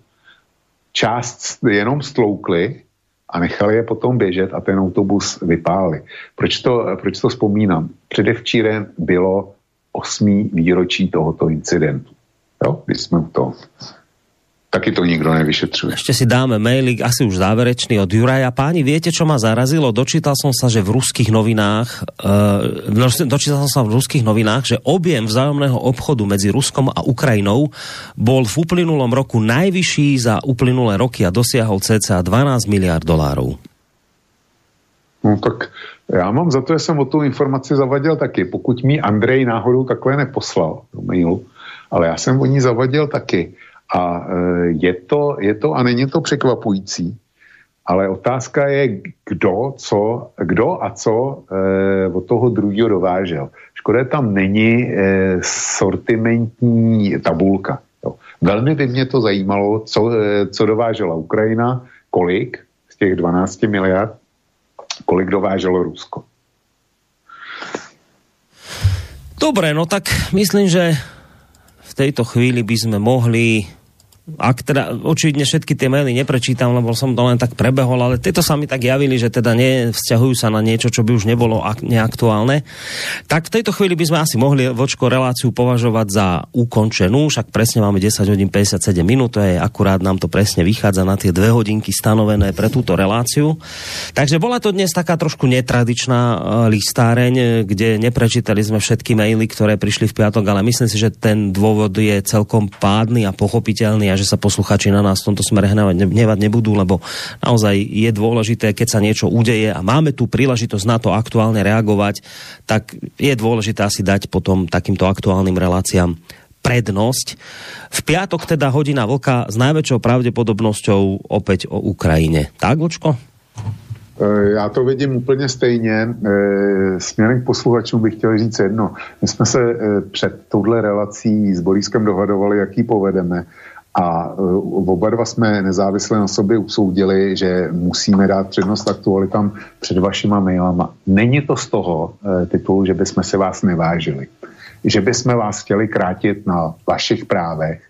Část jenom stloukli a nechali je potom běžet a ten autobus vypálili. Proč to, proč to vzpomínám? Předevčírem bylo osmý výročí tohoto incidentu. Jo, když jsme u toho taky to nikdo nevyšetřuje. Ešte si dáme mailík, asi už záverečný od Juraja. Páni, viete, čo ma zarazilo? Dočítal som sa, že v ruských novinách, uh, dočítal som sa v ruských novinách, že objem vzájomného obchodu medzi Ruskom a Ukrajinou bol v uplynulom roku najvyšší za uplynulé roky a dosiahol cca 12 miliard dolárov. No tak já mám za to, že jsem o tu informaci zavadil taky. Pokud mi Andrej náhodou takhle neposlal do mailu, ale já jsem o ní zavadil taky. A e, je to, je to, a není to překvapující, ale otázka je, kdo, co, kdo a co e, od toho druhého dovážel. Škoda, tam není e, sortimentní tabulka. Jo. Velmi by mě to zajímalo, co, e, co dovážela Ukrajina, kolik z těch 12 miliard, kolik dováželo Rusko. Dobre, no tak myslím, že v tejto chvíli by sme mohli ak teda očividne všetky tie maily neprečítam, lebo som to len tak prebehol, ale tieto sa mi tak javili, že teda nevzťahujú sa na niečo, čo by už nebolo neaktuálne. Tak v tejto chvíli by sme asi mohli vočko reláciu považovať za ukončenú, však presne máme 10 hodín 57 minút, to je akurát nám to presne vychádza na tie dve hodinky stanovené pre túto reláciu. Takže bola to dnes taká trošku netradičná e, listáreň, kde neprečítali sme všetky maily, ktoré prišli v piatok, ale myslím si, že ten dôvod je celkom pádny a pochopiteľný a že sa posluchači na nás v tomto smere hnevať nebudú, lebo naozaj je dôležité, keď sa niečo udeje a máme tu príležitosť na to aktuálne reagovať, tak je dôležité asi dať potom takýmto aktuálnym reláciám prednosť. V piatok teda hodina vlka s najväčšou pravdepodobnosťou opäť o Ukrajine. Tak, Vočko? Eh, já to vidím úplně stejně. Eh, směrem k posluchačům bych chtěl říct jedno. My jsme se eh, před touhle relací s Boriskem dohadovali, jaký povedeme. A oba dva jsme nezávisle na sobě usoudili, že musíme dát přednost aktualitám před vašima mailama. Není to z toho titulu, že bychom se vás nevážili. Že bychom vás chtěli krátit na vašich právech,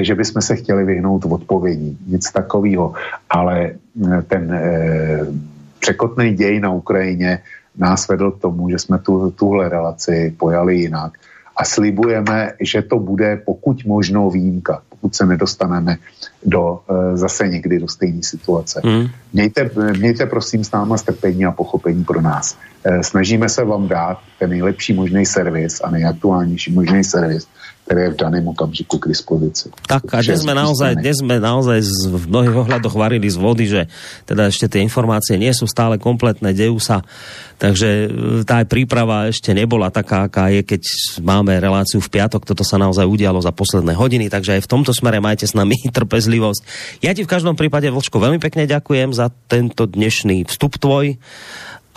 že bychom se chtěli vyhnout odpovědí. Nic takového. Ale ten překotný děj na Ukrajině nás vedl k tomu, že jsme tu, tuhle relaci pojali jinak. A slibujeme, že to bude pokud možno výjimka, pokud se nedostaneme do, e, zase někdy do stejné situace. Hmm. Mějte, mějte prosím s náma strpení a pochopení pro nás. E, snažíme se vám dát ten nejlepší možný servis a nejaktuálnější možný servis, ktoré je v daném okamžiku k dispozici. Tak a dnes sme naozaj, dnes sme naozaj z, v mnohých ohľadoch varili z vody, že teda ešte tie informácie nie sú stále kompletné, dejú sa, takže e, tá príprava ešte nebola taká, aká je, keď máme reláciu v piatok, toto sa naozaj udialo za posledné hodiny, takže aj v tomto smere majte s nami trpezlivosť. Ja ti v každom prípade, Vlčko, veľmi pekne ďakujem za tento dnešný vstup tvoj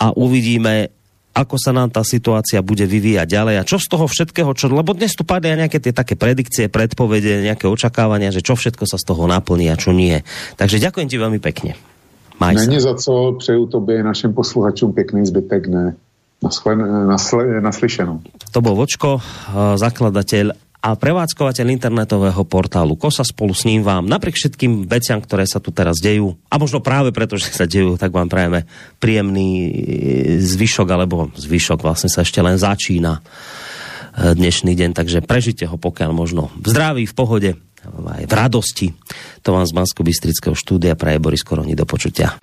a uvidíme, ako sa nám tá situácia bude vyvíjať ďalej a čo z toho všetkého, čo, lebo dnes tu padli nejaké tie také predikcie, predpovede, nejaké očakávania, že čo všetko sa z toho naplní a čo nie. Takže ďakujem ti veľmi pekne. Maj Není za co, přeju tobě našim posluchačům pěkný zbytek ne. Naslyšenou. To bol Vočko, eh, zakladateľ a prevádzkovateľ internetového portálu KOSA spolu s ním vám napriek všetkým veciam, ktoré sa tu teraz dejú, a možno práve preto, že sa dejú, tak vám prajeme príjemný e, zvyšok, alebo zvyšok vlastne sa ešte len začína e, dnešný deň, takže prežite ho pokiaľ možno v zdraví, v pohode, aj v radosti. To vám z bansko bystrického štúdia praje Boris Koroni do počutia.